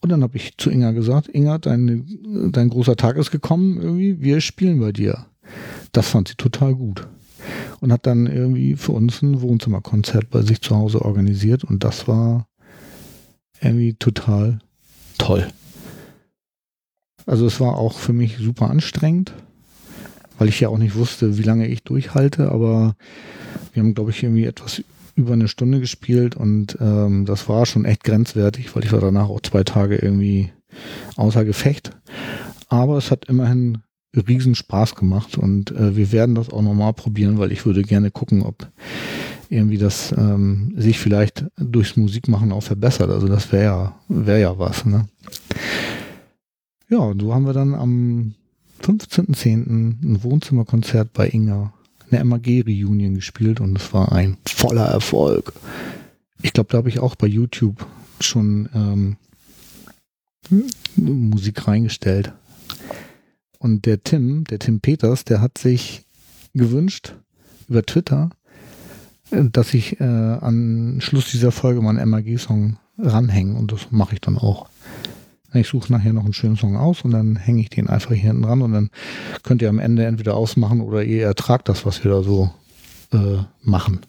Und dann habe ich zu Inga gesagt, Inga, dein, dein großer Tag ist gekommen, irgendwie, wir spielen bei dir. Das fand sie total gut. Und hat dann irgendwie für uns ein Wohnzimmerkonzert bei sich zu Hause organisiert und das war irgendwie total toll. Also es war auch für mich super anstrengend, weil ich ja auch nicht wusste, wie lange ich durchhalte, aber wir haben, glaube ich, irgendwie etwas über eine Stunde gespielt und ähm, das war schon echt grenzwertig, weil ich war danach auch zwei Tage irgendwie außer Gefecht. Aber es hat immerhin riesen Spaß gemacht und äh, wir werden das auch nochmal probieren, weil ich würde gerne gucken, ob irgendwie das ähm, sich vielleicht durchs Musikmachen auch verbessert. Also das wäre ja, wär ja was. Ne? Ja, und so haben wir dann am 15.10. ein Wohnzimmerkonzert bei Inga, eine MAG-Reunion gespielt und es war ein voller Erfolg. Ich glaube, da habe ich auch bei YouTube schon ähm, Musik reingestellt. Und der Tim, der Tim Peters, der hat sich gewünscht über Twitter, dass ich äh, an Schluss dieser Folge mal einen MAG-Song ranhänge und das mache ich dann auch. Ich suche nachher noch einen schönen Song aus und dann hänge ich den einfach hier hinten ran und dann könnt ihr am Ende entweder ausmachen oder ihr ertragt das, was wir da so äh, machen.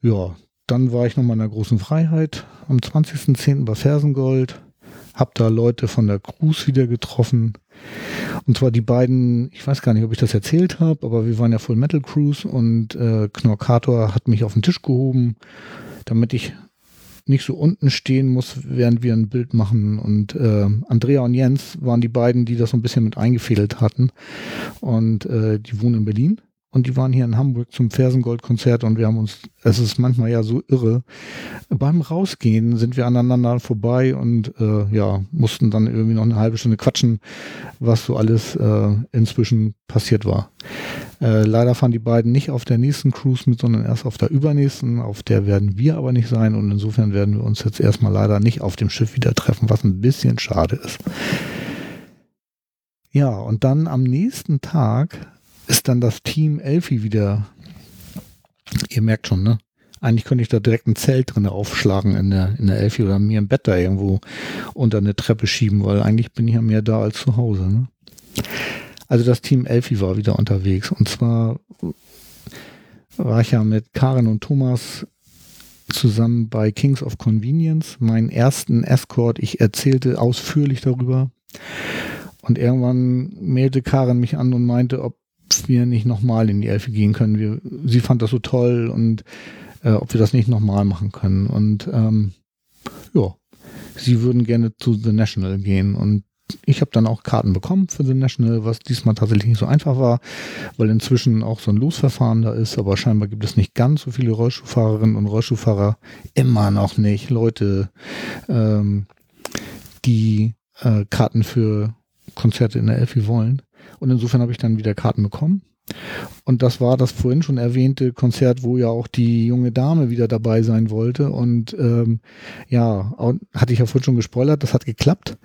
Ja, dann war ich nochmal in der großen Freiheit am 20.10. bei Fersengold. Hab da Leute von der Cruise wieder getroffen. Und zwar die beiden, ich weiß gar nicht, ob ich das erzählt habe, aber wir waren ja Full Metal Cruise und äh, Knorkator hat mich auf den Tisch gehoben, damit ich nicht so unten stehen muss, während wir ein Bild machen. Und äh, Andrea und Jens waren die beiden, die das so ein bisschen mit eingefädelt hatten. Und äh, die wohnen in Berlin und die waren hier in Hamburg zum Fersengold-Konzert und wir haben uns, es ist manchmal ja so irre, beim Rausgehen sind wir aneinander vorbei und äh, ja, mussten dann irgendwie noch eine halbe Stunde quatschen, was so alles äh, inzwischen passiert war. Äh, leider fahren die beiden nicht auf der nächsten Cruise mit, sondern erst auf der übernächsten. Auf der werden wir aber nicht sein und insofern werden wir uns jetzt erstmal leider nicht auf dem Schiff wieder treffen, was ein bisschen schade ist. Ja, und dann am nächsten Tag ist dann das Team Elfi wieder. Ihr merkt schon, ne? Eigentlich könnte ich da direkt ein Zelt drin aufschlagen in der, in der Elfi oder mir ein Bett da irgendwo unter eine Treppe schieben, weil eigentlich bin ich ja mehr da als zu Hause. Ne? Also das Team Elfi war wieder unterwegs. Und zwar war ich ja mit Karin und Thomas zusammen bei Kings of Convenience, meinen ersten Escort. Ich erzählte ausführlich darüber. Und irgendwann mailte Karin mich an und meinte, ob wir nicht nochmal in die Elfe gehen können. Wir, sie fand das so toll und äh, ob wir das nicht nochmal machen können. Und ähm, ja, sie würden gerne zu The National gehen. Und ich habe dann auch Karten bekommen für The National, was diesmal tatsächlich nicht so einfach war, weil inzwischen auch so ein Losverfahren da ist, aber scheinbar gibt es nicht ganz so viele Rollstuhlfahrerinnen und Rollstuhlfahrer, immer noch nicht Leute, ähm, die äh, Karten für Konzerte in der Elfi wollen. Und insofern habe ich dann wieder Karten bekommen. Und das war das vorhin schon erwähnte Konzert, wo ja auch die junge Dame wieder dabei sein wollte. Und ähm, ja, hatte ich ja vorhin schon gespoilert, das hat geklappt.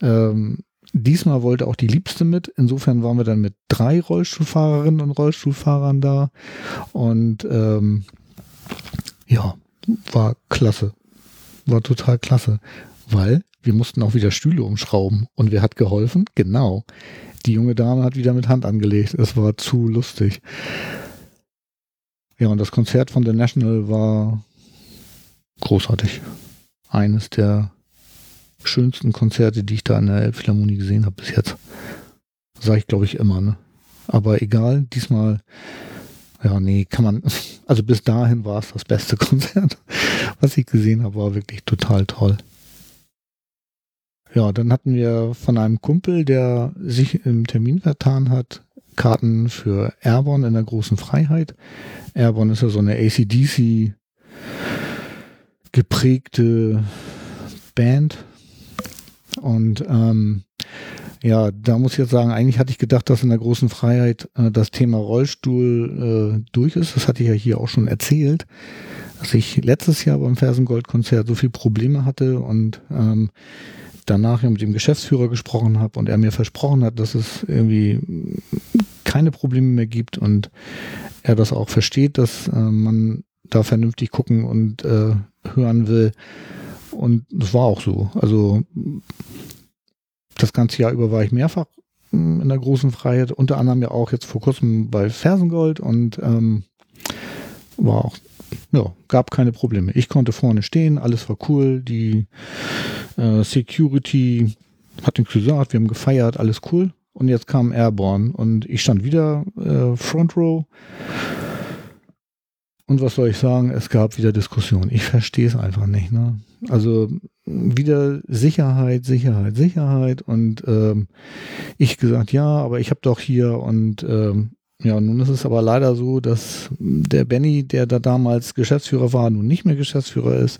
Ähm, diesmal wollte auch die Liebste mit. Insofern waren wir dann mit drei Rollstuhlfahrerinnen und Rollstuhlfahrern da. Und ähm, ja, war klasse. War total klasse. Weil wir mussten auch wieder Stühle umschrauben. Und wer hat geholfen? Genau die junge Dame hat wieder mit Hand angelegt. Es war zu lustig. Ja, und das Konzert von The National war großartig. Eines der schönsten Konzerte, die ich da in der Elbphilharmonie gesehen habe bis jetzt. Sag ich, glaube ich, immer, ne? Aber egal, diesmal, ja, nee, kann man, also bis dahin war es das beste Konzert, was ich gesehen habe, war wirklich total toll. Ja, dann hatten wir von einem Kumpel, der sich im Termin vertan hat, Karten für Airborne in der großen Freiheit. Airborne ist ja so eine ACDC geprägte Band. Und ähm, ja, da muss ich jetzt sagen, eigentlich hatte ich gedacht, dass in der großen Freiheit äh, das Thema Rollstuhl äh, durch ist. Das hatte ich ja hier auch schon erzählt, dass ich letztes Jahr beim Fersengold-Konzert so viele Probleme hatte und ähm, danach mit dem Geschäftsführer gesprochen habe und er mir versprochen hat, dass es irgendwie keine Probleme mehr gibt und er das auch versteht, dass äh, man da vernünftig gucken und äh, hören will. Und das war auch so. Also das ganze Jahr über war ich mehrfach hm, in der großen Freiheit, unter anderem ja auch jetzt vor kurzem bei Fersengold und ähm, war auch ja, gab keine Probleme. Ich konnte vorne stehen, alles war cool. Die äh, Security hat nichts gesagt, wir haben gefeiert, alles cool. Und jetzt kam Airborne und ich stand wieder äh, Front Row. Und was soll ich sagen? Es gab wieder Diskussionen. Ich verstehe es einfach nicht. Ne? Also wieder Sicherheit, Sicherheit, Sicherheit. Und ähm, ich gesagt, ja, aber ich habe doch hier und ähm, ja, nun ist es aber leider so, dass der Benny, der da damals Geschäftsführer war, nun nicht mehr Geschäftsführer ist.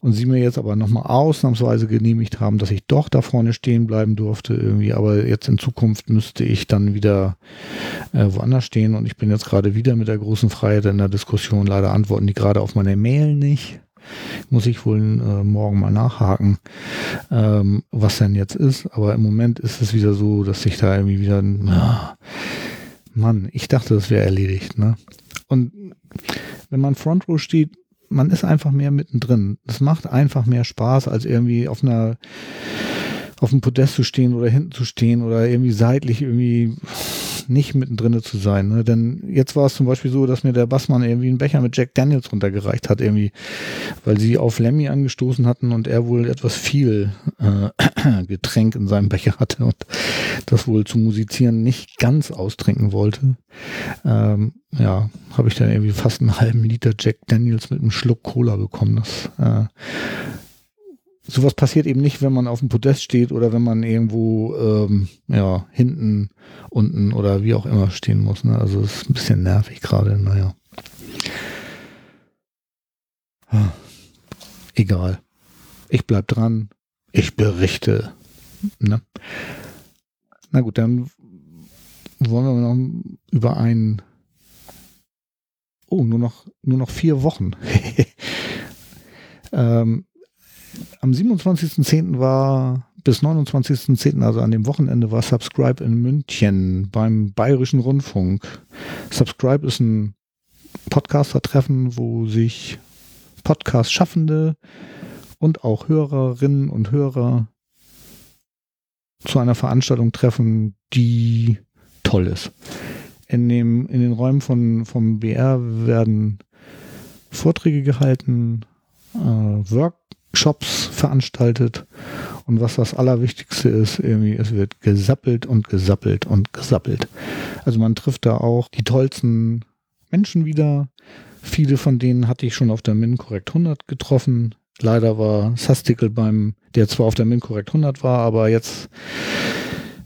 Und sie mir jetzt aber nochmal ausnahmsweise genehmigt haben, dass ich doch da vorne stehen bleiben durfte irgendwie. Aber jetzt in Zukunft müsste ich dann wieder äh, woanders stehen. Und ich bin jetzt gerade wieder mit der großen Freiheit in der Diskussion. Leider antworten die gerade auf meine Mail nicht. Muss ich wohl äh, morgen mal nachhaken, ähm, was denn jetzt ist. Aber im Moment ist es wieder so, dass ich da irgendwie wieder... Ja, Mann, ich dachte, das wäre erledigt. Ne? Und wenn man Front Row steht, man ist einfach mehr mittendrin. Es macht einfach mehr Spaß, als irgendwie auf einer auf dem Podest zu stehen oder hinten zu stehen oder irgendwie seitlich irgendwie nicht mittendrin zu sein. Ne? Denn jetzt war es zum Beispiel so, dass mir der Bassmann irgendwie einen Becher mit Jack Daniels runtergereicht hat, irgendwie, weil sie auf Lemmy angestoßen hatten und er wohl etwas viel äh, Getränk in seinem Becher hatte und das wohl zu musizieren nicht ganz austrinken wollte. Ähm, ja, habe ich dann irgendwie fast einen halben Liter Jack Daniels mit einem Schluck Cola bekommen. Das äh, sowas passiert eben nicht, wenn man auf dem Podest steht oder wenn man irgendwo ähm, ja hinten, unten oder wie auch immer stehen muss. Ne? Also es ist ein bisschen nervig gerade. Naja. Egal. Ich bleib dran. Ich berichte. Ne? Na gut, dann wollen wir noch über einen. Oh, nur noch, nur noch vier Wochen. ähm, am 27.10. war bis 29.10., also an dem Wochenende, war Subscribe in München beim Bayerischen Rundfunk. Subscribe ist ein Podcaster-Treffen, wo sich Podcast-Schaffende und auch Hörerinnen und Hörer zu einer Veranstaltung treffen, die toll ist. In, dem, in den Räumen von, vom BR werden Vorträge gehalten, äh, Work, Shops veranstaltet. Und was das Allerwichtigste ist, irgendwie, es wird gesappelt und gesappelt und gesappelt. Also man trifft da auch die tollsten Menschen wieder. Viele von denen hatte ich schon auf der Min Correct 100 getroffen. Leider war Sastikel beim, der zwar auf der Min Correct 100 war, aber jetzt,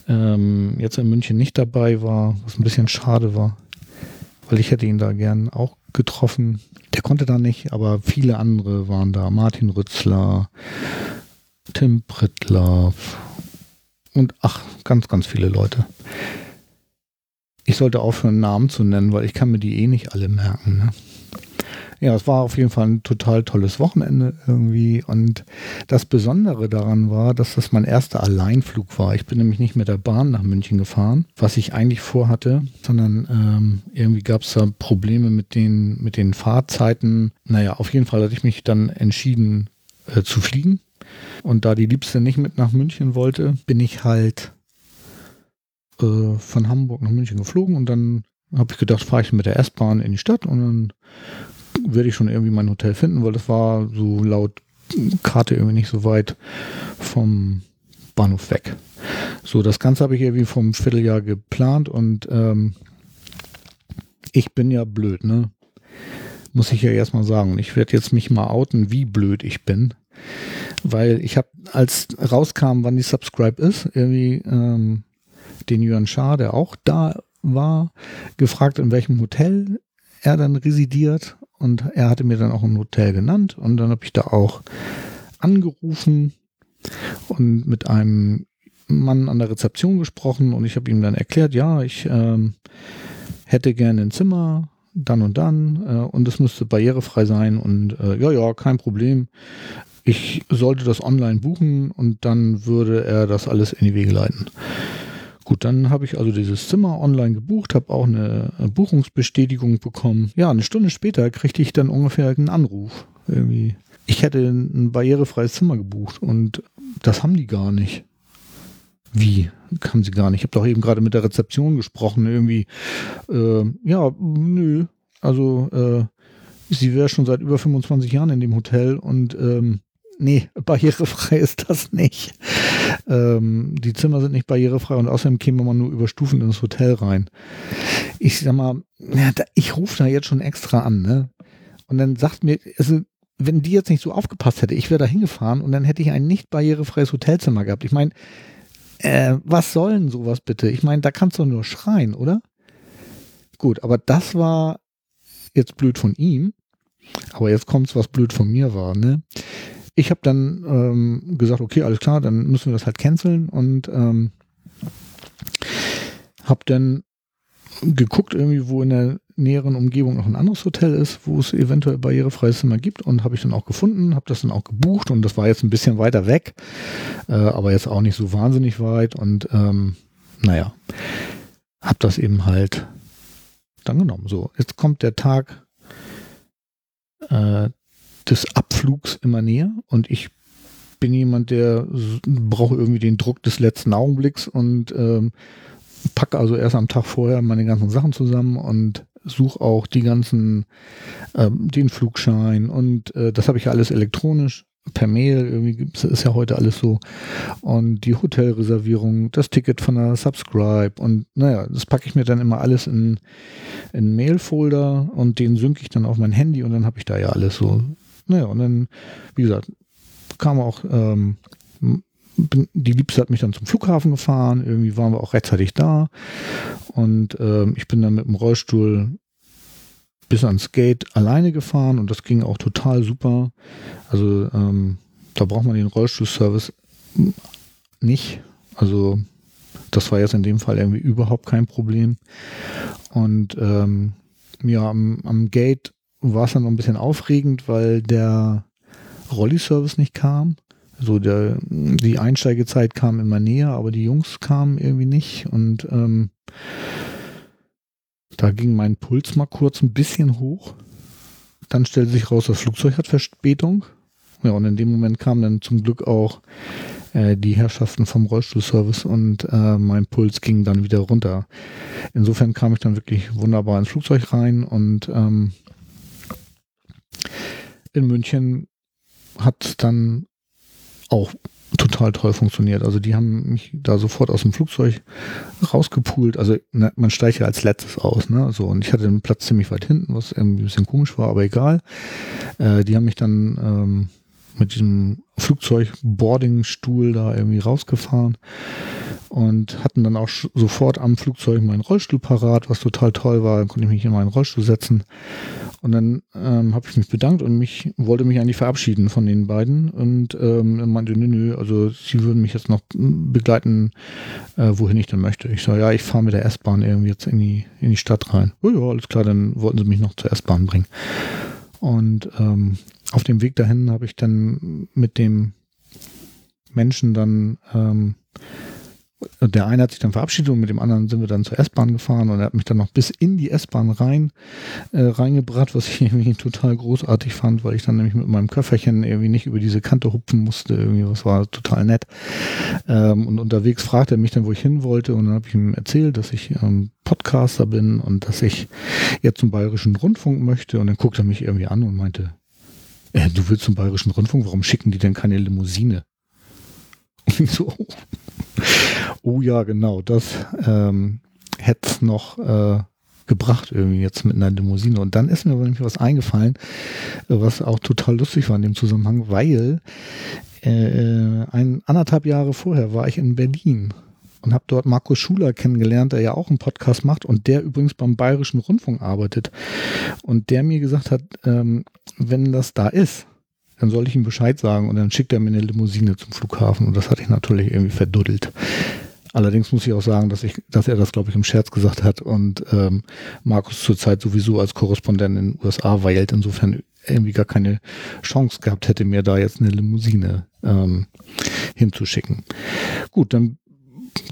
ähm, jetzt in München nicht dabei war, was ein bisschen schade war, weil ich hätte ihn da gern auch getroffen. Der konnte da nicht, aber viele andere waren da. Martin Rützler, Tim Prittlaff und ach, ganz, ganz viele Leute. Ich sollte aufhören, Namen zu nennen, weil ich kann mir die eh nicht alle merken. Ne? Ja, es war auf jeden Fall ein total tolles Wochenende irgendwie. Und das Besondere daran war, dass das mein erster Alleinflug war. Ich bin nämlich nicht mit der Bahn nach München gefahren, was ich eigentlich vorhatte, sondern ähm, irgendwie gab es da Probleme mit den, mit den Fahrzeiten. Naja, auf jeden Fall hatte ich mich dann entschieden äh, zu fliegen. Und da die Liebste nicht mit nach München wollte, bin ich halt äh, von Hamburg nach München geflogen und dann habe ich gedacht, fahre ich mit der S-Bahn in die Stadt und dann werde ich schon irgendwie mein Hotel finden, weil das war so laut Karte irgendwie nicht so weit vom Bahnhof weg. So, das Ganze habe ich irgendwie vom Vierteljahr geplant und ähm, ich bin ja blöd, ne? Muss ich ja erstmal sagen. Ich werde jetzt mich mal outen, wie blöd ich bin. Weil ich habe, als rauskam, wann die Subscribe ist, irgendwie ähm, den Jörn Schaar, der auch da war, gefragt, in welchem Hotel er dann residiert und er hatte mir dann auch ein Hotel genannt und dann habe ich da auch angerufen und mit einem Mann an der Rezeption gesprochen und ich habe ihm dann erklärt, ja, ich ähm, hätte gerne ein Zimmer, dann und dann äh, und es müsste barrierefrei sein und äh, ja, ja, kein Problem. Ich sollte das online buchen und dann würde er das alles in die Wege leiten. Gut, dann habe ich also dieses Zimmer online gebucht, habe auch eine Buchungsbestätigung bekommen. Ja, eine Stunde später kriegte ich dann ungefähr einen Anruf. Irgendwie. Ich hätte ein barrierefreies Zimmer gebucht und das haben die gar nicht. Wie? Haben sie gar nicht. Ich habe doch eben gerade mit der Rezeption gesprochen. Irgendwie, äh, ja, nö. Also, äh, sie wäre schon seit über 25 Jahren in dem Hotel und ähm, nee, barrierefrei ist das nicht. Ähm, die Zimmer sind nicht barrierefrei und außerdem käme man nur über Stufen ins Hotel rein. Ich sag mal, ja, da, ich rufe da jetzt schon extra an, ne? Und dann sagt mir, also, wenn die jetzt nicht so aufgepasst hätte, ich wäre da hingefahren und dann hätte ich ein nicht barrierefreies Hotelzimmer gehabt. Ich meine, äh, was soll denn sowas bitte? Ich meine, da kannst du nur schreien, oder? Gut, aber das war jetzt blöd von ihm. Aber jetzt kommt's, was blöd von mir war, ne? Ich habe dann ähm, gesagt, okay, alles klar, dann müssen wir das halt canceln und ähm, habe dann geguckt, irgendwie, wo in der näheren Umgebung noch ein anderes Hotel ist, wo es eventuell barrierefreies Zimmer gibt und habe ich dann auch gefunden, habe das dann auch gebucht und das war jetzt ein bisschen weiter weg, äh, aber jetzt auch nicht so wahnsinnig weit und ähm, naja, habe das eben halt dann genommen. So, jetzt kommt der Tag, äh, des Abflugs immer näher und ich bin jemand, der braucht irgendwie den Druck des letzten Augenblicks und ähm, packe also erst am Tag vorher meine ganzen Sachen zusammen und suche auch die ganzen, ähm, den Flugschein und äh, das habe ich ja alles elektronisch per Mail, irgendwie ist ja heute alles so. Und die Hotelreservierung, das Ticket von der Subscribe und naja, das packe ich mir dann immer alles in, in Mail-Folder und den synke ich dann auf mein Handy und dann habe ich da ja alles so. Naja, und dann, wie gesagt, kam auch, ähm, die Liebste hat mich dann zum Flughafen gefahren, irgendwie waren wir auch rechtzeitig da und ähm, ich bin dann mit dem Rollstuhl bis ans Gate alleine gefahren und das ging auch total super. Also ähm, da braucht man den Rollstuhlservice nicht. Also das war jetzt in dem Fall irgendwie überhaupt kein Problem. Und ähm, ja, am, am Gate war es dann noch ein bisschen aufregend, weil der Rolli-Service nicht kam. So der, die Einsteigezeit kam immer näher, aber die Jungs kamen irgendwie nicht. Und ähm, da ging mein Puls mal kurz ein bisschen hoch. Dann stellte sich raus, das Flugzeug hat Verspätung. Ja, und in dem Moment kamen dann zum Glück auch äh, die Herrschaften vom Rollstuhlservice und äh, mein Puls ging dann wieder runter. Insofern kam ich dann wirklich wunderbar ins Flugzeug rein und ähm, in München hat dann auch total toll funktioniert. Also die haben mich da sofort aus dem Flugzeug rausgepult. Also ne, man steigt ja als letztes aus, ne? So und ich hatte den Platz ziemlich weit hinten, was irgendwie ein bisschen komisch war, aber egal. Äh, die haben mich dann ähm, mit diesem Flugzeug-Boarding-Stuhl da irgendwie rausgefahren und hatten dann auch sofort am Flugzeug meinen Rollstuhl parat, was total toll war. Dann konnte ich mich in meinen Rollstuhl setzen. Und dann ähm, habe ich mich bedankt und mich wollte mich eigentlich verabschieden von den beiden und ähm, meinte, nö, nö, also sie würden mich jetzt noch begleiten, äh, wohin ich denn möchte. Ich sage, ja, ich fahre mit der S-Bahn irgendwie jetzt in die, in die Stadt rein. Oh ja, alles klar, dann wollten sie mich noch zur S-Bahn bringen. Und ähm, auf dem Weg dahin habe ich dann mit dem Menschen dann ähm, der eine hat sich dann verabschiedet und mit dem anderen sind wir dann zur S-Bahn gefahren und er hat mich dann noch bis in die S-Bahn rein äh, reingebracht, was ich irgendwie total großartig fand, weil ich dann nämlich mit meinem Köfferchen irgendwie nicht über diese Kante hupfen musste. Irgendwie, was war total nett. Ähm, und unterwegs fragte er mich dann, wo ich hin wollte und dann habe ich ihm erzählt, dass ich ähm, Podcaster bin und dass ich jetzt zum Bayerischen Rundfunk möchte und dann guckte er mich irgendwie an und meinte, äh, du willst zum Bayerischen Rundfunk, warum schicken die denn keine Limousine? So, oh ja, genau, das ähm, hätte es noch äh, gebracht irgendwie jetzt mit einer Limousine. Und dann ist mir nämlich was eingefallen, was auch total lustig war in dem Zusammenhang, weil äh, ein anderthalb Jahre vorher war ich in Berlin und habe dort Markus Schuler kennengelernt, der ja auch einen Podcast macht und der übrigens beim Bayerischen Rundfunk arbeitet. Und der mir gesagt hat, ähm, wenn das da ist, dann soll ich ihm Bescheid sagen und dann schickt er mir eine Limousine zum Flughafen und das hatte ich natürlich irgendwie verduddelt. Allerdings muss ich auch sagen, dass ich, dass er das, glaube ich, im Scherz gesagt hat und ähm, Markus zurzeit sowieso als Korrespondent in den USA weilt, insofern irgendwie gar keine Chance gehabt hätte, mir da jetzt eine Limousine ähm, hinzuschicken. Gut, dann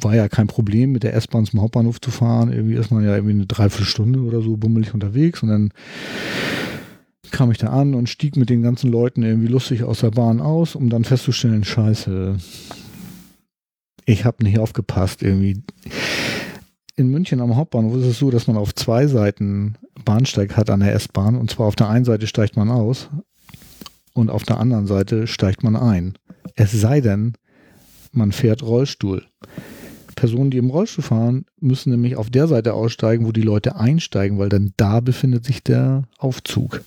war ja kein Problem, mit der S-Bahn zum Hauptbahnhof zu fahren. Irgendwie ist man ja irgendwie eine Dreiviertelstunde oder so bummelig unterwegs und dann kam ich da an und stieg mit den ganzen Leuten irgendwie lustig aus der Bahn aus, um dann festzustellen, scheiße, ich habe nicht aufgepasst irgendwie. In München am Hauptbahnhof ist es so, dass man auf zwei Seiten Bahnsteig hat an der S-Bahn. Und zwar auf der einen Seite steigt man aus und auf der anderen Seite steigt man ein. Es sei denn, man fährt Rollstuhl. Personen, die im Rollstuhl fahren, müssen nämlich auf der Seite aussteigen, wo die Leute einsteigen, weil dann da befindet sich der Aufzug.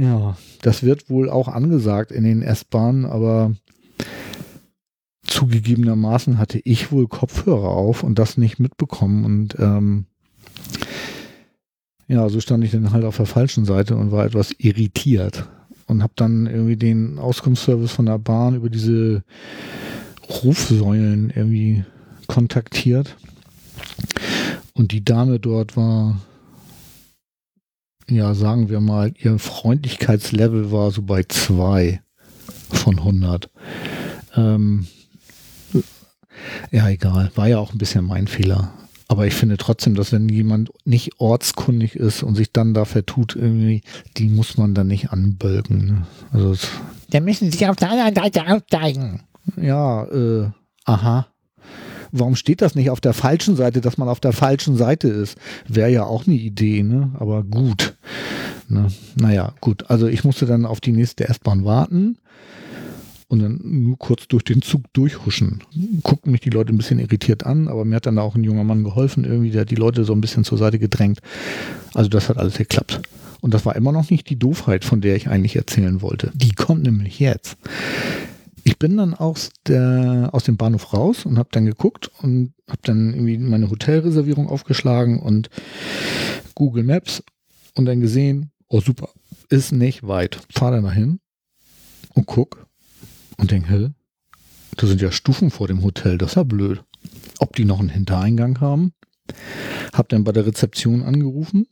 Ja, das wird wohl auch angesagt in den S-Bahnen, aber zugegebenermaßen hatte ich wohl Kopfhörer auf und das nicht mitbekommen und ähm, ja, so stand ich dann halt auf der falschen Seite und war etwas irritiert und habe dann irgendwie den Auskunftsservice von der Bahn über diese Rufsäulen irgendwie kontaktiert und die Dame dort war ja, sagen wir mal, ihr Freundlichkeitslevel war so bei zwei von 100. Ähm, ja, egal. War ja auch ein bisschen mein Fehler. Aber ich finde trotzdem, dass wenn jemand nicht ortskundig ist und sich dann da vertut, irgendwie, die muss man dann nicht anbölken. Ne? Also dann müssen Sie auf der anderen Seite aussteigen. Ja, äh, aha. Warum steht das nicht auf der falschen Seite, dass man auf der falschen Seite ist? Wäre ja auch eine Idee, ne? Aber gut. Ne? Naja, gut. Also ich musste dann auf die nächste S-Bahn warten und dann nur kurz durch den Zug durchhuschen. Guckten mich die Leute ein bisschen irritiert an, aber mir hat dann auch ein junger Mann geholfen, irgendwie, der hat die Leute so ein bisschen zur Seite gedrängt. Also das hat alles geklappt. Und das war immer noch nicht die Doofheit, von der ich eigentlich erzählen wollte. Die kommt nämlich jetzt. Ich bin dann aus, der, aus dem Bahnhof raus und habe dann geguckt und habe dann irgendwie meine Hotelreservierung aufgeschlagen und Google Maps und dann gesehen, oh super, ist nicht weit. Fahr da hin und guck, und denke, hä, da sind ja Stufen vor dem Hotel, das ist ja blöd. Ob die noch einen Hintereingang haben? Hab dann bei der Rezeption angerufen.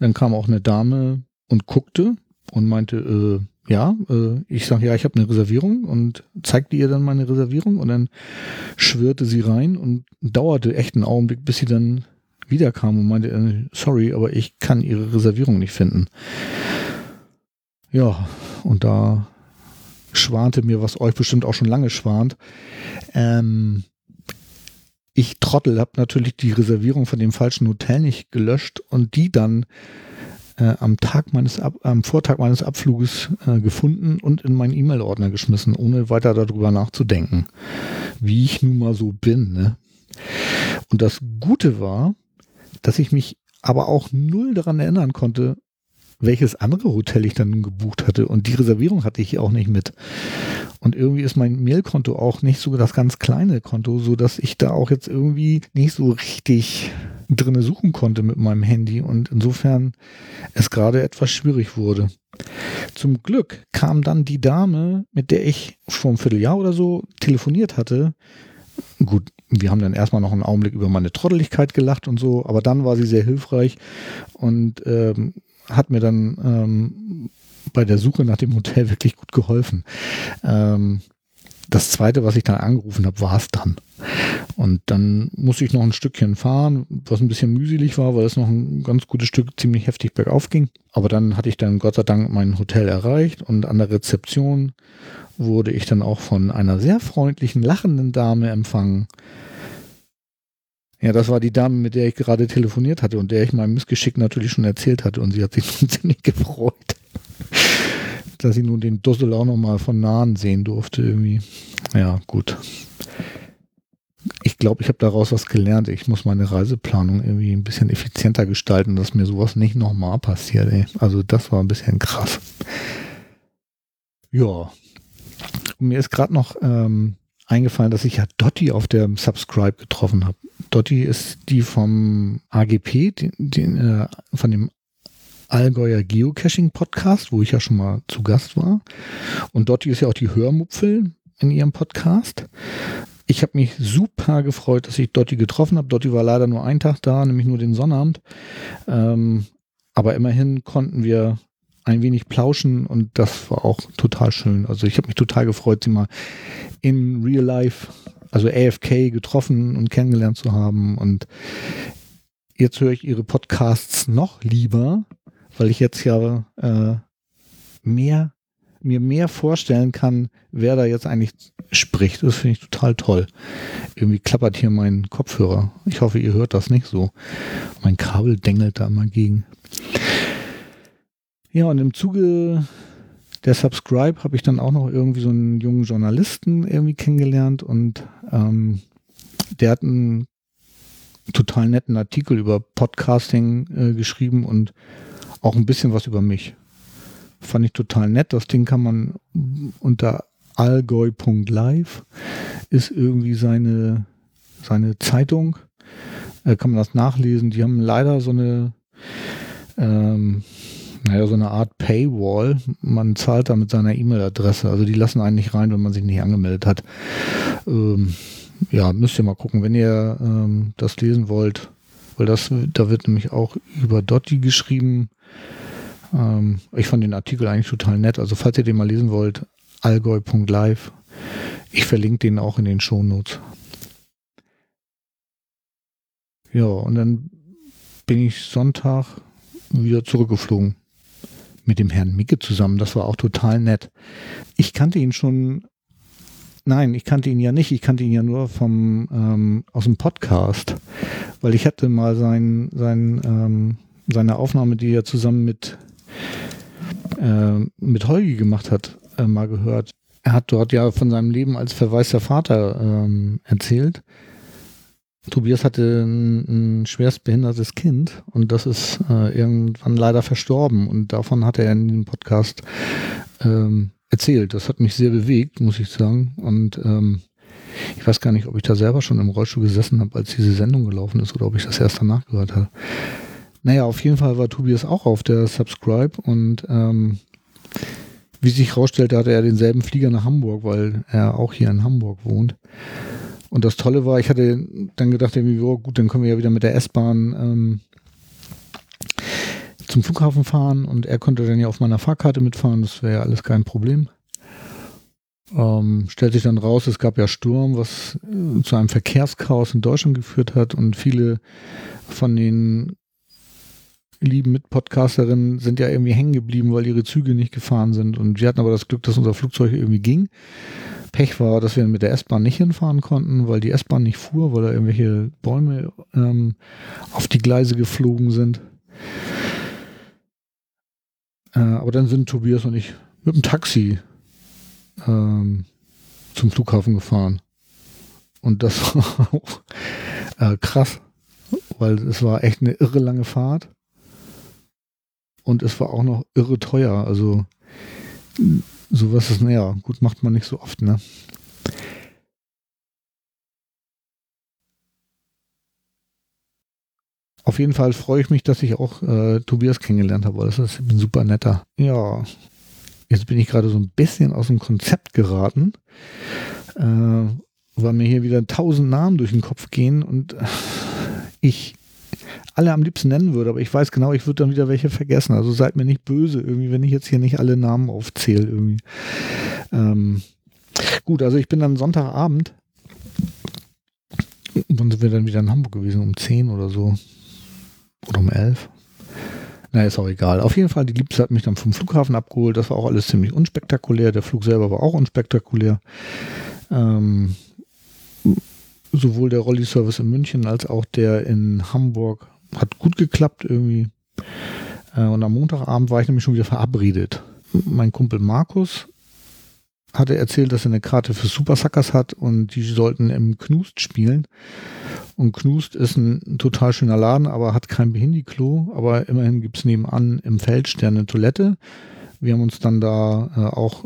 Dann kam auch eine Dame und guckte und meinte, äh, ja, äh, ich sage, ja, ich habe eine Reservierung und zeigte ihr dann meine Reservierung und dann schwirrte sie rein und dauerte echt einen Augenblick, bis sie dann wiederkam und meinte, äh, sorry, aber ich kann ihre Reservierung nicht finden. Ja, und da schwante mir, was euch bestimmt auch schon lange schwant. Ähm, ich Trottel habe natürlich die Reservierung von dem falschen Hotel nicht gelöscht und die dann äh, am Tag meines Ab am Vortag meines Abfluges äh, gefunden und in meinen E-Mail-Ordner geschmissen, ohne weiter darüber nachzudenken, wie ich nun mal so bin. Ne? Und das Gute war, dass ich mich aber auch null daran erinnern konnte, welches andere Hotel ich dann gebucht hatte. Und die Reservierung hatte ich auch nicht mit. Und irgendwie ist mein Mailkonto auch nicht so das ganz kleine Konto, so dass ich da auch jetzt irgendwie nicht so richtig drinne suchen konnte mit meinem Handy und insofern es gerade etwas schwierig wurde. Zum Glück kam dann die Dame, mit der ich vor einem Vierteljahr oder so telefoniert hatte. Gut, wir haben dann erstmal noch einen Augenblick über meine Trotteligkeit gelacht und so, aber dann war sie sehr hilfreich und ähm, hat mir dann ähm, bei der Suche nach dem Hotel wirklich gut geholfen. Ähm, das zweite, was ich dann angerufen habe, war es dann. Und dann musste ich noch ein Stückchen fahren, was ein bisschen mühselig war, weil es noch ein ganz gutes Stück ziemlich heftig bergauf ging. Aber dann hatte ich dann Gott sei Dank mein Hotel erreicht und an der Rezeption wurde ich dann auch von einer sehr freundlichen, lachenden Dame empfangen, ja, das war die Dame, mit der ich gerade telefoniert hatte und der ich mein Missgeschick natürlich schon erzählt hatte und sie hat sich ziemlich gefreut, dass sie nun den Dussel auch nochmal von nahen sehen durfte irgendwie. Ja, gut. Ich glaube, ich habe daraus was gelernt. Ich muss meine Reiseplanung irgendwie ein bisschen effizienter gestalten, dass mir sowas nicht nochmal passiert. Ey. Also das war ein bisschen krass. Ja. Mir ist gerade noch ähm, eingefallen, dass ich ja Dotti auf der Subscribe getroffen habe. Dotti ist die vom AGP, die, die, äh, von dem Allgäuer Geocaching Podcast, wo ich ja schon mal zu Gast war. Und Dotti ist ja auch die Hörmupfel in ihrem Podcast. Ich habe mich super gefreut, dass ich Dotti getroffen habe. Dotti war leider nur einen Tag da, nämlich nur den Sonnabend. Ähm, aber immerhin konnten wir ein wenig plauschen und das war auch total schön. Also ich habe mich total gefreut, sie mal in Real Life, also AFK getroffen und kennengelernt zu haben. Und jetzt höre ich ihre Podcasts noch lieber, weil ich jetzt ja äh, mehr mir mehr vorstellen kann, wer da jetzt eigentlich spricht. Das finde ich total toll. Irgendwie klappert hier mein Kopfhörer. Ich hoffe, ihr hört das nicht so. Mein Kabel dengelt da immer gegen. Ja, und im Zuge der Subscribe habe ich dann auch noch irgendwie so einen jungen Journalisten irgendwie kennengelernt und ähm, der hat einen total netten Artikel über Podcasting äh, geschrieben und auch ein bisschen was über mich. Fand ich total nett. Das Ding kann man unter allgäu.live ist irgendwie seine, seine Zeitung. Äh, kann man das nachlesen. Die haben leider so eine ähm, naja, so eine Art Paywall. Man zahlt da mit seiner E-Mail-Adresse. Also die lassen einen nicht rein, wenn man sich nicht angemeldet hat. Ähm, ja, müsst ihr mal gucken, wenn ihr ähm, das lesen wollt, weil das, da wird nämlich auch über Dotti geschrieben. Ähm, ich fand den Artikel eigentlich total nett. Also falls ihr den mal lesen wollt, allgäu.live. Ich verlinke den auch in den Shownotes. Ja, und dann bin ich Sonntag wieder zurückgeflogen. Mit dem Herrn Micke zusammen. Das war auch total nett. Ich kannte ihn schon. Nein, ich kannte ihn ja nicht. Ich kannte ihn ja nur vom ähm, aus dem Podcast, weil ich hatte mal sein, sein, ähm, seine Aufnahme, die er zusammen mit äh, mit Holgi gemacht hat, äh, mal gehört. Er hat dort ja von seinem Leben als verwaister Vater ähm, erzählt. Tobias hatte ein, ein schwerst behindertes Kind und das ist äh, irgendwann leider verstorben und davon hat er in dem Podcast ähm, erzählt. Das hat mich sehr bewegt, muss ich sagen. Und ähm, ich weiß gar nicht, ob ich da selber schon im Rollstuhl gesessen habe, als diese Sendung gelaufen ist oder ob ich das erst danach gehört habe. Naja, auf jeden Fall war Tobias auch auf der Subscribe und ähm, wie sich herausstellte, hatte er denselben Flieger nach Hamburg, weil er auch hier in Hamburg wohnt. Und das Tolle war, ich hatte dann gedacht, irgendwie, oh, gut, dann können wir ja wieder mit der S-Bahn ähm, zum Flughafen fahren und er konnte dann ja auf meiner Fahrkarte mitfahren, das wäre ja alles kein Problem. Ähm, stellt sich dann raus, es gab ja Sturm, was äh, zu einem Verkehrschaos in Deutschland geführt hat und viele von den lieben Mitpodcasterinnen sind ja irgendwie hängen geblieben, weil ihre Züge nicht gefahren sind und wir hatten aber das Glück, dass unser Flugzeug irgendwie ging. Pech war, dass wir mit der S-Bahn nicht hinfahren konnten, weil die S-Bahn nicht fuhr, weil da irgendwelche Bäume ähm, auf die Gleise geflogen sind. Äh, aber dann sind Tobias und ich mit dem Taxi ähm, zum Flughafen gefahren. Und das war auch äh, krass, weil es war echt eine irre lange Fahrt. Und es war auch noch irre teuer. Also sowas ist, naja, gut, macht man nicht so oft, ne? Auf jeden Fall freue ich mich, dass ich auch äh, Tobias kennengelernt habe, das ist ein super netter. Ja, jetzt bin ich gerade so ein bisschen aus dem Konzept geraten, äh, weil mir hier wieder tausend Namen durch den Kopf gehen und ich alle am liebsten nennen würde, aber ich weiß genau, ich würde dann wieder welche vergessen. Also seid mir nicht böse irgendwie, wenn ich jetzt hier nicht alle Namen aufzähle irgendwie. Ähm, gut, also ich bin dann Sonntagabend, wann sind wir dann wieder in Hamburg gewesen? Um 10 oder so. Oder um 11. Na, ist auch egal. Auf jeden Fall, die Liebste hat mich dann vom Flughafen abgeholt. Das war auch alles ziemlich unspektakulär. Der Flug selber war auch unspektakulär. Ähm, sowohl der Rolli-Service in München als auch der in Hamburg hat gut geklappt irgendwie. Äh, und am Montagabend war ich nämlich schon wieder verabredet. Mein Kumpel Markus hatte erzählt, dass er eine Karte für Super Suckers hat und die sollten im Knust spielen. Und Knust ist ein total schöner Laden, aber hat kein Behindi-Klo. Aber immerhin gibt es nebenan im Feldstern eine Toilette. Wir haben uns dann da äh, auch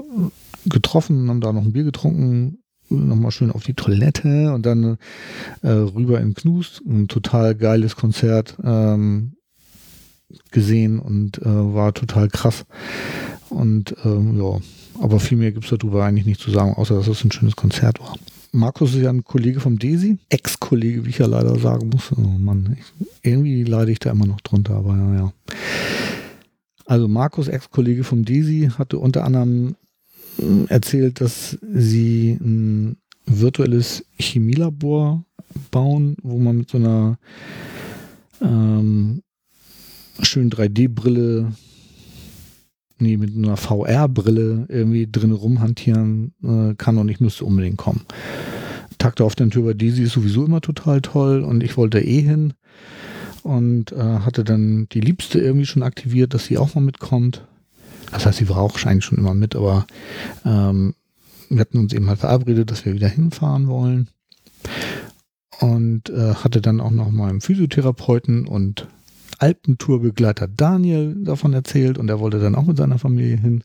getroffen, haben da noch ein Bier getrunken, nochmal schön auf die Toilette und dann äh, rüber in Knust. Ein total geiles Konzert ähm, gesehen und äh, war total krass. Und ähm, ja, aber viel mehr gibt es darüber eigentlich nicht zu sagen, außer dass es ein schönes Konzert war. Markus ist ja ein Kollege vom Desi, Ex-Kollege, wie ich ja leider sagen muss. Oh Mann, ich, irgendwie leide ich da immer noch drunter, aber ja, ja. Also Markus, Ex-Kollege vom Desi, hatte unter anderem erzählt, dass sie ein virtuelles Chemielabor bauen, wo man mit so einer ähm, schönen 3D-Brille, nee, mit einer VR-Brille irgendwie drin rumhantieren äh, kann und ich müsste unbedingt kommen. Takte auf den Tür bei Daisy ist sowieso immer total toll und ich wollte eh hin und äh, hatte dann die Liebste irgendwie schon aktiviert, dass sie auch mal mitkommt. Das heißt, sie war auch eigentlich schon immer mit, aber ähm, wir hatten uns eben halt verabredet, dass wir wieder hinfahren wollen. Und äh, hatte dann auch noch mal einem Physiotherapeuten und Alpentourbegleiter Daniel davon erzählt und er wollte dann auch mit seiner Familie hin.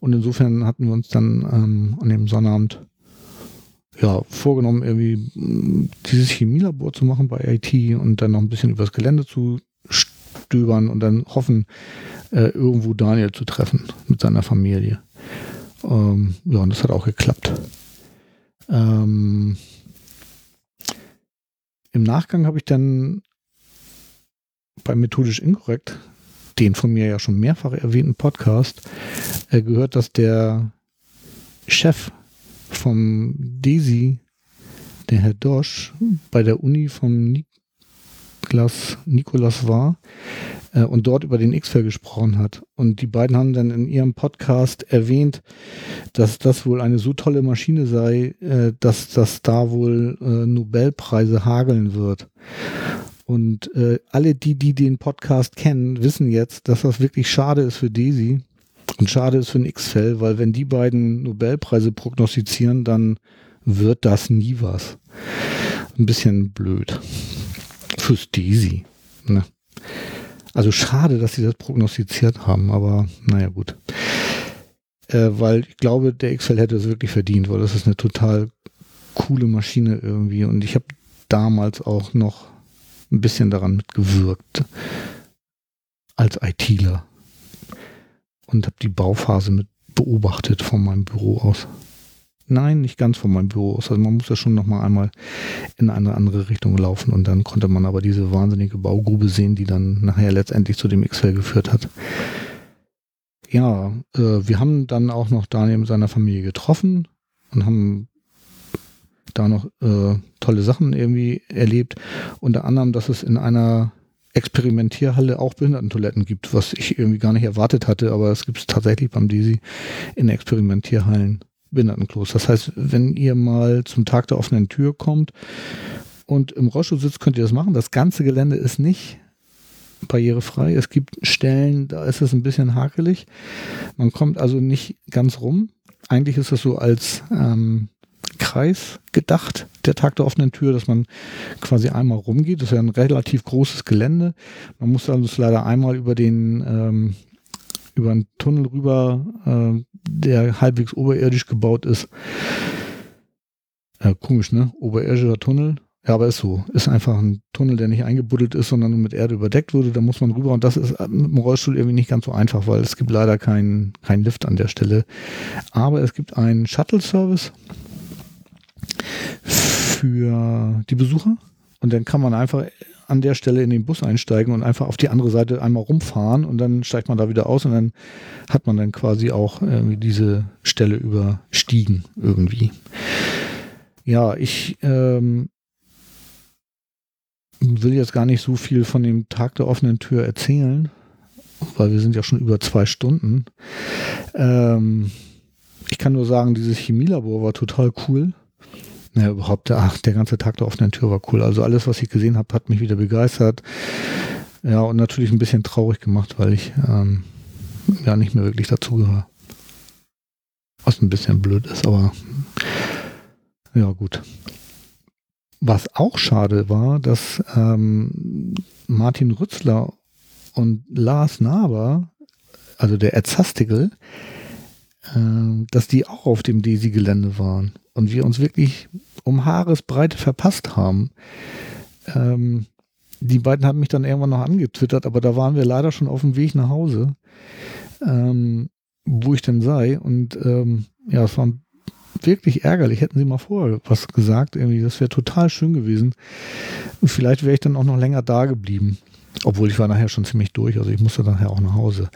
Und insofern hatten wir uns dann ähm, an dem Sonnabend ja, vorgenommen, irgendwie mm, dieses Chemielabor zu machen bei IT und dann noch ein bisschen übers Gelände zu stöbern und dann hoffen, äh, irgendwo Daniel zu treffen mit seiner Familie. Ähm, ja, und das hat auch geklappt. Ähm, Im Nachgang habe ich dann bei Methodisch Inkorrekt, den von mir ja schon mehrfach erwähnten Podcast, äh, gehört, dass der Chef vom DESI, der Herr Dosch, bei der Uni vom Niklas, Nikolas war äh, und dort über den X-Fell gesprochen hat. Und die beiden haben dann in ihrem Podcast erwähnt, dass das wohl eine so tolle Maschine sei, äh, dass das da wohl äh, Nobelpreise hageln wird. Und äh, alle die, die den Podcast kennen, wissen jetzt, dass das wirklich schade ist für Daisy und schade ist für den X-Fell, weil wenn die beiden Nobelpreise prognostizieren, dann wird das nie was. Ein bisschen blöd. Fürs Daisy. Ne? Also schade, dass sie das prognostiziert haben, aber naja gut. Äh, weil ich glaube, der X-Fell hätte es wirklich verdient, weil das ist eine total coole Maschine irgendwie und ich habe damals auch noch ein bisschen daran mitgewirkt als ITler und habe die Bauphase mit beobachtet von meinem Büro aus. Nein, nicht ganz von meinem Büro aus. Also man muss ja schon noch mal einmal in eine andere Richtung laufen und dann konnte man aber diese wahnsinnige Baugrube sehen, die dann nachher letztendlich zu dem X-Fell geführt hat. Ja, äh, wir haben dann auch noch Daniel mit seiner Familie getroffen und haben da noch äh, tolle Sachen irgendwie erlebt. Unter anderem, dass es in einer Experimentierhalle auch Behindertentoiletten gibt, was ich irgendwie gar nicht erwartet hatte, aber es gibt es tatsächlich beim Desi in Experimentierhallen Behindertenklos. Das heißt, wenn ihr mal zum Tag der offenen Tür kommt und im Rollstuhl sitzt, könnt ihr das machen. Das ganze Gelände ist nicht barrierefrei. Es gibt Stellen, da ist es ein bisschen hakelig. Man kommt also nicht ganz rum. Eigentlich ist es so als ähm, Kreis gedacht, der Tag der offenen Tür, dass man quasi einmal rumgeht. Das ist ja ein relativ großes Gelände. Man muss also leider einmal über den ähm, über einen Tunnel rüber, äh, der halbwegs oberirdisch gebaut ist. Äh, komisch, ne? Oberirdischer Tunnel. Ja, aber ist so. Ist einfach ein Tunnel, der nicht eingebuddelt ist, sondern nur mit Erde überdeckt wurde. Da muss man rüber. Und das ist mit dem Rollstuhl irgendwie nicht ganz so einfach, weil es gibt leider keinen kein Lift an der Stelle. Aber es gibt einen Shuttle-Service für die Besucher. Und dann kann man einfach an der Stelle in den Bus einsteigen und einfach auf die andere Seite einmal rumfahren und dann steigt man da wieder aus und dann hat man dann quasi auch irgendwie diese Stelle überstiegen irgendwie. Ja, ich ähm, will jetzt gar nicht so viel von dem Tag der offenen Tür erzählen, weil wir sind ja schon über zwei Stunden. Ähm, ich kann nur sagen, dieses Chemielabor war total cool. Ja, überhaupt, ach, der ganze Tag der offenen Tür war cool. Also alles, was ich gesehen habe, hat mich wieder begeistert. Ja, und natürlich ein bisschen traurig gemacht, weil ich ähm, ja nicht mehr wirklich dazugehöre. Was ein bisschen blöd ist, aber ja, gut. Was auch schade war, dass ähm, Martin Rützler und Lars Naber, also der Erzastigel, dass die auch auf dem Desi-Gelände waren und wir uns wirklich um Haaresbreite verpasst haben. Ähm, die beiden haben mich dann irgendwann noch angetwittert, aber da waren wir leider schon auf dem Weg nach Hause, ähm, wo ich denn sei. Und ähm, ja, es war wirklich ärgerlich. Hätten sie mal vorher was gesagt, irgendwie, das wäre total schön gewesen. Vielleicht wäre ich dann auch noch länger da geblieben. Obwohl ich war nachher schon ziemlich durch, also ich musste nachher auch nach Hause.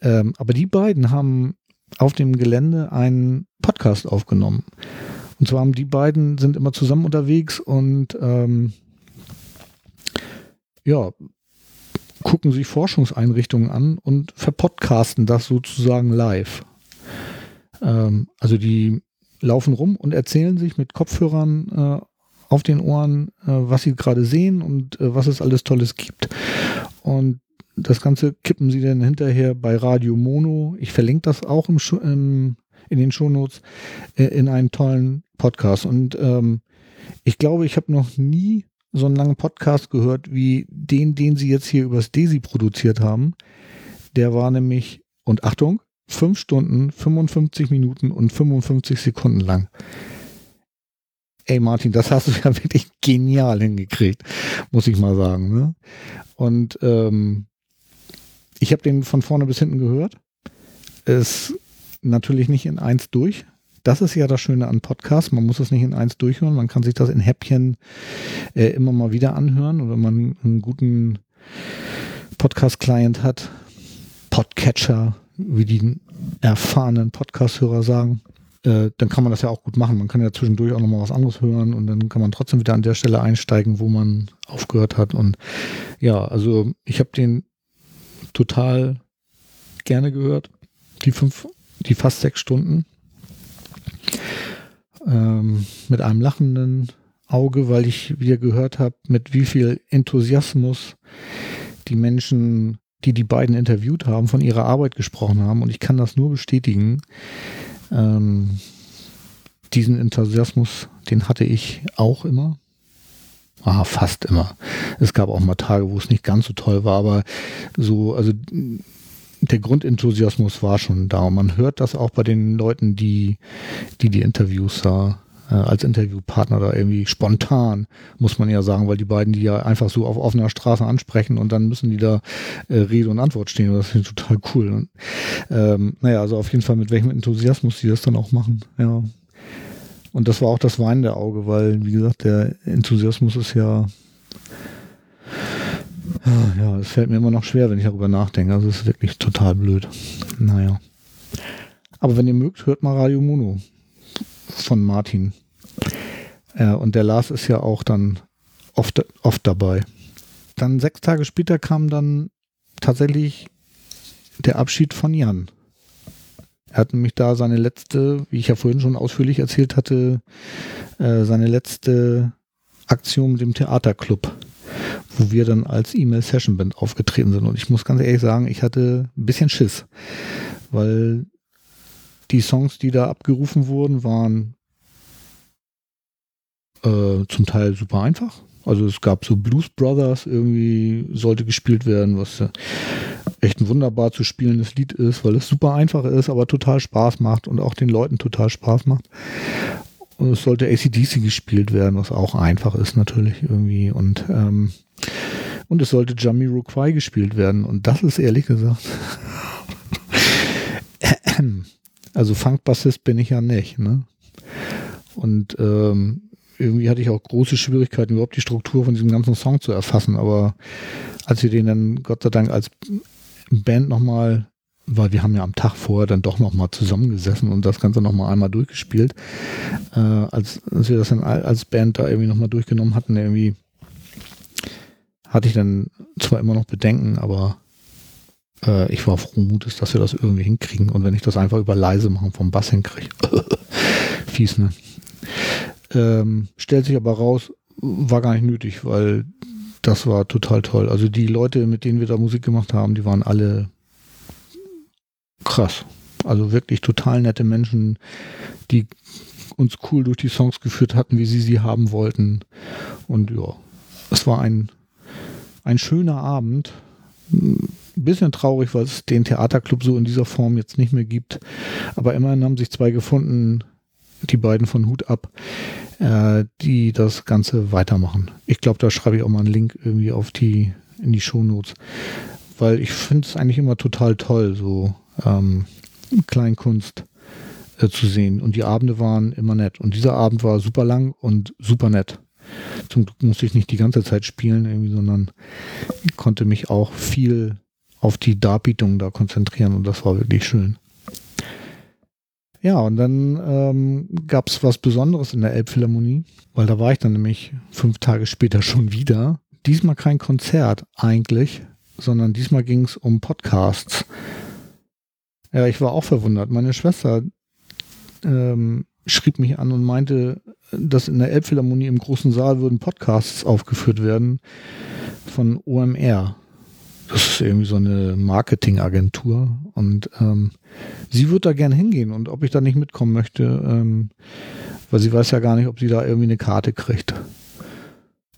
Ähm, aber die beiden haben auf dem Gelände einen Podcast aufgenommen. Und zwar haben die beiden sind immer zusammen unterwegs und ähm, ja, gucken sich Forschungseinrichtungen an und verpodcasten das sozusagen live. Ähm, also die laufen rum und erzählen sich mit Kopfhörern äh, auf den Ohren, äh, was sie gerade sehen und äh, was es alles Tolles gibt. Und das Ganze kippen sie dann hinterher bei Radio Mono. Ich verlinke das auch im, im, in den Shownotes äh, in einen tollen Podcast. Und ähm, ich glaube, ich habe noch nie so einen langen Podcast gehört wie den, den sie jetzt hier übers Desi produziert haben. Der war nämlich, und Achtung, 5 Stunden, 55 Minuten und 55 Sekunden lang. Ey Martin, das hast du ja wirklich genial hingekriegt, muss ich mal sagen. Ne? Und ähm, ich habe den von vorne bis hinten gehört. Ist natürlich nicht in eins durch. Das ist ja das Schöne an Podcasts. Man muss es nicht in eins durchhören. Man kann sich das in Häppchen äh, immer mal wieder anhören. Und wenn man einen guten Podcast-Client hat, Podcatcher, wie die erfahrenen Podcast-Hörer sagen, äh, dann kann man das ja auch gut machen. Man kann ja zwischendurch auch nochmal was anderes hören und dann kann man trotzdem wieder an der Stelle einsteigen, wo man aufgehört hat. Und ja, also ich habe den total gerne gehört. Die fünf, die fast sechs Stunden. Ähm, mit einem lachenden Auge, weil ich wieder gehört habe, mit wie viel Enthusiasmus die Menschen, die die beiden interviewt haben, von ihrer Arbeit gesprochen haben. Und ich kann das nur bestätigen. Ähm, diesen Enthusiasmus, den hatte ich auch immer. Ah, fast immer. Es gab auch mal Tage, wo es nicht ganz so toll war, aber so, also der Grundenthusiasmus war schon da. Und man hört das auch bei den Leuten, die die, die Interviews da äh, als Interviewpartner da irgendwie spontan, muss man ja sagen, weil die beiden die ja einfach so auf offener Straße ansprechen und dann müssen die da äh, Rede und Antwort stehen. Und das finde ich total cool. Und, ähm, naja, also auf jeden Fall mit welchem Enthusiasmus die das dann auch machen. Ja. Und das war auch das weinende Auge, weil, wie gesagt, der Enthusiasmus ist ja, ja, es fällt mir immer noch schwer, wenn ich darüber nachdenke. Also es ist wirklich total blöd. Naja. Aber wenn ihr mögt, hört mal Radio Mono von Martin. Äh, und der Lars ist ja auch dann oft, oft dabei. Dann sechs Tage später kam dann tatsächlich der Abschied von Jan. Er hat nämlich da seine letzte, wie ich ja vorhin schon ausführlich erzählt hatte, äh, seine letzte Aktion mit dem Theaterclub, wo wir dann als E-Mail Session Band aufgetreten sind. Und ich muss ganz ehrlich sagen, ich hatte ein bisschen Schiss, weil die Songs, die da abgerufen wurden, waren äh, zum Teil super einfach. Also es gab so Blues Brothers, irgendwie sollte gespielt werden, was echt ein wunderbar zu spielendes Lied ist, weil es super einfach ist, aber total Spaß macht und auch den Leuten total Spaß macht. Und es sollte ACDC gespielt werden, was auch einfach ist natürlich irgendwie. Und, ähm, und es sollte Jamiroquai gespielt werden. Und das ist ehrlich gesagt. also Funkbassist bin ich ja nicht. Ne? Und ähm, irgendwie hatte ich auch große Schwierigkeiten, überhaupt die Struktur von diesem ganzen Song zu erfassen. Aber als wir den dann Gott sei Dank als Band nochmal, weil wir haben ja am Tag vorher dann doch nochmal zusammengesessen und das Ganze nochmal einmal durchgespielt. Äh, als, als wir das dann als Band da irgendwie nochmal durchgenommen hatten, irgendwie hatte ich dann zwar immer noch Bedenken, aber äh, ich war froh Mutes, dass wir das irgendwie hinkriegen. Und wenn ich das einfach über leise machen vom Bass hinkriege, fies, ne? Ähm, stellt sich aber raus, war gar nicht nötig, weil das war total toll. Also die Leute, mit denen wir da Musik gemacht haben, die waren alle krass. Also wirklich total nette Menschen, die uns cool durch die Songs geführt hatten, wie sie sie haben wollten. Und ja, es war ein, ein schöner Abend. Bisschen traurig, weil es den Theaterclub so in dieser Form jetzt nicht mehr gibt. Aber immerhin haben sich zwei gefunden, die beiden von Hut ab, äh, die das Ganze weitermachen. Ich glaube, da schreibe ich auch mal einen Link irgendwie auf die, in die Shownotes. Weil ich finde es eigentlich immer total toll, so ähm, Kleinkunst äh, zu sehen. Und die Abende waren immer nett. Und dieser Abend war super lang und super nett. Zum Glück musste ich nicht die ganze Zeit spielen, irgendwie, sondern konnte mich auch viel auf die Darbietung da konzentrieren und das war wirklich schön. Ja, und dann ähm, gab es was Besonderes in der Elbphilharmonie, weil da war ich dann nämlich fünf Tage später schon wieder. Diesmal kein Konzert eigentlich, sondern diesmal ging es um Podcasts. Ja, ich war auch verwundert. Meine Schwester ähm, schrieb mich an und meinte, dass in der Elbphilharmonie im großen Saal würden Podcasts aufgeführt werden von OMR. Das ist irgendwie so eine Marketingagentur und ähm, sie wird da gern hingehen und ob ich da nicht mitkommen möchte, ähm, weil sie weiß ja gar nicht, ob sie da irgendwie eine Karte kriegt.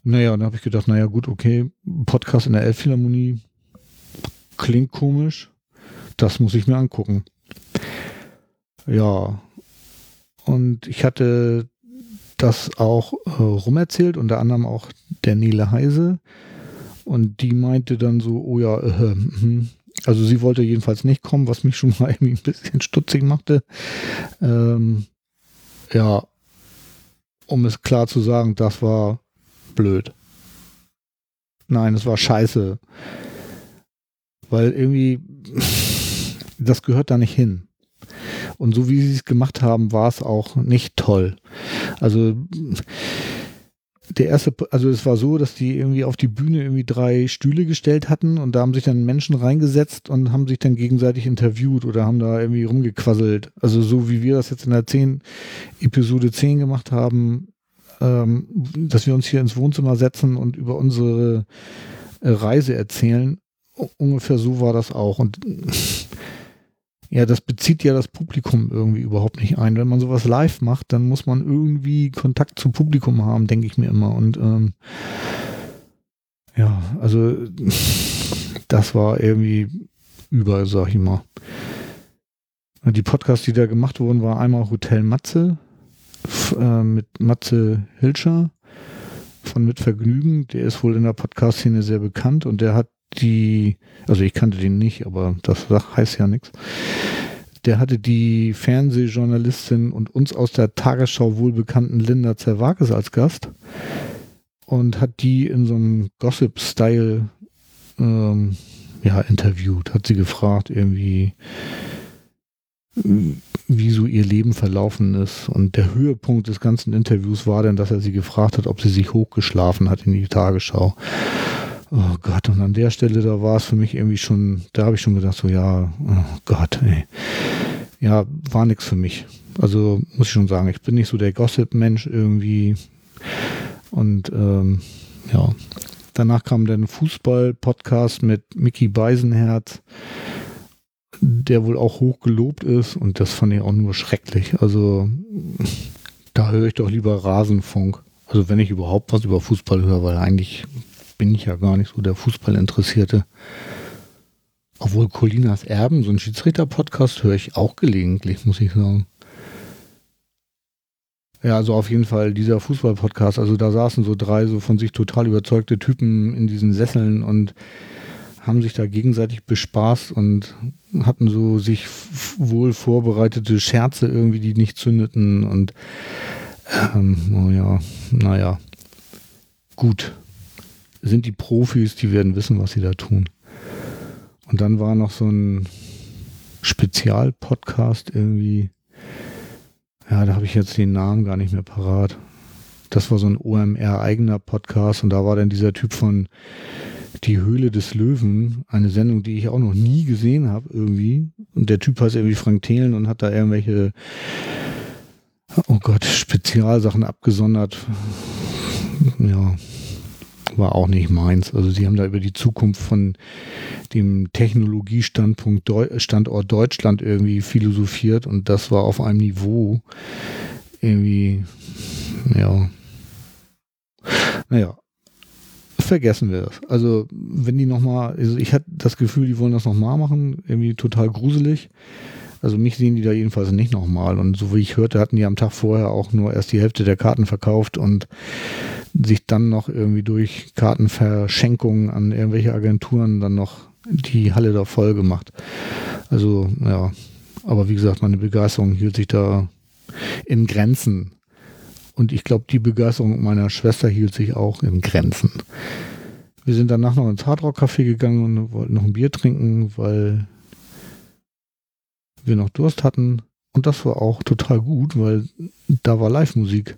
Naja, dann habe ich gedacht, naja gut, okay, Podcast in der Elbphilharmonie klingt komisch, das muss ich mir angucken. Ja, und ich hatte das auch äh, rumerzählt, unter anderem auch der Nele Heise. Und die meinte dann so, oh ja, äh, hm. also sie wollte jedenfalls nicht kommen, was mich schon mal irgendwie ein bisschen stutzig machte. Ähm, ja, um es klar zu sagen, das war blöd. Nein, es war scheiße. Weil irgendwie, das gehört da nicht hin. Und so wie sie es gemacht haben, war es auch nicht toll. Also der erste, also es war so, dass die irgendwie auf die Bühne irgendwie drei Stühle gestellt hatten und da haben sich dann Menschen reingesetzt und haben sich dann gegenseitig interviewt oder haben da irgendwie rumgequasselt. Also so wie wir das jetzt in der 10, Episode 10 gemacht haben, ähm, dass wir uns hier ins Wohnzimmer setzen und über unsere äh, Reise erzählen. Ungefähr so war das auch. Und ja, das bezieht ja das Publikum irgendwie überhaupt nicht ein. Wenn man sowas live macht, dann muss man irgendwie Kontakt zum Publikum haben, denke ich mir immer. Und ähm, ja, also das war irgendwie über, sag ich mal. Die Podcasts, die da gemacht wurden, war einmal Hotel Matze äh, mit Matze Hilscher von Mit Vergnügen. Der ist wohl in der Podcast-Szene sehr bekannt und der hat die, also ich kannte den nicht, aber das heißt ja nichts. Der hatte die Fernsehjournalistin und uns aus der Tagesschau wohlbekannten Linda Zerwakis als Gast und hat die in so einem Gossip-Style ähm, ja, interviewt, hat sie gefragt, irgendwie, wie so ihr Leben verlaufen ist. Und der Höhepunkt des ganzen Interviews war dann, dass er sie gefragt hat, ob sie sich hochgeschlafen hat in die Tagesschau. Oh Gott, und an der Stelle, da war es für mich irgendwie schon, da habe ich schon gedacht, so ja, oh Gott, ey. Ja, war nichts für mich. Also muss ich schon sagen, ich bin nicht so der Gossip-Mensch irgendwie. Und ähm, ja, danach kam dann ein Fußball-Podcast mit Mickey Beisenherz, der wohl auch hoch gelobt ist und das fand ich auch nur schrecklich. Also da höre ich doch lieber Rasenfunk. Also wenn ich überhaupt was über Fußball höre, weil eigentlich bin ich ja gar nicht so der Fußballinteressierte. Obwohl Colinas Erben, so ein Schiedsrichter-Podcast, höre ich auch gelegentlich, muss ich sagen. Ja, also auf jeden Fall dieser Fußball-Podcast. Also da saßen so drei so von sich total überzeugte Typen in diesen Sesseln und haben sich da gegenseitig bespaßt und hatten so sich wohl vorbereitete Scherze irgendwie, die nicht zündeten und ähm, oh ja, naja, gut sind die Profis, die werden wissen, was sie da tun. Und dann war noch so ein Spezialpodcast irgendwie. Ja, da habe ich jetzt den Namen gar nicht mehr parat. Das war so ein OMR-eigener Podcast und da war dann dieser Typ von Die Höhle des Löwen, eine Sendung, die ich auch noch nie gesehen habe irgendwie. Und der Typ heißt irgendwie Frank Thelen und hat da irgendwelche, oh Gott, Spezialsachen abgesondert. Ja, war auch nicht meins. Also sie haben da über die Zukunft von dem Technologiestandpunkt Deu Standort Deutschland irgendwie philosophiert und das war auf einem Niveau irgendwie, ja. Naja, vergessen wir das. Also wenn die nochmal, also ich hatte das Gefühl, die wollen das nochmal machen, irgendwie total gruselig. Also mich sehen die da jedenfalls nicht nochmal. Und so wie ich hörte, hatten die am Tag vorher auch nur erst die Hälfte der Karten verkauft und sich dann noch irgendwie durch Kartenverschenkungen an irgendwelche Agenturen dann noch die Halle da voll gemacht. Also, ja. Aber wie gesagt, meine Begeisterung hielt sich da in Grenzen. Und ich glaube, die Begeisterung meiner Schwester hielt sich auch in Grenzen. Wir sind danach noch ins Hardrock Café gegangen und wollten noch ein Bier trinken, weil wir noch Durst hatten. Und das war auch total gut, weil da war Live-Musik.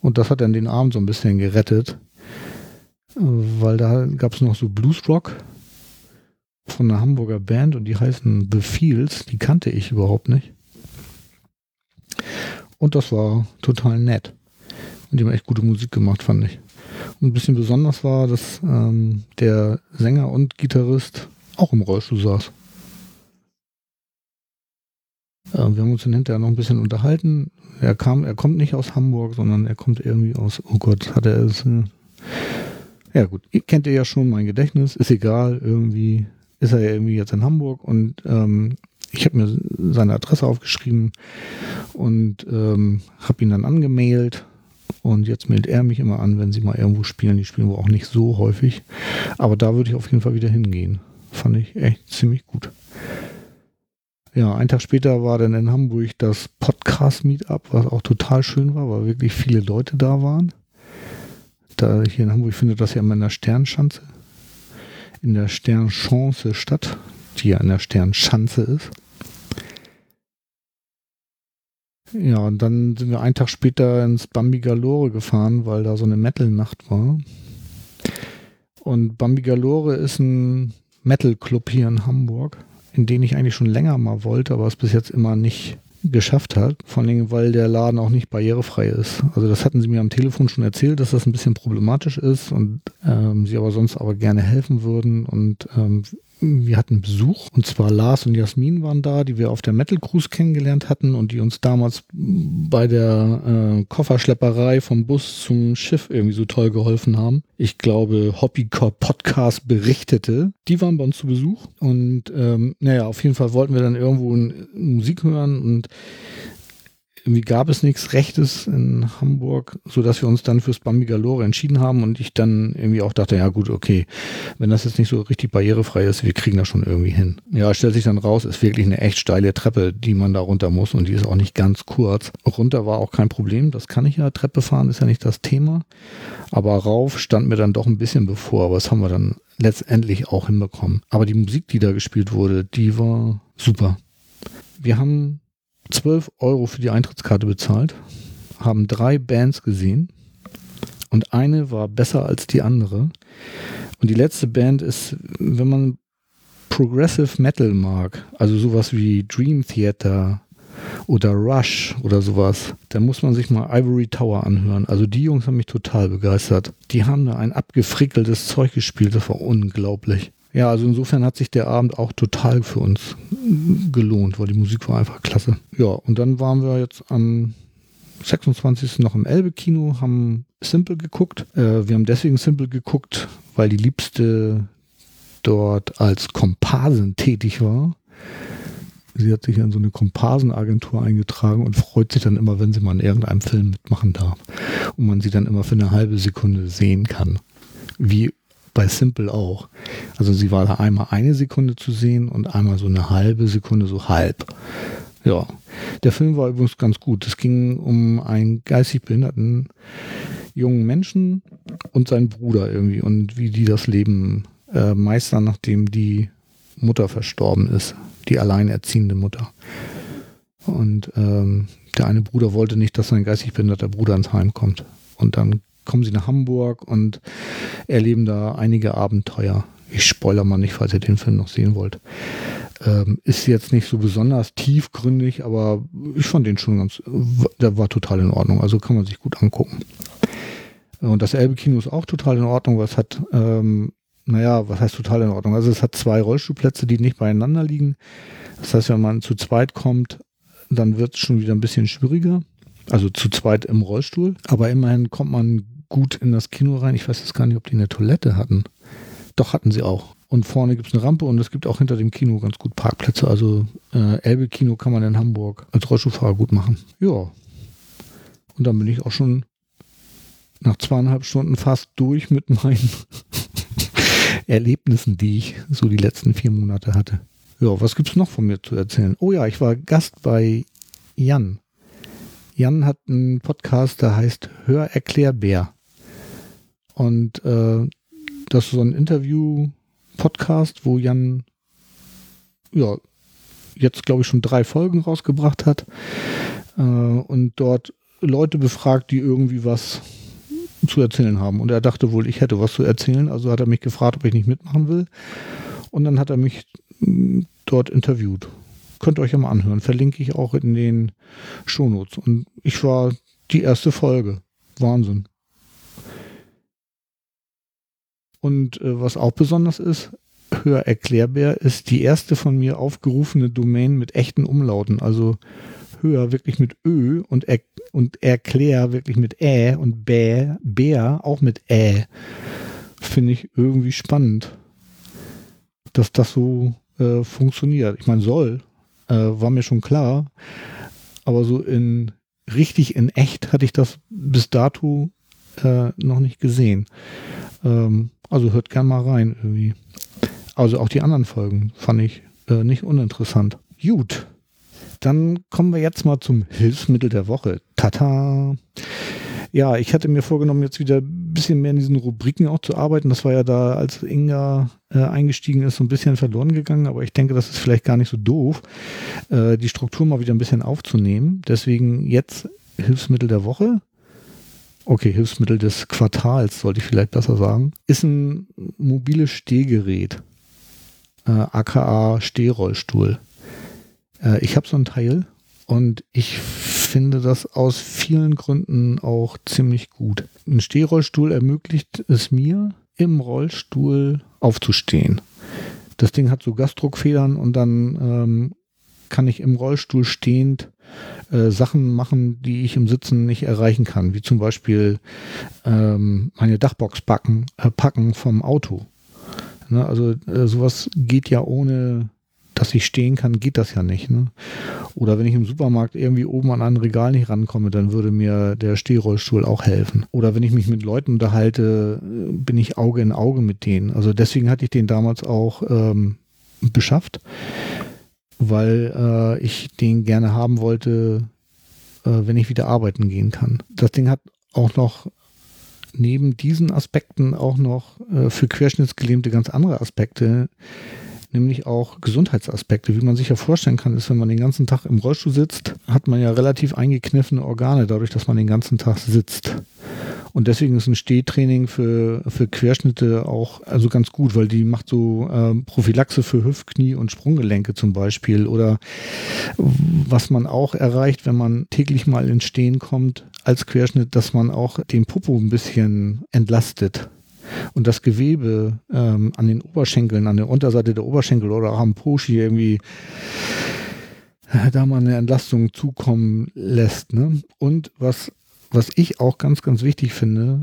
Und das hat dann den Abend so ein bisschen gerettet, weil da gab es noch so Bluesrock von einer Hamburger Band und die heißen The Fields. Die kannte ich überhaupt nicht. Und das war total nett. Und die haben echt gute Musik gemacht, fand ich. Und ein bisschen besonders war, dass ähm, der Sänger und Gitarrist auch im Rollstuhl saß. Äh, wir haben uns dann hinterher noch ein bisschen unterhalten. Er kam, er kommt nicht aus Hamburg, sondern er kommt irgendwie aus, oh Gott, hat er es. Äh, ja gut, kennt ihr ja schon mein Gedächtnis, ist egal, irgendwie ist er ja irgendwie jetzt in Hamburg und ähm, ich habe mir seine Adresse aufgeschrieben und ähm, habe ihn dann angemailt und jetzt meldet er mich immer an, wenn sie mal irgendwo spielen. Die spielen wohl auch nicht so häufig, aber da würde ich auf jeden Fall wieder hingehen. Fand ich echt ziemlich gut. Ja, einen Tag später war dann in Hamburg das Podcast-Meetup, was auch total schön war, weil wirklich viele Leute da waren. Da hier in Hamburg findet das ja immer in der Sternschanze, in der Sternchance statt, die ja in der Sternschanze ist. Ja, und dann sind wir einen Tag später ins Bambi Galore gefahren, weil da so eine Metal-Nacht war. Und Bambi Galore ist ein Metal-Club hier in Hamburg, in den ich eigentlich schon länger mal wollte, aber es bis jetzt immer nicht geschafft hat. Vor allem, weil der Laden auch nicht barrierefrei ist. Also das hatten sie mir am Telefon schon erzählt, dass das ein bisschen problematisch ist und ähm, sie aber sonst aber gerne helfen würden. Und ähm, wir hatten Besuch und zwar Lars und Jasmin waren da, die wir auf der Metal Cruise kennengelernt hatten und die uns damals bei der äh, Kofferschlepperei vom Bus zum Schiff irgendwie so toll geholfen haben. Ich glaube, Hobbycore Podcast berichtete. Die waren bei uns zu Besuch und ähm, naja, auf jeden Fall wollten wir dann irgendwo Musik hören und irgendwie gab es nichts Rechtes in Hamburg, so dass wir uns dann fürs Bambi Galore entschieden haben und ich dann irgendwie auch dachte, ja gut, okay, wenn das jetzt nicht so richtig barrierefrei ist, wir kriegen das schon irgendwie hin. Ja, stellt sich dann raus, ist wirklich eine echt steile Treppe, die man da runter muss und die ist auch nicht ganz kurz. Runter war auch kein Problem, das kann ich ja, Treppe fahren ist ja nicht das Thema, aber rauf stand mir dann doch ein bisschen bevor, aber das haben wir dann letztendlich auch hinbekommen. Aber die Musik, die da gespielt wurde, die war super. Wir haben 12 Euro für die Eintrittskarte bezahlt, haben drei Bands gesehen und eine war besser als die andere. Und die letzte Band ist, wenn man Progressive Metal mag, also sowas wie Dream Theater oder Rush oder sowas, dann muss man sich mal Ivory Tower anhören. Also die Jungs haben mich total begeistert. Die haben da ein abgefrickeltes Zeug gespielt, das war unglaublich. Ja, also insofern hat sich der Abend auch total für uns gelohnt, weil die Musik war einfach klasse. Ja, und dann waren wir jetzt am 26. noch im Elbe-Kino, haben Simple geguckt. Äh, wir haben deswegen Simple geguckt, weil die Liebste dort als Komparsin tätig war. Sie hat sich in so eine Komparsenagentur eingetragen und freut sich dann immer, wenn sie mal in irgendeinem Film mitmachen darf. Und man sie dann immer für eine halbe Sekunde sehen kann. Wie bei Simple auch. Also sie war da einmal eine Sekunde zu sehen und einmal so eine halbe Sekunde, so halb. Ja, der Film war übrigens ganz gut. Es ging um einen geistig behinderten jungen Menschen und seinen Bruder irgendwie und wie die das Leben äh, meistern, nachdem die Mutter verstorben ist, die alleinerziehende Mutter. Und ähm, der eine Bruder wollte nicht, dass sein geistig behinderter Bruder ins Heim kommt. Und dann kommen sie nach Hamburg und erleben da einige Abenteuer. Ich spoiler mal nicht, falls ihr den Film noch sehen wollt. Ähm, ist jetzt nicht so besonders tiefgründig, aber ich fand den schon ganz, der war total in Ordnung. Also kann man sich gut angucken. Und das Elbe-Kino ist auch total in Ordnung, was hat, ähm, naja, was heißt total in Ordnung? Also es hat zwei Rollstuhlplätze, die nicht beieinander liegen. Das heißt, wenn man zu zweit kommt, dann wird es schon wieder ein bisschen schwieriger. Also zu zweit im Rollstuhl. Aber immerhin kommt man gut in das Kino rein. Ich weiß jetzt gar nicht, ob die eine Toilette hatten. Doch hatten sie auch. Und vorne gibt es eine Rampe und es gibt auch hinter dem Kino ganz gut Parkplätze. Also äh, Elbe-Kino kann man in Hamburg als Rollstuhlfahrer gut machen. Ja. Und dann bin ich auch schon nach zweieinhalb Stunden fast durch mit meinen Erlebnissen, die ich so die letzten vier Monate hatte. Ja, was gibt es noch von mir zu erzählen? Oh ja, ich war Gast bei Jan. Jan hat einen Podcast, der heißt Hör Erklärbär. Und äh, das ist so ein Interview-Podcast, wo Jan ja jetzt glaube ich schon drei Folgen rausgebracht hat äh, und dort Leute befragt, die irgendwie was zu erzählen haben. Und er dachte wohl, ich hätte was zu erzählen, also hat er mich gefragt, ob ich nicht mitmachen will. Und dann hat er mich mm, dort interviewt. Könnt ihr euch ja mal anhören. Verlinke ich auch in den Shownotes. Und ich war die erste Folge. Wahnsinn. Und äh, was auch besonders ist, Hör Erklärbär ist die erste von mir aufgerufene Domain mit echten Umlauten. Also Hör wirklich mit Ö und, er, und Erklär wirklich mit Ä und Bä, Bär auch mit Ä. Finde ich irgendwie spannend, dass das so äh, funktioniert. Ich meine, soll, äh, war mir schon klar, aber so in richtig in echt hatte ich das bis dato äh, noch nicht gesehen. Ähm, also hört gern mal rein irgendwie. Also auch die anderen Folgen fand ich äh, nicht uninteressant. Gut, dann kommen wir jetzt mal zum Hilfsmittel der Woche. Tata! Ja, ich hatte mir vorgenommen, jetzt wieder ein bisschen mehr in diesen Rubriken auch zu arbeiten. Das war ja da, als Inga äh, eingestiegen ist, so ein bisschen verloren gegangen. Aber ich denke, das ist vielleicht gar nicht so doof, äh, die Struktur mal wieder ein bisschen aufzunehmen. Deswegen jetzt Hilfsmittel der Woche. Okay, Hilfsmittel des Quartals, sollte ich vielleicht besser sagen. Ist ein mobiles Stehgerät. Äh, aka Stehrollstuhl. Äh, ich habe so ein Teil und ich finde das aus vielen Gründen auch ziemlich gut. Ein Stehrollstuhl ermöglicht es mir, im Rollstuhl aufzustehen. Das Ding hat so Gasdruckfedern und dann ähm, kann ich im Rollstuhl stehend äh, Sachen machen, die ich im Sitzen nicht erreichen kann, wie zum Beispiel ähm, meine Dachbox packen, äh, packen vom Auto. Ne, also äh, sowas geht ja ohne dass ich stehen kann, geht das ja nicht. Ne? Oder wenn ich im Supermarkt irgendwie oben an ein Regal nicht rankomme, dann würde mir der Stehrollstuhl auch helfen. Oder wenn ich mich mit Leuten unterhalte, bin ich Auge in Auge mit denen. Also deswegen hatte ich den damals auch ähm, beschafft, weil äh, ich den gerne haben wollte, äh, wenn ich wieder arbeiten gehen kann. Das Ding hat auch noch neben diesen Aspekten auch noch äh, für Querschnittsgelähmte ganz andere Aspekte nämlich auch Gesundheitsaspekte. Wie man sich ja vorstellen kann, ist, wenn man den ganzen Tag im Rollstuhl sitzt, hat man ja relativ eingekniffene Organe, dadurch, dass man den ganzen Tag sitzt. Und deswegen ist ein Stehtraining für, für Querschnitte auch also ganz gut, weil die macht so äh, Prophylaxe für Hüft-, Knie- und Sprunggelenke zum Beispiel. Oder was man auch erreicht, wenn man täglich mal ins Stehen kommt als Querschnitt, dass man auch den Popo ein bisschen entlastet und das Gewebe ähm, an den Oberschenkeln, an der Unterseite der Oberschenkel oder auch am Poshi irgendwie äh, da mal eine Entlastung zukommen lässt. Ne? Und was, was ich auch ganz, ganz wichtig finde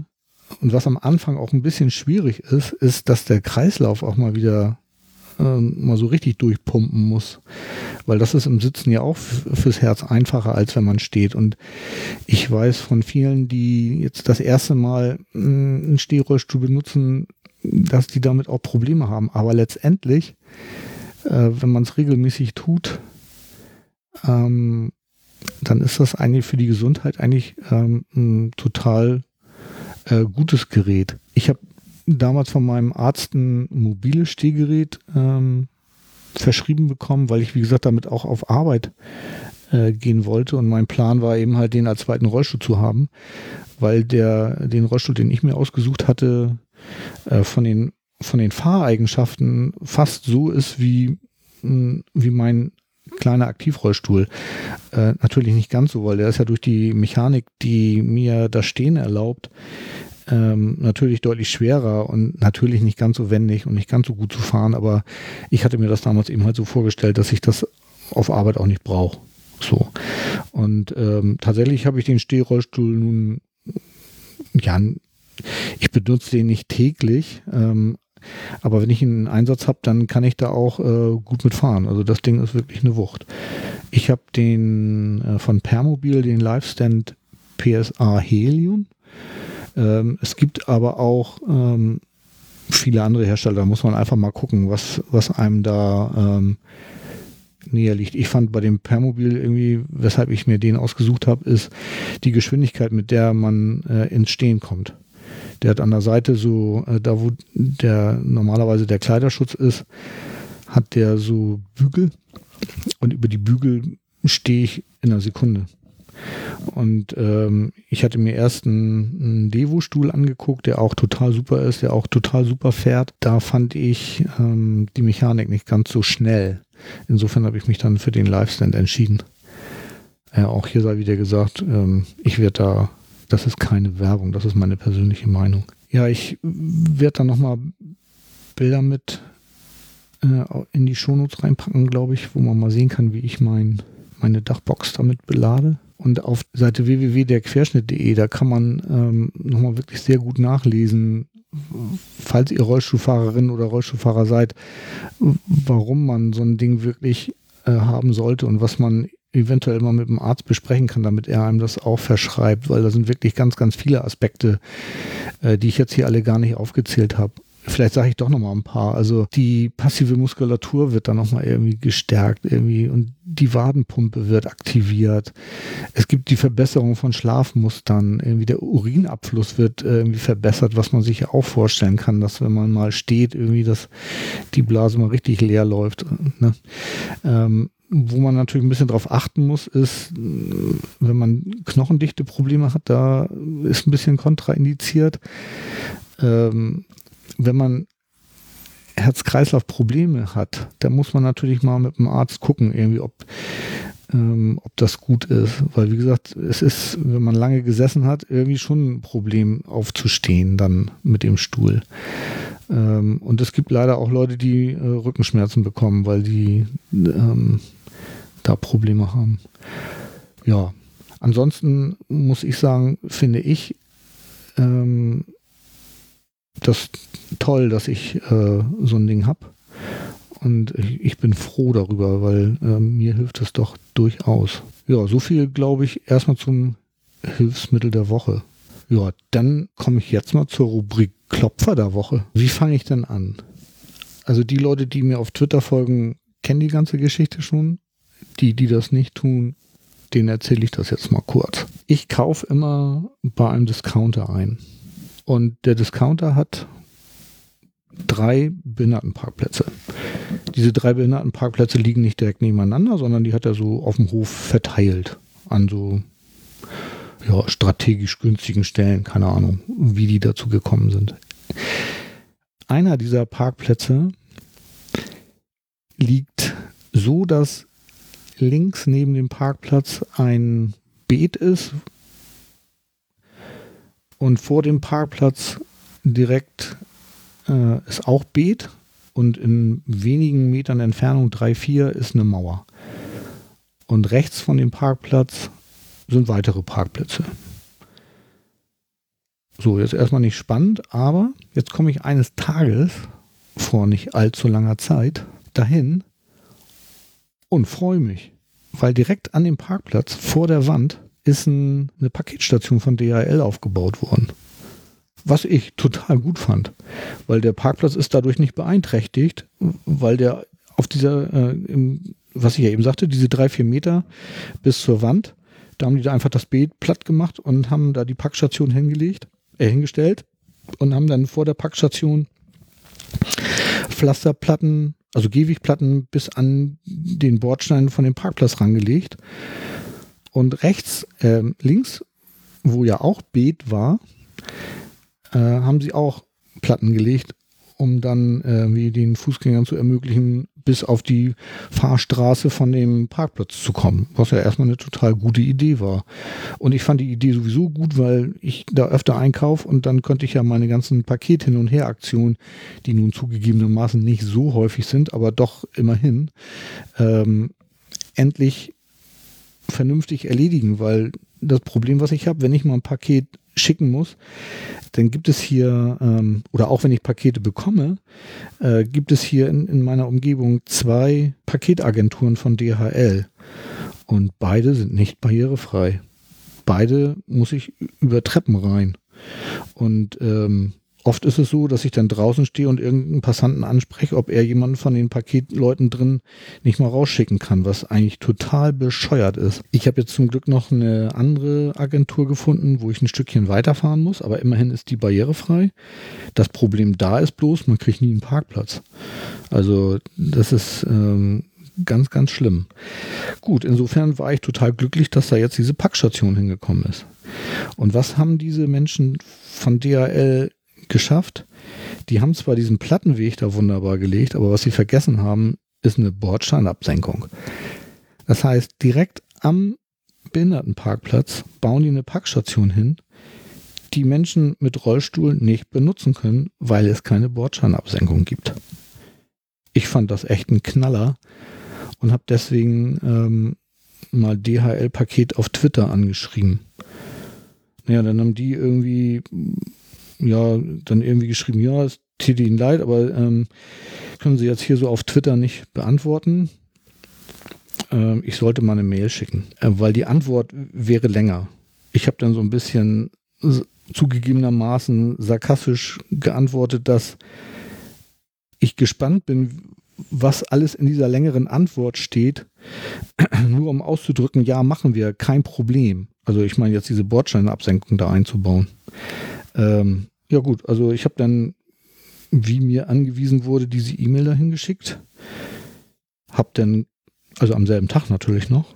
und was am Anfang auch ein bisschen schwierig ist, ist, dass der Kreislauf auch mal wieder ähm, mal so richtig durchpumpen muss. Weil das ist im Sitzen ja auch fürs Herz einfacher, als wenn man steht. Und ich weiß von vielen, die jetzt das erste Mal mm, einen Stehrollstuhl benutzen, dass die damit auch Probleme haben. Aber letztendlich, äh, wenn man es regelmäßig tut, ähm, dann ist das eigentlich für die Gesundheit eigentlich ähm, ein total äh, gutes Gerät. Ich habe damals von meinem Arzt ein mobiles Stehgerät ähm, verschrieben bekommen, weil ich, wie gesagt, damit auch auf Arbeit äh, gehen wollte. Und mein Plan war eben halt, den als zweiten Rollstuhl zu haben, weil der, den Rollstuhl, den ich mir ausgesucht hatte, äh, von den, von den Fahreigenschaften fast so ist wie, wie mein kleiner Aktivrollstuhl. Äh, natürlich nicht ganz so, weil der ist ja durch die Mechanik, die mir das Stehen erlaubt, ähm, natürlich deutlich schwerer und natürlich nicht ganz so wendig und nicht ganz so gut zu fahren, aber ich hatte mir das damals eben halt so vorgestellt, dass ich das auf Arbeit auch nicht brauche. So. Und ähm, tatsächlich habe ich den Stehrollstuhl nun, ja, ich benutze den nicht täglich, ähm, aber wenn ich einen Einsatz habe, dann kann ich da auch äh, gut mitfahren. Also das Ding ist wirklich eine Wucht. Ich habe den äh, von Permobil, den Livestand PSA Helium. Ähm, es gibt aber auch ähm, viele andere Hersteller, da muss man einfach mal gucken, was, was einem da ähm, näher liegt. Ich fand bei dem Permobil irgendwie, weshalb ich mir den ausgesucht habe, ist die Geschwindigkeit, mit der man äh, ins Stehen kommt. Der hat an der Seite so, äh, da wo der normalerweise der Kleiderschutz ist, hat der so Bügel und über die Bügel stehe ich in einer Sekunde. Und ähm, ich hatte mir erst einen, einen Devo-Stuhl angeguckt, der auch total super ist, der auch total super fährt. Da fand ich ähm, die Mechanik nicht ganz so schnell. Insofern habe ich mich dann für den Livestand entschieden. Äh, auch hier sei wieder gesagt, ähm, ich werde da, das ist keine Werbung, das ist meine persönliche Meinung. Ja, ich werde da nochmal Bilder mit äh, in die Shownotes reinpacken, glaube ich, wo man mal sehen kann, wie ich mein, meine Dachbox damit belade. Und auf Seite www.derquerschnitt.de, da kann man ähm, nochmal wirklich sehr gut nachlesen, falls ihr Rollstuhlfahrerin oder Rollstuhlfahrer seid, warum man so ein Ding wirklich äh, haben sollte und was man eventuell mal mit dem Arzt besprechen kann, damit er einem das auch verschreibt, weil da sind wirklich ganz, ganz viele Aspekte, äh, die ich jetzt hier alle gar nicht aufgezählt habe, vielleicht sage ich doch noch mal ein paar. Also die passive Muskulatur wird dann noch mal irgendwie gestärkt irgendwie und die Wadenpumpe wird aktiviert. Es gibt die Verbesserung von Schlafmustern. Irgendwie der Urinabfluss wird äh, irgendwie verbessert, was man sich ja auch vorstellen kann, dass wenn man mal steht, irgendwie, dass die Blase mal richtig leer läuft. Ne? Ähm, wo man natürlich ein bisschen drauf achten muss, ist, wenn man knochendichte Probleme hat, da ist ein bisschen kontraindiziert. Ähm, wenn man Herz-Kreislauf-Probleme hat, da muss man natürlich mal mit dem Arzt gucken, irgendwie, ob, ähm, ob das gut ist. Weil, wie gesagt, es ist, wenn man lange gesessen hat, irgendwie schon ein Problem aufzustehen dann mit dem Stuhl. Ähm, und es gibt leider auch Leute, die äh, Rückenschmerzen bekommen, weil die ähm, da Probleme haben. Ja, ansonsten muss ich sagen, finde ich, ähm, das toll, dass ich äh, so ein Ding habe. Und ich, ich, bin froh darüber, weil äh, mir hilft es doch durchaus. Ja, so viel glaube ich erstmal zum Hilfsmittel der Woche. Ja, dann komme ich jetzt mal zur Rubrik Klopfer der Woche. Wie fange ich denn an? Also die Leute, die mir auf Twitter folgen, kennen die ganze Geschichte schon. Die, die das nicht tun, denen erzähle ich das jetzt mal kurz. Ich kaufe immer bei einem Discounter ein. Und der Discounter hat drei Behindertenparkplätze. Diese drei Behindertenparkplätze liegen nicht direkt nebeneinander, sondern die hat er so auf dem Hof verteilt an so ja, strategisch günstigen Stellen. Keine Ahnung, wie die dazu gekommen sind. Einer dieser Parkplätze liegt so, dass links neben dem Parkplatz ein Beet ist, und vor dem Parkplatz direkt äh, ist auch Beet und in wenigen Metern Entfernung, drei, vier, ist eine Mauer. Und rechts von dem Parkplatz sind weitere Parkplätze. So, jetzt erstmal nicht spannend, aber jetzt komme ich eines Tages vor nicht allzu langer Zeit dahin und freue mich, weil direkt an dem Parkplatz vor der Wand ist ein, eine Paketstation von DHL aufgebaut worden. Was ich total gut fand, weil der Parkplatz ist dadurch nicht beeinträchtigt, weil der auf dieser, äh, im, was ich ja eben sagte, diese drei, vier Meter bis zur Wand, da haben die da einfach das Beet platt gemacht und haben da die Packstation hingelegt, äh, hingestellt und haben dann vor der Packstation Pflasterplatten, also Gehwegplatten bis an den Bordstein von dem Parkplatz rangelegt und rechts, äh, links, wo ja auch Beet war, äh, haben sie auch Platten gelegt, um dann äh, wie den Fußgängern zu ermöglichen, bis auf die Fahrstraße von dem Parkplatz zu kommen, was ja erstmal eine total gute Idee war. Und ich fand die Idee sowieso gut, weil ich da öfter einkaufe und dann könnte ich ja meine ganzen Paket hin und her Aktionen, die nun zugegebenermaßen nicht so häufig sind, aber doch immerhin, ähm, endlich vernünftig erledigen, weil das Problem, was ich habe, wenn ich mal ein Paket schicken muss, dann gibt es hier, ähm, oder auch wenn ich Pakete bekomme, äh, gibt es hier in, in meiner Umgebung zwei Paketagenturen von DHL. Und beide sind nicht barrierefrei. Beide muss ich über Treppen rein. Und ähm, oft ist es so, dass ich dann draußen stehe und irgendeinen Passanten anspreche, ob er jemanden von den Paketleuten drin nicht mal rausschicken kann, was eigentlich total bescheuert ist. Ich habe jetzt zum Glück noch eine andere Agentur gefunden, wo ich ein Stückchen weiterfahren muss, aber immerhin ist die barrierefrei. Das Problem da ist bloß, man kriegt nie einen Parkplatz. Also das ist ähm, ganz, ganz schlimm. Gut, insofern war ich total glücklich, dass da jetzt diese Packstation hingekommen ist. Und was haben diese Menschen von DHL geschafft. Die haben zwar diesen Plattenweg da wunderbar gelegt, aber was sie vergessen haben, ist eine Bordsteinabsenkung. Das heißt, direkt am Behindertenparkplatz bauen die eine Packstation hin, die Menschen mit Rollstuhl nicht benutzen können, weil es keine Bordsteinabsenkung gibt. Ich fand das echt ein Knaller und habe deswegen ähm, mal DHL-Paket auf Twitter angeschrieben. Naja, dann haben die irgendwie ja, dann irgendwie geschrieben, ja, es tut Ihnen leid, aber ähm, können Sie jetzt hier so auf Twitter nicht beantworten. Ähm, ich sollte mal eine Mail schicken, äh, weil die Antwort wäre länger. Ich habe dann so ein bisschen zugegebenermaßen sarkastisch geantwortet, dass ich gespannt bin, was alles in dieser längeren Antwort steht, nur um auszudrücken, ja, machen wir, kein Problem. Also ich meine jetzt diese Bordsteinabsenkung da einzubauen. Ähm, ja gut, also ich habe dann, wie mir angewiesen wurde, diese E-Mail dahin geschickt. Hab dann, also am selben Tag natürlich noch,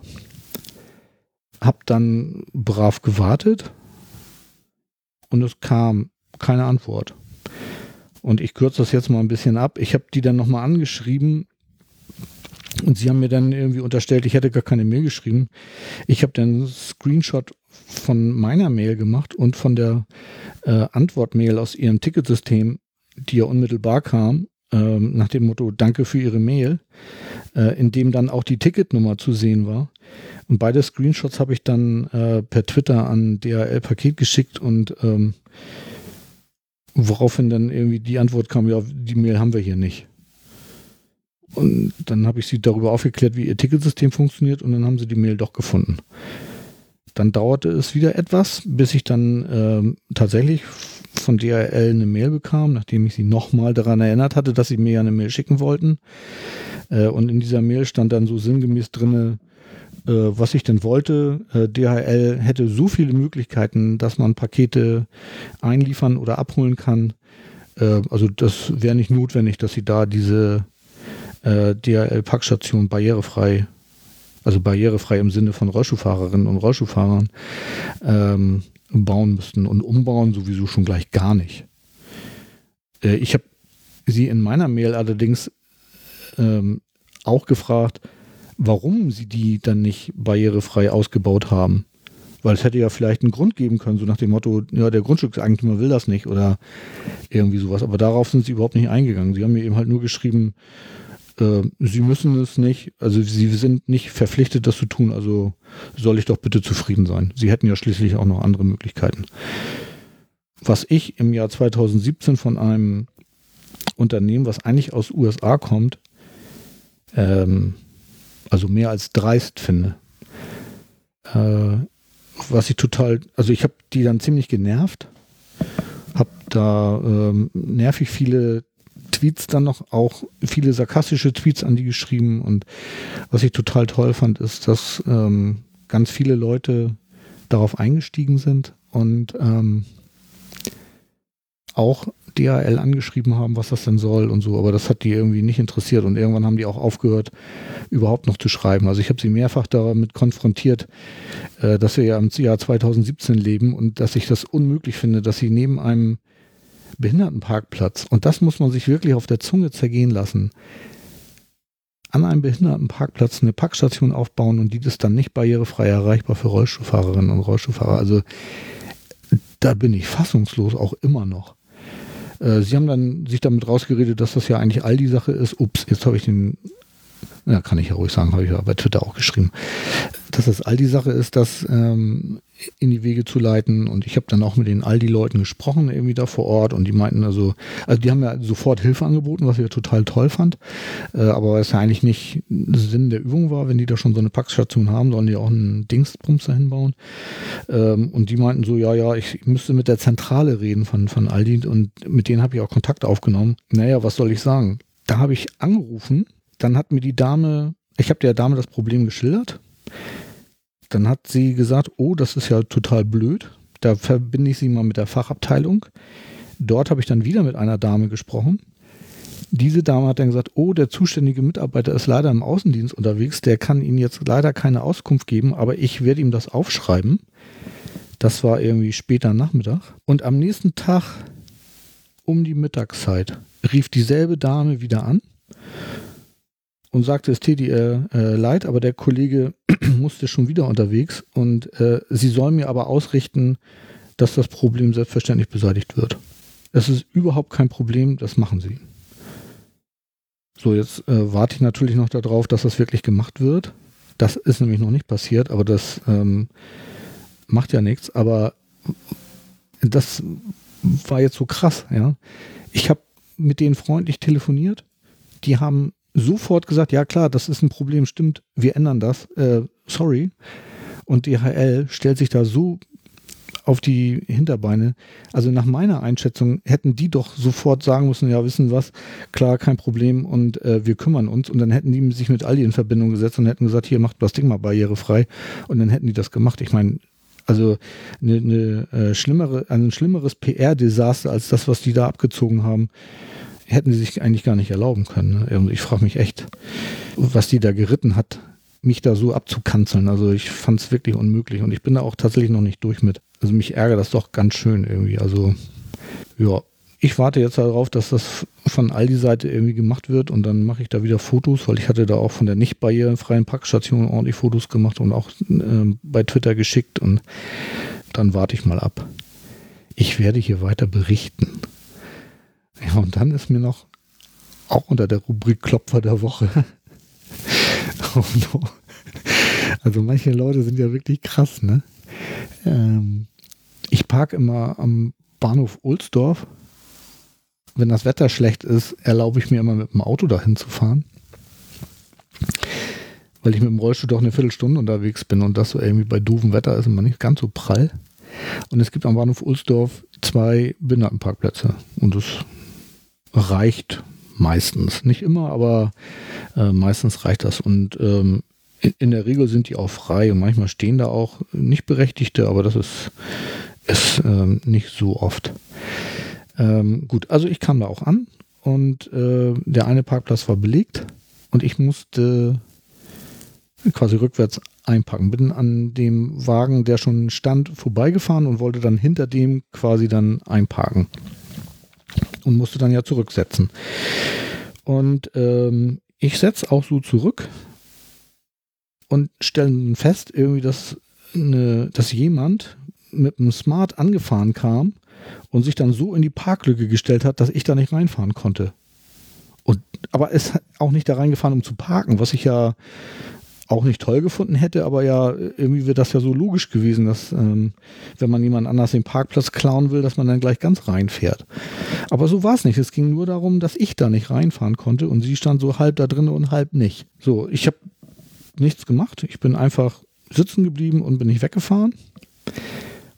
hab dann brav gewartet und es kam keine Antwort. Und ich kürze das jetzt mal ein bisschen ab. Ich habe die dann nochmal angeschrieben und sie haben mir dann irgendwie unterstellt, ich hätte gar keine Mail geschrieben. Ich habe dann einen Screenshot von meiner Mail gemacht und von der äh, Antwortmail aus ihrem Ticketsystem, die ja unmittelbar kam, äh, nach dem Motto Danke für Ihre Mail, äh, in dem dann auch die Ticketnummer zu sehen war. Und beide Screenshots habe ich dann äh, per Twitter an DHL-Paket geschickt und ähm, Woraufhin dann irgendwie die Antwort kam, ja, die Mail haben wir hier nicht. Und dann habe ich sie darüber aufgeklärt, wie ihr Ticketsystem funktioniert und dann haben sie die Mail doch gefunden. Dann dauerte es wieder etwas, bis ich dann ähm, tatsächlich von DHL eine Mail bekam, nachdem ich sie nochmal daran erinnert hatte, dass sie mir ja eine Mail schicken wollten. Äh, und in dieser Mail stand dann so sinngemäß drinne, äh, was ich denn wollte. Äh, DHL hätte so viele Möglichkeiten, dass man Pakete einliefern oder abholen kann. Äh, also das wäre nicht notwendig, dass sie da diese äh, DHL-Packstation barrierefrei, also barrierefrei im Sinne von Rollschuhfahrerinnen und Rollschuhfahrern ähm, bauen müssten und umbauen sowieso schon gleich gar nicht. Äh, ich habe sie in meiner Mail allerdings ähm, auch gefragt, warum sie die dann nicht barrierefrei ausgebaut haben. Weil es hätte ja vielleicht einen Grund geben können, so nach dem Motto, ja, der Grundstückseigentümer will das nicht oder irgendwie sowas. Aber darauf sind sie überhaupt nicht eingegangen. Sie haben mir eben halt nur geschrieben, äh, sie müssen es nicht, also sie sind nicht verpflichtet, das zu tun, also soll ich doch bitte zufrieden sein. Sie hätten ja schließlich auch noch andere Möglichkeiten. Was ich im Jahr 2017 von einem Unternehmen, was eigentlich aus USA kommt, ähm, also mehr als dreist finde. Äh, was ich total, also ich habe die dann ziemlich genervt, habe da ähm, nervig viele Tweets dann noch, auch viele sarkastische Tweets an die geschrieben. Und was ich total toll fand, ist, dass ähm, ganz viele Leute darauf eingestiegen sind und ähm, auch DHL angeschrieben haben, was das denn soll und so, aber das hat die irgendwie nicht interessiert. Und irgendwann haben die auch aufgehört, überhaupt noch zu schreiben. Also ich habe sie mehrfach damit konfrontiert, äh, dass wir ja im Jahr 2017 leben und dass ich das unmöglich finde, dass sie neben einem Behindertenparkplatz, und das muss man sich wirklich auf der Zunge zergehen lassen, an einem Behindertenparkplatz eine Packstation aufbauen und die ist dann nicht barrierefrei erreichbar für Rollstuhlfahrerinnen und Rollstuhlfahrer. Also da bin ich fassungslos auch immer noch. Äh, sie haben dann sich damit rausgeredet, dass das ja eigentlich all die Sache ist. Ups, jetzt habe ich den ja, kann ich ja ruhig sagen, habe ich ja bei Twitter auch geschrieben, dass das all die Sache ist, das ähm, in die Wege zu leiten. Und ich habe dann auch mit den Aldi-Leuten gesprochen, irgendwie da vor Ort. Und die meinten also, also die haben ja sofort Hilfe angeboten, was ich ja total toll fand. Äh, aber es ja eigentlich nicht Sinn der Übung war, wenn die da schon so eine Packstation haben, sollen die auch einen Dingsbums dahin bauen. Ähm, und die meinten so, ja, ja, ich müsste mit der Zentrale reden von, von Aldi. Und mit denen habe ich auch Kontakt aufgenommen. Naja, was soll ich sagen? Da habe ich angerufen dann hat mir die Dame, ich habe der Dame das Problem geschildert. Dann hat sie gesagt, oh, das ist ja total blöd. Da verbinde ich sie mal mit der Fachabteilung. Dort habe ich dann wieder mit einer Dame gesprochen. Diese Dame hat dann gesagt, oh, der zuständige Mitarbeiter ist leider im Außendienst unterwegs, der kann Ihnen jetzt leider keine Auskunft geben, aber ich werde ihm das aufschreiben. Das war irgendwie später Nachmittag. Und am nächsten Tag um die Mittagszeit rief dieselbe Dame wieder an und sagte, es täte ihr äh, leid, aber der Kollege musste schon wieder unterwegs und äh, sie soll mir aber ausrichten, dass das Problem selbstverständlich beseitigt wird. Es ist überhaupt kein Problem, das machen sie. So, jetzt äh, warte ich natürlich noch darauf, dass das wirklich gemacht wird. Das ist nämlich noch nicht passiert, aber das ähm, macht ja nichts. Aber das war jetzt so krass, ja. Ich habe mit denen freundlich telefoniert. Die haben sofort gesagt, ja klar, das ist ein Problem, stimmt, wir ändern das, äh, sorry. Und DHL stellt sich da so auf die Hinterbeine. Also nach meiner Einschätzung hätten die doch sofort sagen müssen, ja, wissen was, klar, kein Problem und äh, wir kümmern uns. Und dann hätten die sich mit Aldi in Verbindung gesetzt und hätten gesagt, hier macht das Ding mal barrierefrei. Und dann hätten die das gemacht. Ich meine, also eine, eine äh, schlimmere, ein schlimmeres PR-Desaster als das, was die da abgezogen haben, hätten sie sich eigentlich gar nicht erlauben können. Ne? Ich frage mich echt, was die da geritten hat, mich da so abzukanzeln. Also ich fand es wirklich unmöglich und ich bin da auch tatsächlich noch nicht durch mit. Also mich ärgert das doch ganz schön irgendwie. Also ja, ich warte jetzt darauf, dass das von Aldi-Seite irgendwie gemacht wird und dann mache ich da wieder Fotos, weil ich hatte da auch von der nicht barrierefreien Packstation ordentlich Fotos gemacht und auch äh, bei Twitter geschickt und dann warte ich mal ab. Ich werde hier weiter berichten. Ja, und dann ist mir noch auch unter der Rubrik Klopfer der Woche. oh no. Also manche Leute sind ja wirklich krass, ne? Ähm, ich parke immer am Bahnhof Ohlsdorf. Wenn das Wetter schlecht ist, erlaube ich mir immer mit dem Auto dahin zu fahren. Weil ich mit dem Rollstuhl doch eine Viertelstunde unterwegs bin und das so irgendwie bei doofem Wetter ist immer nicht ganz so prall. Und es gibt am Bahnhof Ohlsdorf zwei Behindertenparkplätze. Und das reicht meistens. Nicht immer, aber äh, meistens reicht das. Und ähm, in, der Regel sind die auch frei und manchmal stehen da auch nicht Berechtigte, aber das ist, ist ähm, nicht so oft. Ähm, gut, also ich kam da auch an und äh, der eine Parkplatz war belegt und ich musste quasi rückwärts einpacken. Bin an dem Wagen, der schon stand, vorbeigefahren und wollte dann hinter dem quasi dann einparken und musste dann ja zurücksetzen. Und ähm, ich setze auch so zurück und stelle fest, irgendwie, dass, eine, dass jemand mit einem Smart angefahren kam und sich dann so in die Parklücke gestellt hat, dass ich da nicht reinfahren konnte. Und, aber ist auch nicht da reingefahren, um zu parken, was ich ja auch nicht toll gefunden hätte, aber ja, irgendwie wird das ja so logisch gewesen, dass ähm, wenn man jemand anders den Parkplatz klauen will, dass man dann gleich ganz reinfährt. Aber so war es nicht. Es ging nur darum, dass ich da nicht reinfahren konnte und sie stand so halb da drin und halb nicht. So, ich habe nichts gemacht. Ich bin einfach sitzen geblieben und bin nicht weggefahren.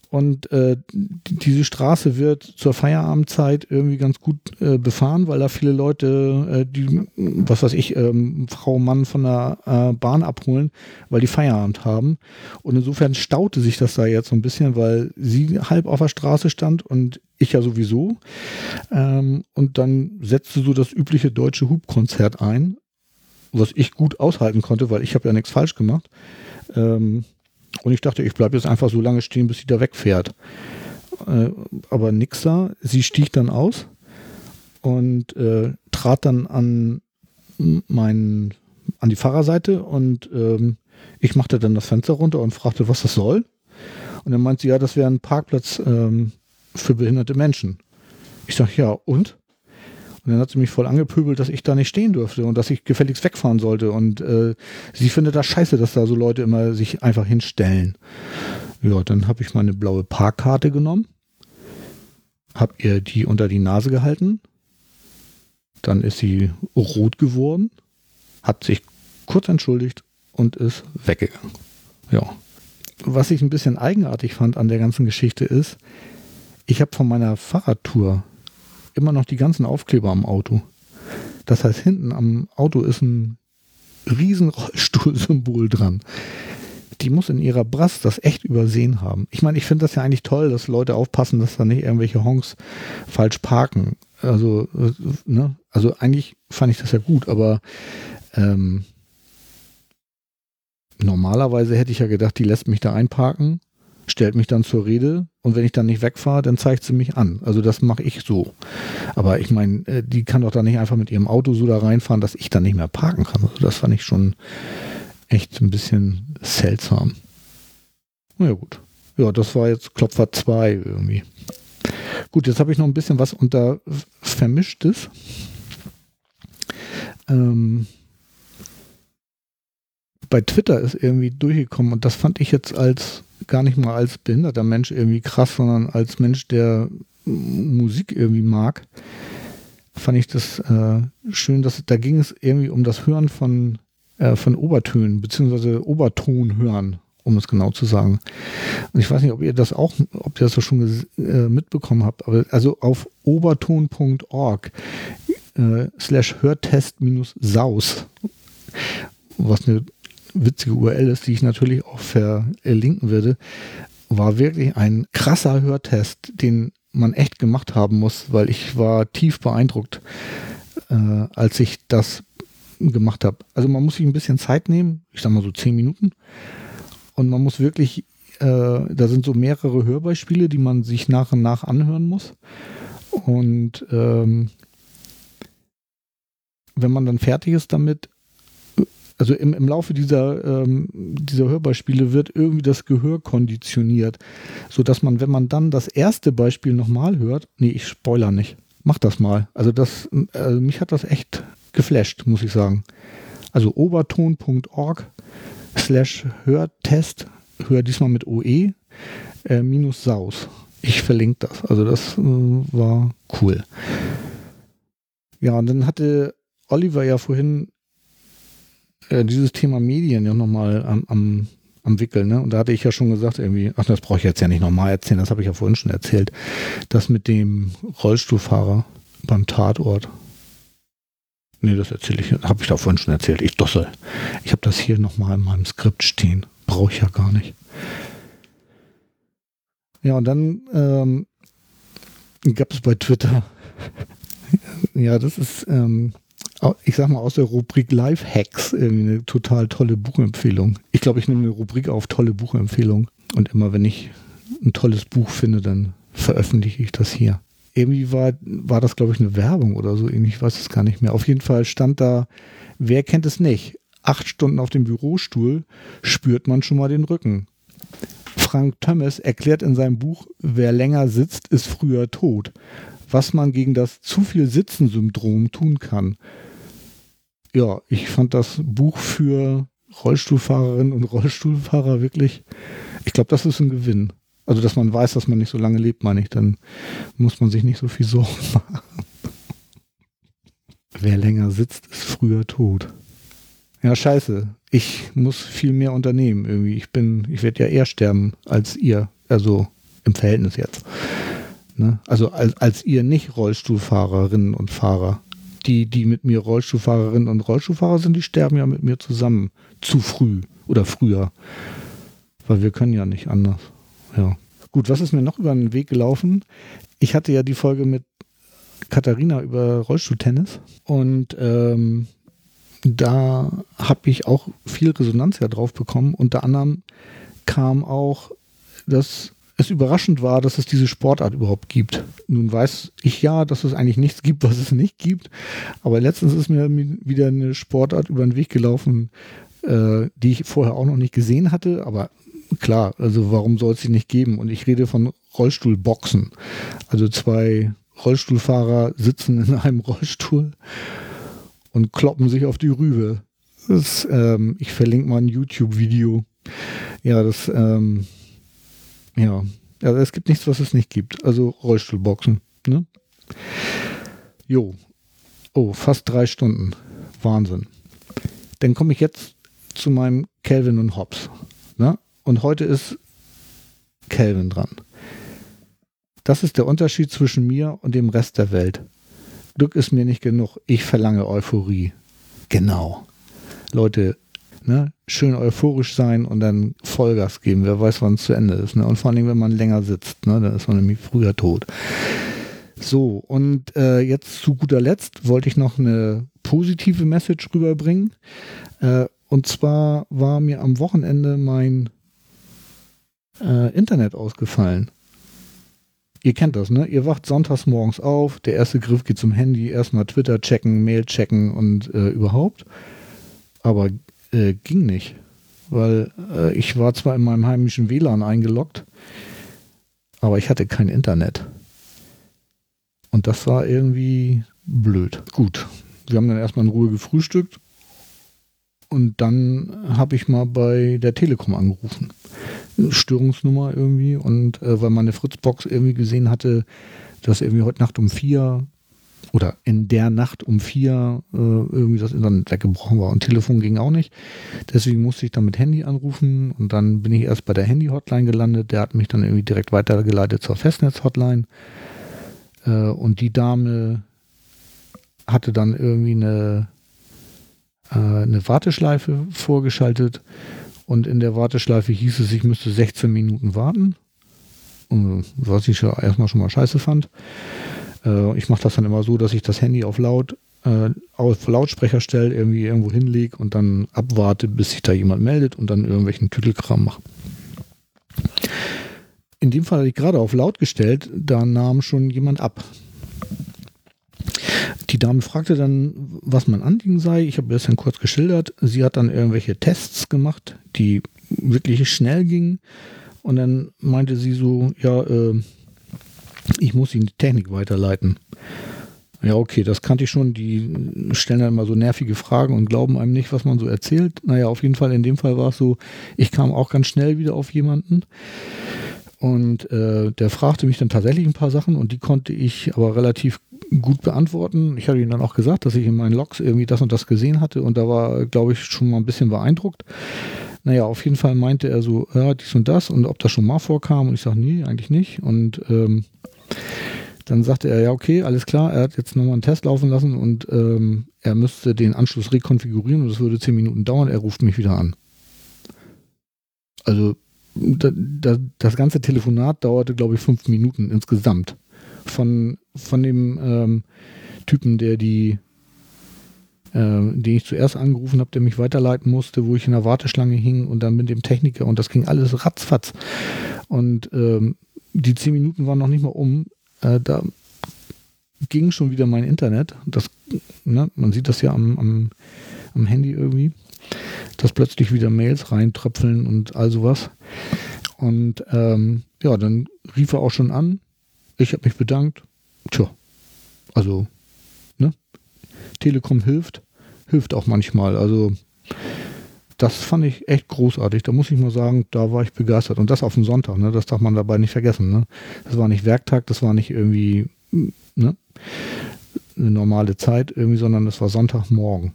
Und äh, diese Straße wird zur Feierabendzeit irgendwie ganz gut äh, befahren, weil da viele Leute, äh, die, was weiß ich, ähm, Frau, Mann von der äh, Bahn abholen, weil die Feierabend haben. Und insofern staute sich das da jetzt so ein bisschen, weil sie halb auf der Straße stand und ich ja sowieso. Ähm, und dann setzte so das übliche deutsche Hubkonzert ein, was ich gut aushalten konnte, weil ich habe ja nichts falsch gemacht. Ähm, und ich dachte, ich bleibe jetzt einfach so lange stehen, bis sie da wegfährt. Äh, aber nix da. Sie stieg dann aus und äh, trat dann an meinen, an die Fahrerseite und ähm, ich machte dann das Fenster runter und fragte, was das soll. Und dann meinte sie, ja, das wäre ein Parkplatz ähm, für behinderte Menschen. Ich sage, ja, und? Und dann hat sie mich voll angepöbelt, dass ich da nicht stehen durfte und dass ich gefälligst wegfahren sollte. Und äh, sie findet das scheiße, dass da so Leute immer sich einfach hinstellen. Ja, dann habe ich meine blaue Parkkarte genommen, habe ihr die unter die Nase gehalten. Dann ist sie rot geworden, hat sich kurz entschuldigt und ist weggegangen. Ja. Was ich ein bisschen eigenartig fand an der ganzen Geschichte ist, ich habe von meiner Fahrradtour immer noch die ganzen Aufkleber am Auto. Das heißt, hinten am Auto ist ein riesen Rollstuhlsymbol dran. Die muss in ihrer Brast das echt übersehen haben. Ich meine, ich finde das ja eigentlich toll, dass Leute aufpassen, dass da nicht irgendwelche Honks falsch parken. Also, äh, ne? Also eigentlich fand ich das ja gut, aber ähm, normalerweise hätte ich ja gedacht, die lässt mich da einparken stellt mich dann zur Rede und wenn ich dann nicht wegfahre, dann zeigt sie mich an. Also das mache ich so. Aber ich meine, äh, die kann doch da nicht einfach mit ihrem Auto so da reinfahren, dass ich dann nicht mehr parken kann. Also das fand ich schon echt ein bisschen seltsam. Na ja, gut. Ja, das war jetzt Klopfer 2 irgendwie. Gut, jetzt habe ich noch ein bisschen was unter Vermischtes. Ähm, bei Twitter ist irgendwie durchgekommen und das fand ich jetzt als gar nicht mal als behinderter Mensch irgendwie krass, sondern als Mensch, der Musik irgendwie mag, fand ich das äh, schön, dass da ging es irgendwie um das Hören von, äh, von Obertönen, beziehungsweise Oberton hören um es genau zu sagen. Und ich weiß nicht, ob ihr das auch, ob ihr das so schon äh, mitbekommen habt, aber also auf oberton.org äh, slash hörtest minus saus, was eine witzige URL ist, die ich natürlich auch verlinken werde, war wirklich ein krasser Hörtest, den man echt gemacht haben muss, weil ich war tief beeindruckt, äh, als ich das gemacht habe. Also man muss sich ein bisschen Zeit nehmen, ich sag mal so zehn Minuten, und man muss wirklich, äh, da sind so mehrere Hörbeispiele, die man sich nach und nach anhören muss. Und ähm, wenn man dann fertig ist damit, also im, im Laufe dieser, ähm, dieser Hörbeispiele wird irgendwie das Gehör konditioniert, sodass man, wenn man dann das erste Beispiel nochmal hört, nee, ich spoiler nicht, mach das mal. Also das, äh, mich hat das echt geflasht, muss ich sagen. Also oberton.org slash Hörtest, hör diesmal mit OE, äh, minus Saus. Ich verlinke das. Also das äh, war cool. Ja, und dann hatte Oliver ja vorhin äh, dieses Thema Medien ja nochmal am, am, am Wickeln. Ne? Und da hatte ich ja schon gesagt, irgendwie, ach, das brauche ich jetzt ja nicht nochmal erzählen, das habe ich ja vorhin schon erzählt. Das mit dem Rollstuhlfahrer beim Tatort. Nee, das erzähle ich, habe ich da vorhin schon erzählt. Ich dossel. Ich habe das hier nochmal in meinem Skript stehen. Brauche ich ja gar nicht. Ja, und dann ähm, gab es bei Twitter, ja, das ist, ähm, ich sag mal, aus der Rubrik Live-Hacks irgendwie eine total tolle Buchempfehlung. Ich glaube, ich nehme eine Rubrik auf tolle Buchempfehlung. Und immer wenn ich ein tolles Buch finde, dann veröffentliche ich das hier. Irgendwie war, war das, glaube ich, eine Werbung oder so ähnlich, ich weiß es gar nicht mehr. Auf jeden Fall stand da, wer kennt es nicht? Acht Stunden auf dem Bürostuhl spürt man schon mal den Rücken. Frank Thomas erklärt in seinem Buch, wer länger sitzt, ist früher tot. Was man gegen das zu viel Sitzen-Syndrom tun kann. Ja, ich fand das Buch für Rollstuhlfahrerinnen und Rollstuhlfahrer wirklich, ich glaube, das ist ein Gewinn. Also, dass man weiß, dass man nicht so lange lebt, meine ich, dann muss man sich nicht so viel Sorgen machen. Wer länger sitzt, ist früher tot. Ja, scheiße. Ich muss viel mehr unternehmen irgendwie. Ich bin, ich werde ja eher sterben als ihr. Also im Verhältnis jetzt. Ne? Also als, als ihr nicht Rollstuhlfahrerinnen und Fahrer. Die, die mit mir Rollstuhlfahrerinnen und Rollstuhlfahrer sind, die sterben ja mit mir zusammen. Zu früh oder früher. Weil wir können ja nicht anders. Ja. Gut, was ist mir noch über den Weg gelaufen? Ich hatte ja die Folge mit Katharina über Rollstuhltennis und ähm, da habe ich auch viel Resonanz ja drauf bekommen. Unter anderem kam auch, dass es überraschend war, dass es diese Sportart überhaupt gibt. Nun weiß ich ja, dass es eigentlich nichts gibt, was es nicht gibt. Aber letztens ist mir wieder eine Sportart über den Weg gelaufen, äh, die ich vorher auch noch nicht gesehen hatte. Aber klar, also warum soll es sie nicht geben? Und ich rede von Rollstuhlboxen. Also zwei Rollstuhlfahrer sitzen in einem Rollstuhl und kloppen sich auf die Rübe. Das, ähm, ich verlinke mal ein YouTube-Video. Ja, das, ähm, ja, also es gibt nichts, was es nicht gibt. Also Rollstuhlboxen. Ne? Jo. Oh, fast drei Stunden. Wahnsinn. Dann komme ich jetzt zu meinem Calvin und Hobbes. Ne? Und heute ist Calvin dran. Das ist der Unterschied zwischen mir und dem Rest der Welt. Glück ist mir nicht genug. Ich verlange Euphorie. Genau. Leute, ne, schön euphorisch sein und dann Vollgas geben. Wer weiß, wann es zu Ende ist. Ne? Und vor allem, wenn man länger sitzt, ne, dann ist man nämlich früher tot. So, und äh, jetzt zu guter Letzt wollte ich noch eine positive Message rüberbringen. Äh, und zwar war mir am Wochenende mein äh, Internet ausgefallen. Ihr kennt das, ne? Ihr wacht sonntags morgens auf, der erste Griff geht zum Handy, erstmal Twitter checken, Mail checken und äh, überhaupt. Aber äh, ging nicht, weil äh, ich war zwar in meinem heimischen WLAN eingeloggt, aber ich hatte kein Internet. Und das war irgendwie blöd. Gut, wir haben dann erstmal in Ruhe gefrühstückt und dann habe ich mal bei der Telekom angerufen. Störungsnummer irgendwie und äh, weil meine Fritzbox irgendwie gesehen hatte, dass irgendwie heute Nacht um vier oder in der Nacht um vier äh, irgendwie das Internet weggebrochen war und Telefon ging auch nicht. Deswegen musste ich dann mit Handy anrufen und dann bin ich erst bei der Handy-Hotline gelandet. Der hat mich dann irgendwie direkt weitergeleitet zur Festnetz-Hotline. Äh, und die Dame hatte dann irgendwie eine, äh, eine Warteschleife vorgeschaltet und in der Warteschleife hieß es, ich müsste 16 Minuten warten. Und, was ich ja erstmal schon mal scheiße fand. Äh, ich mache das dann immer so, dass ich das Handy auf laut äh, auf Lautsprecher stelle, irgendwie irgendwo hinlege und dann abwarte, bis sich da jemand meldet und dann irgendwelchen Tüdelkram mache. In dem Fall hatte ich gerade auf laut gestellt, da nahm schon jemand ab. Die Dame fragte dann, was mein Anliegen sei. Ich habe das dann kurz geschildert. Sie hat dann irgendwelche Tests gemacht, die wirklich schnell gingen. Und dann meinte sie so, ja, äh, ich muss Ihnen die Technik weiterleiten. Ja, okay, das kannte ich schon. Die stellen dann immer so nervige Fragen und glauben einem nicht, was man so erzählt. Naja, auf jeden Fall, in dem Fall war es so, ich kam auch ganz schnell wieder auf jemanden. Und äh, der fragte mich dann tatsächlich ein paar Sachen und die konnte ich aber relativ gut beantworten. Ich hatte ihm dann auch gesagt, dass ich in meinen Logs irgendwie das und das gesehen hatte und da war, glaube ich, schon mal ein bisschen beeindruckt. Naja, auf jeden Fall meinte er so, ja, dies und das und ob das schon mal vorkam und ich sage, nee, eigentlich nicht. Und ähm, dann sagte er, ja, okay, alles klar, er hat jetzt nochmal einen Test laufen lassen und ähm, er müsste den Anschluss rekonfigurieren und es würde zehn Minuten dauern, er ruft mich wieder an. Also da, da, das ganze Telefonat dauerte, glaube ich, fünf Minuten insgesamt. Von, von dem ähm, Typen, der die, äh, den ich zuerst angerufen habe, der mich weiterleiten musste, wo ich in der Warteschlange hing und dann mit dem Techniker und das ging alles ratzfatz. Und ähm, die zehn Minuten waren noch nicht mal um. Äh, da ging schon wieder mein Internet. Das, ne, man sieht das ja am, am, am Handy irgendwie dass plötzlich wieder Mails reintröpfeln und all sowas. Und ähm, ja, dann rief er auch schon an. Ich habe mich bedankt. Tja, also? Telekom hilft, hilft auch manchmal. Also, das fand ich echt großartig. Da muss ich mal sagen, da war ich begeistert. Und das auf dem Sonntag, ne? Das darf man dabei nicht vergessen. Ne? Das war nicht Werktag, das war nicht irgendwie ne? eine normale Zeit irgendwie, sondern das war Sonntagmorgen.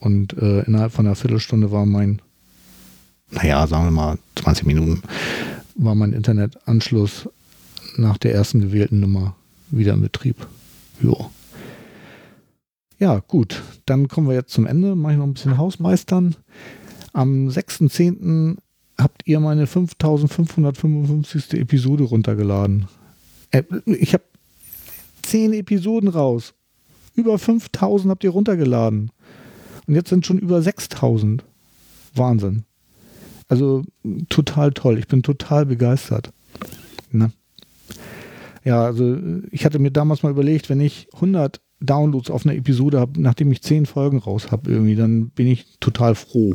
Und äh, innerhalb von einer Viertelstunde war mein, naja, sagen wir mal 20 Minuten, war mein Internetanschluss nach der ersten gewählten Nummer wieder in Betrieb. Jo. Ja, gut. Dann kommen wir jetzt zum Ende. Mache ich noch ein bisschen Hausmeistern. Am 6.10. habt ihr meine 5555. Episode runtergeladen. Äh, ich habe 10 Episoden raus. Über 5000 habt ihr runtergeladen. Und jetzt sind schon über 6000. Wahnsinn. Also total toll. Ich bin total begeistert. Ne? Ja, also ich hatte mir damals mal überlegt, wenn ich 100 Downloads auf eine Episode habe, nachdem ich 10 Folgen raus habe, irgendwie, dann bin ich total froh.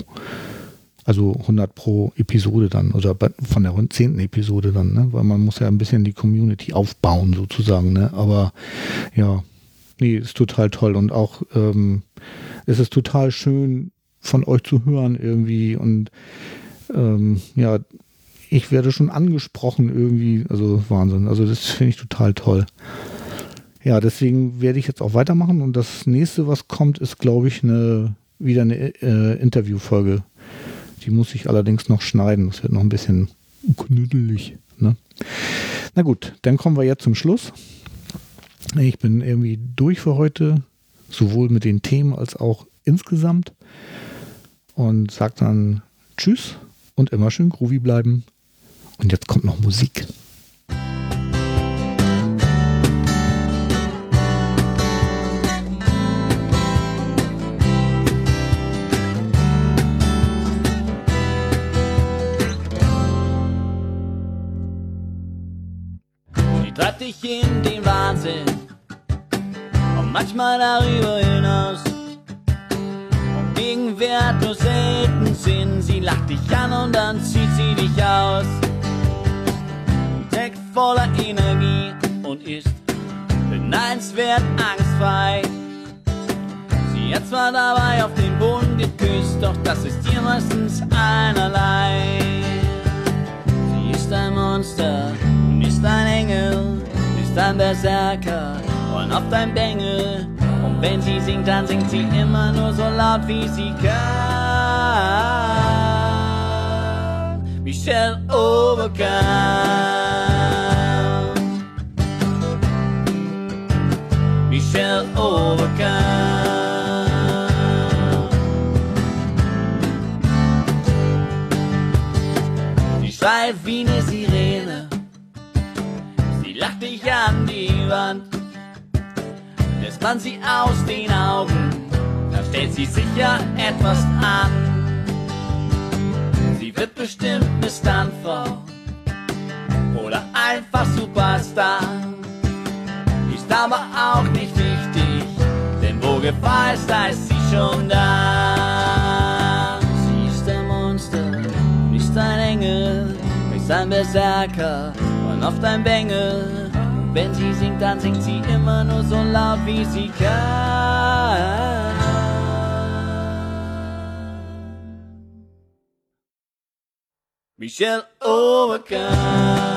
Also 100 pro Episode dann oder von der 10. Episode dann, ne? weil man muss ja ein bisschen die Community aufbauen sozusagen. Ne? Aber ja, nee, ist total toll und auch ähm, es ist total schön von euch zu hören irgendwie und ähm, ja, ich werde schon angesprochen irgendwie, also Wahnsinn, also das finde ich total toll. Ja, deswegen werde ich jetzt auch weitermachen und das nächste, was kommt, ist, glaube ich, eine, wieder eine äh, Interviewfolge. Die muss ich allerdings noch schneiden, das wird noch ein bisschen knüttelig. Ne? Na gut, dann kommen wir jetzt zum Schluss. Ich bin irgendwie durch für heute sowohl mit den Themen als auch insgesamt. Und sagt dann Tschüss und immer schön groovy bleiben. Und jetzt kommt noch Musik. Dich in den Wahnsinn manchmal darüber hinaus. Und Gegenwert nur selten Sinn, sie lacht dich an und dann zieht sie dich aus. Trägt voller Energie und ist beneidenswert angstfrei. Sie hat zwar dabei auf den Boden geküsst, doch das ist ihr meistens einerlei. Sie ist ein Monster und ist ein Engel, ist ein Berserker und oft ein Bengel. Und wenn sie singt, dann singt sie immer nur so laut, wie sie kann. Michelle Overcome. Michelle. Sie schreit wie lacht dich an die Wand. Lässt man sie aus den Augen, da stellt sie sicher etwas an. Sie wird bestimmt eine Stuntfrau oder einfach Superstar. Ist aber auch nicht wichtig, denn wo Gefahr ist, da ist sie schon da. Sie ist ein Monster, ist ein Engel, ist ein Berserker und oft ein Bengel. Wenn sie singt, dann singt sie immer nur so laut, wie sie kann. Michelle Overcome.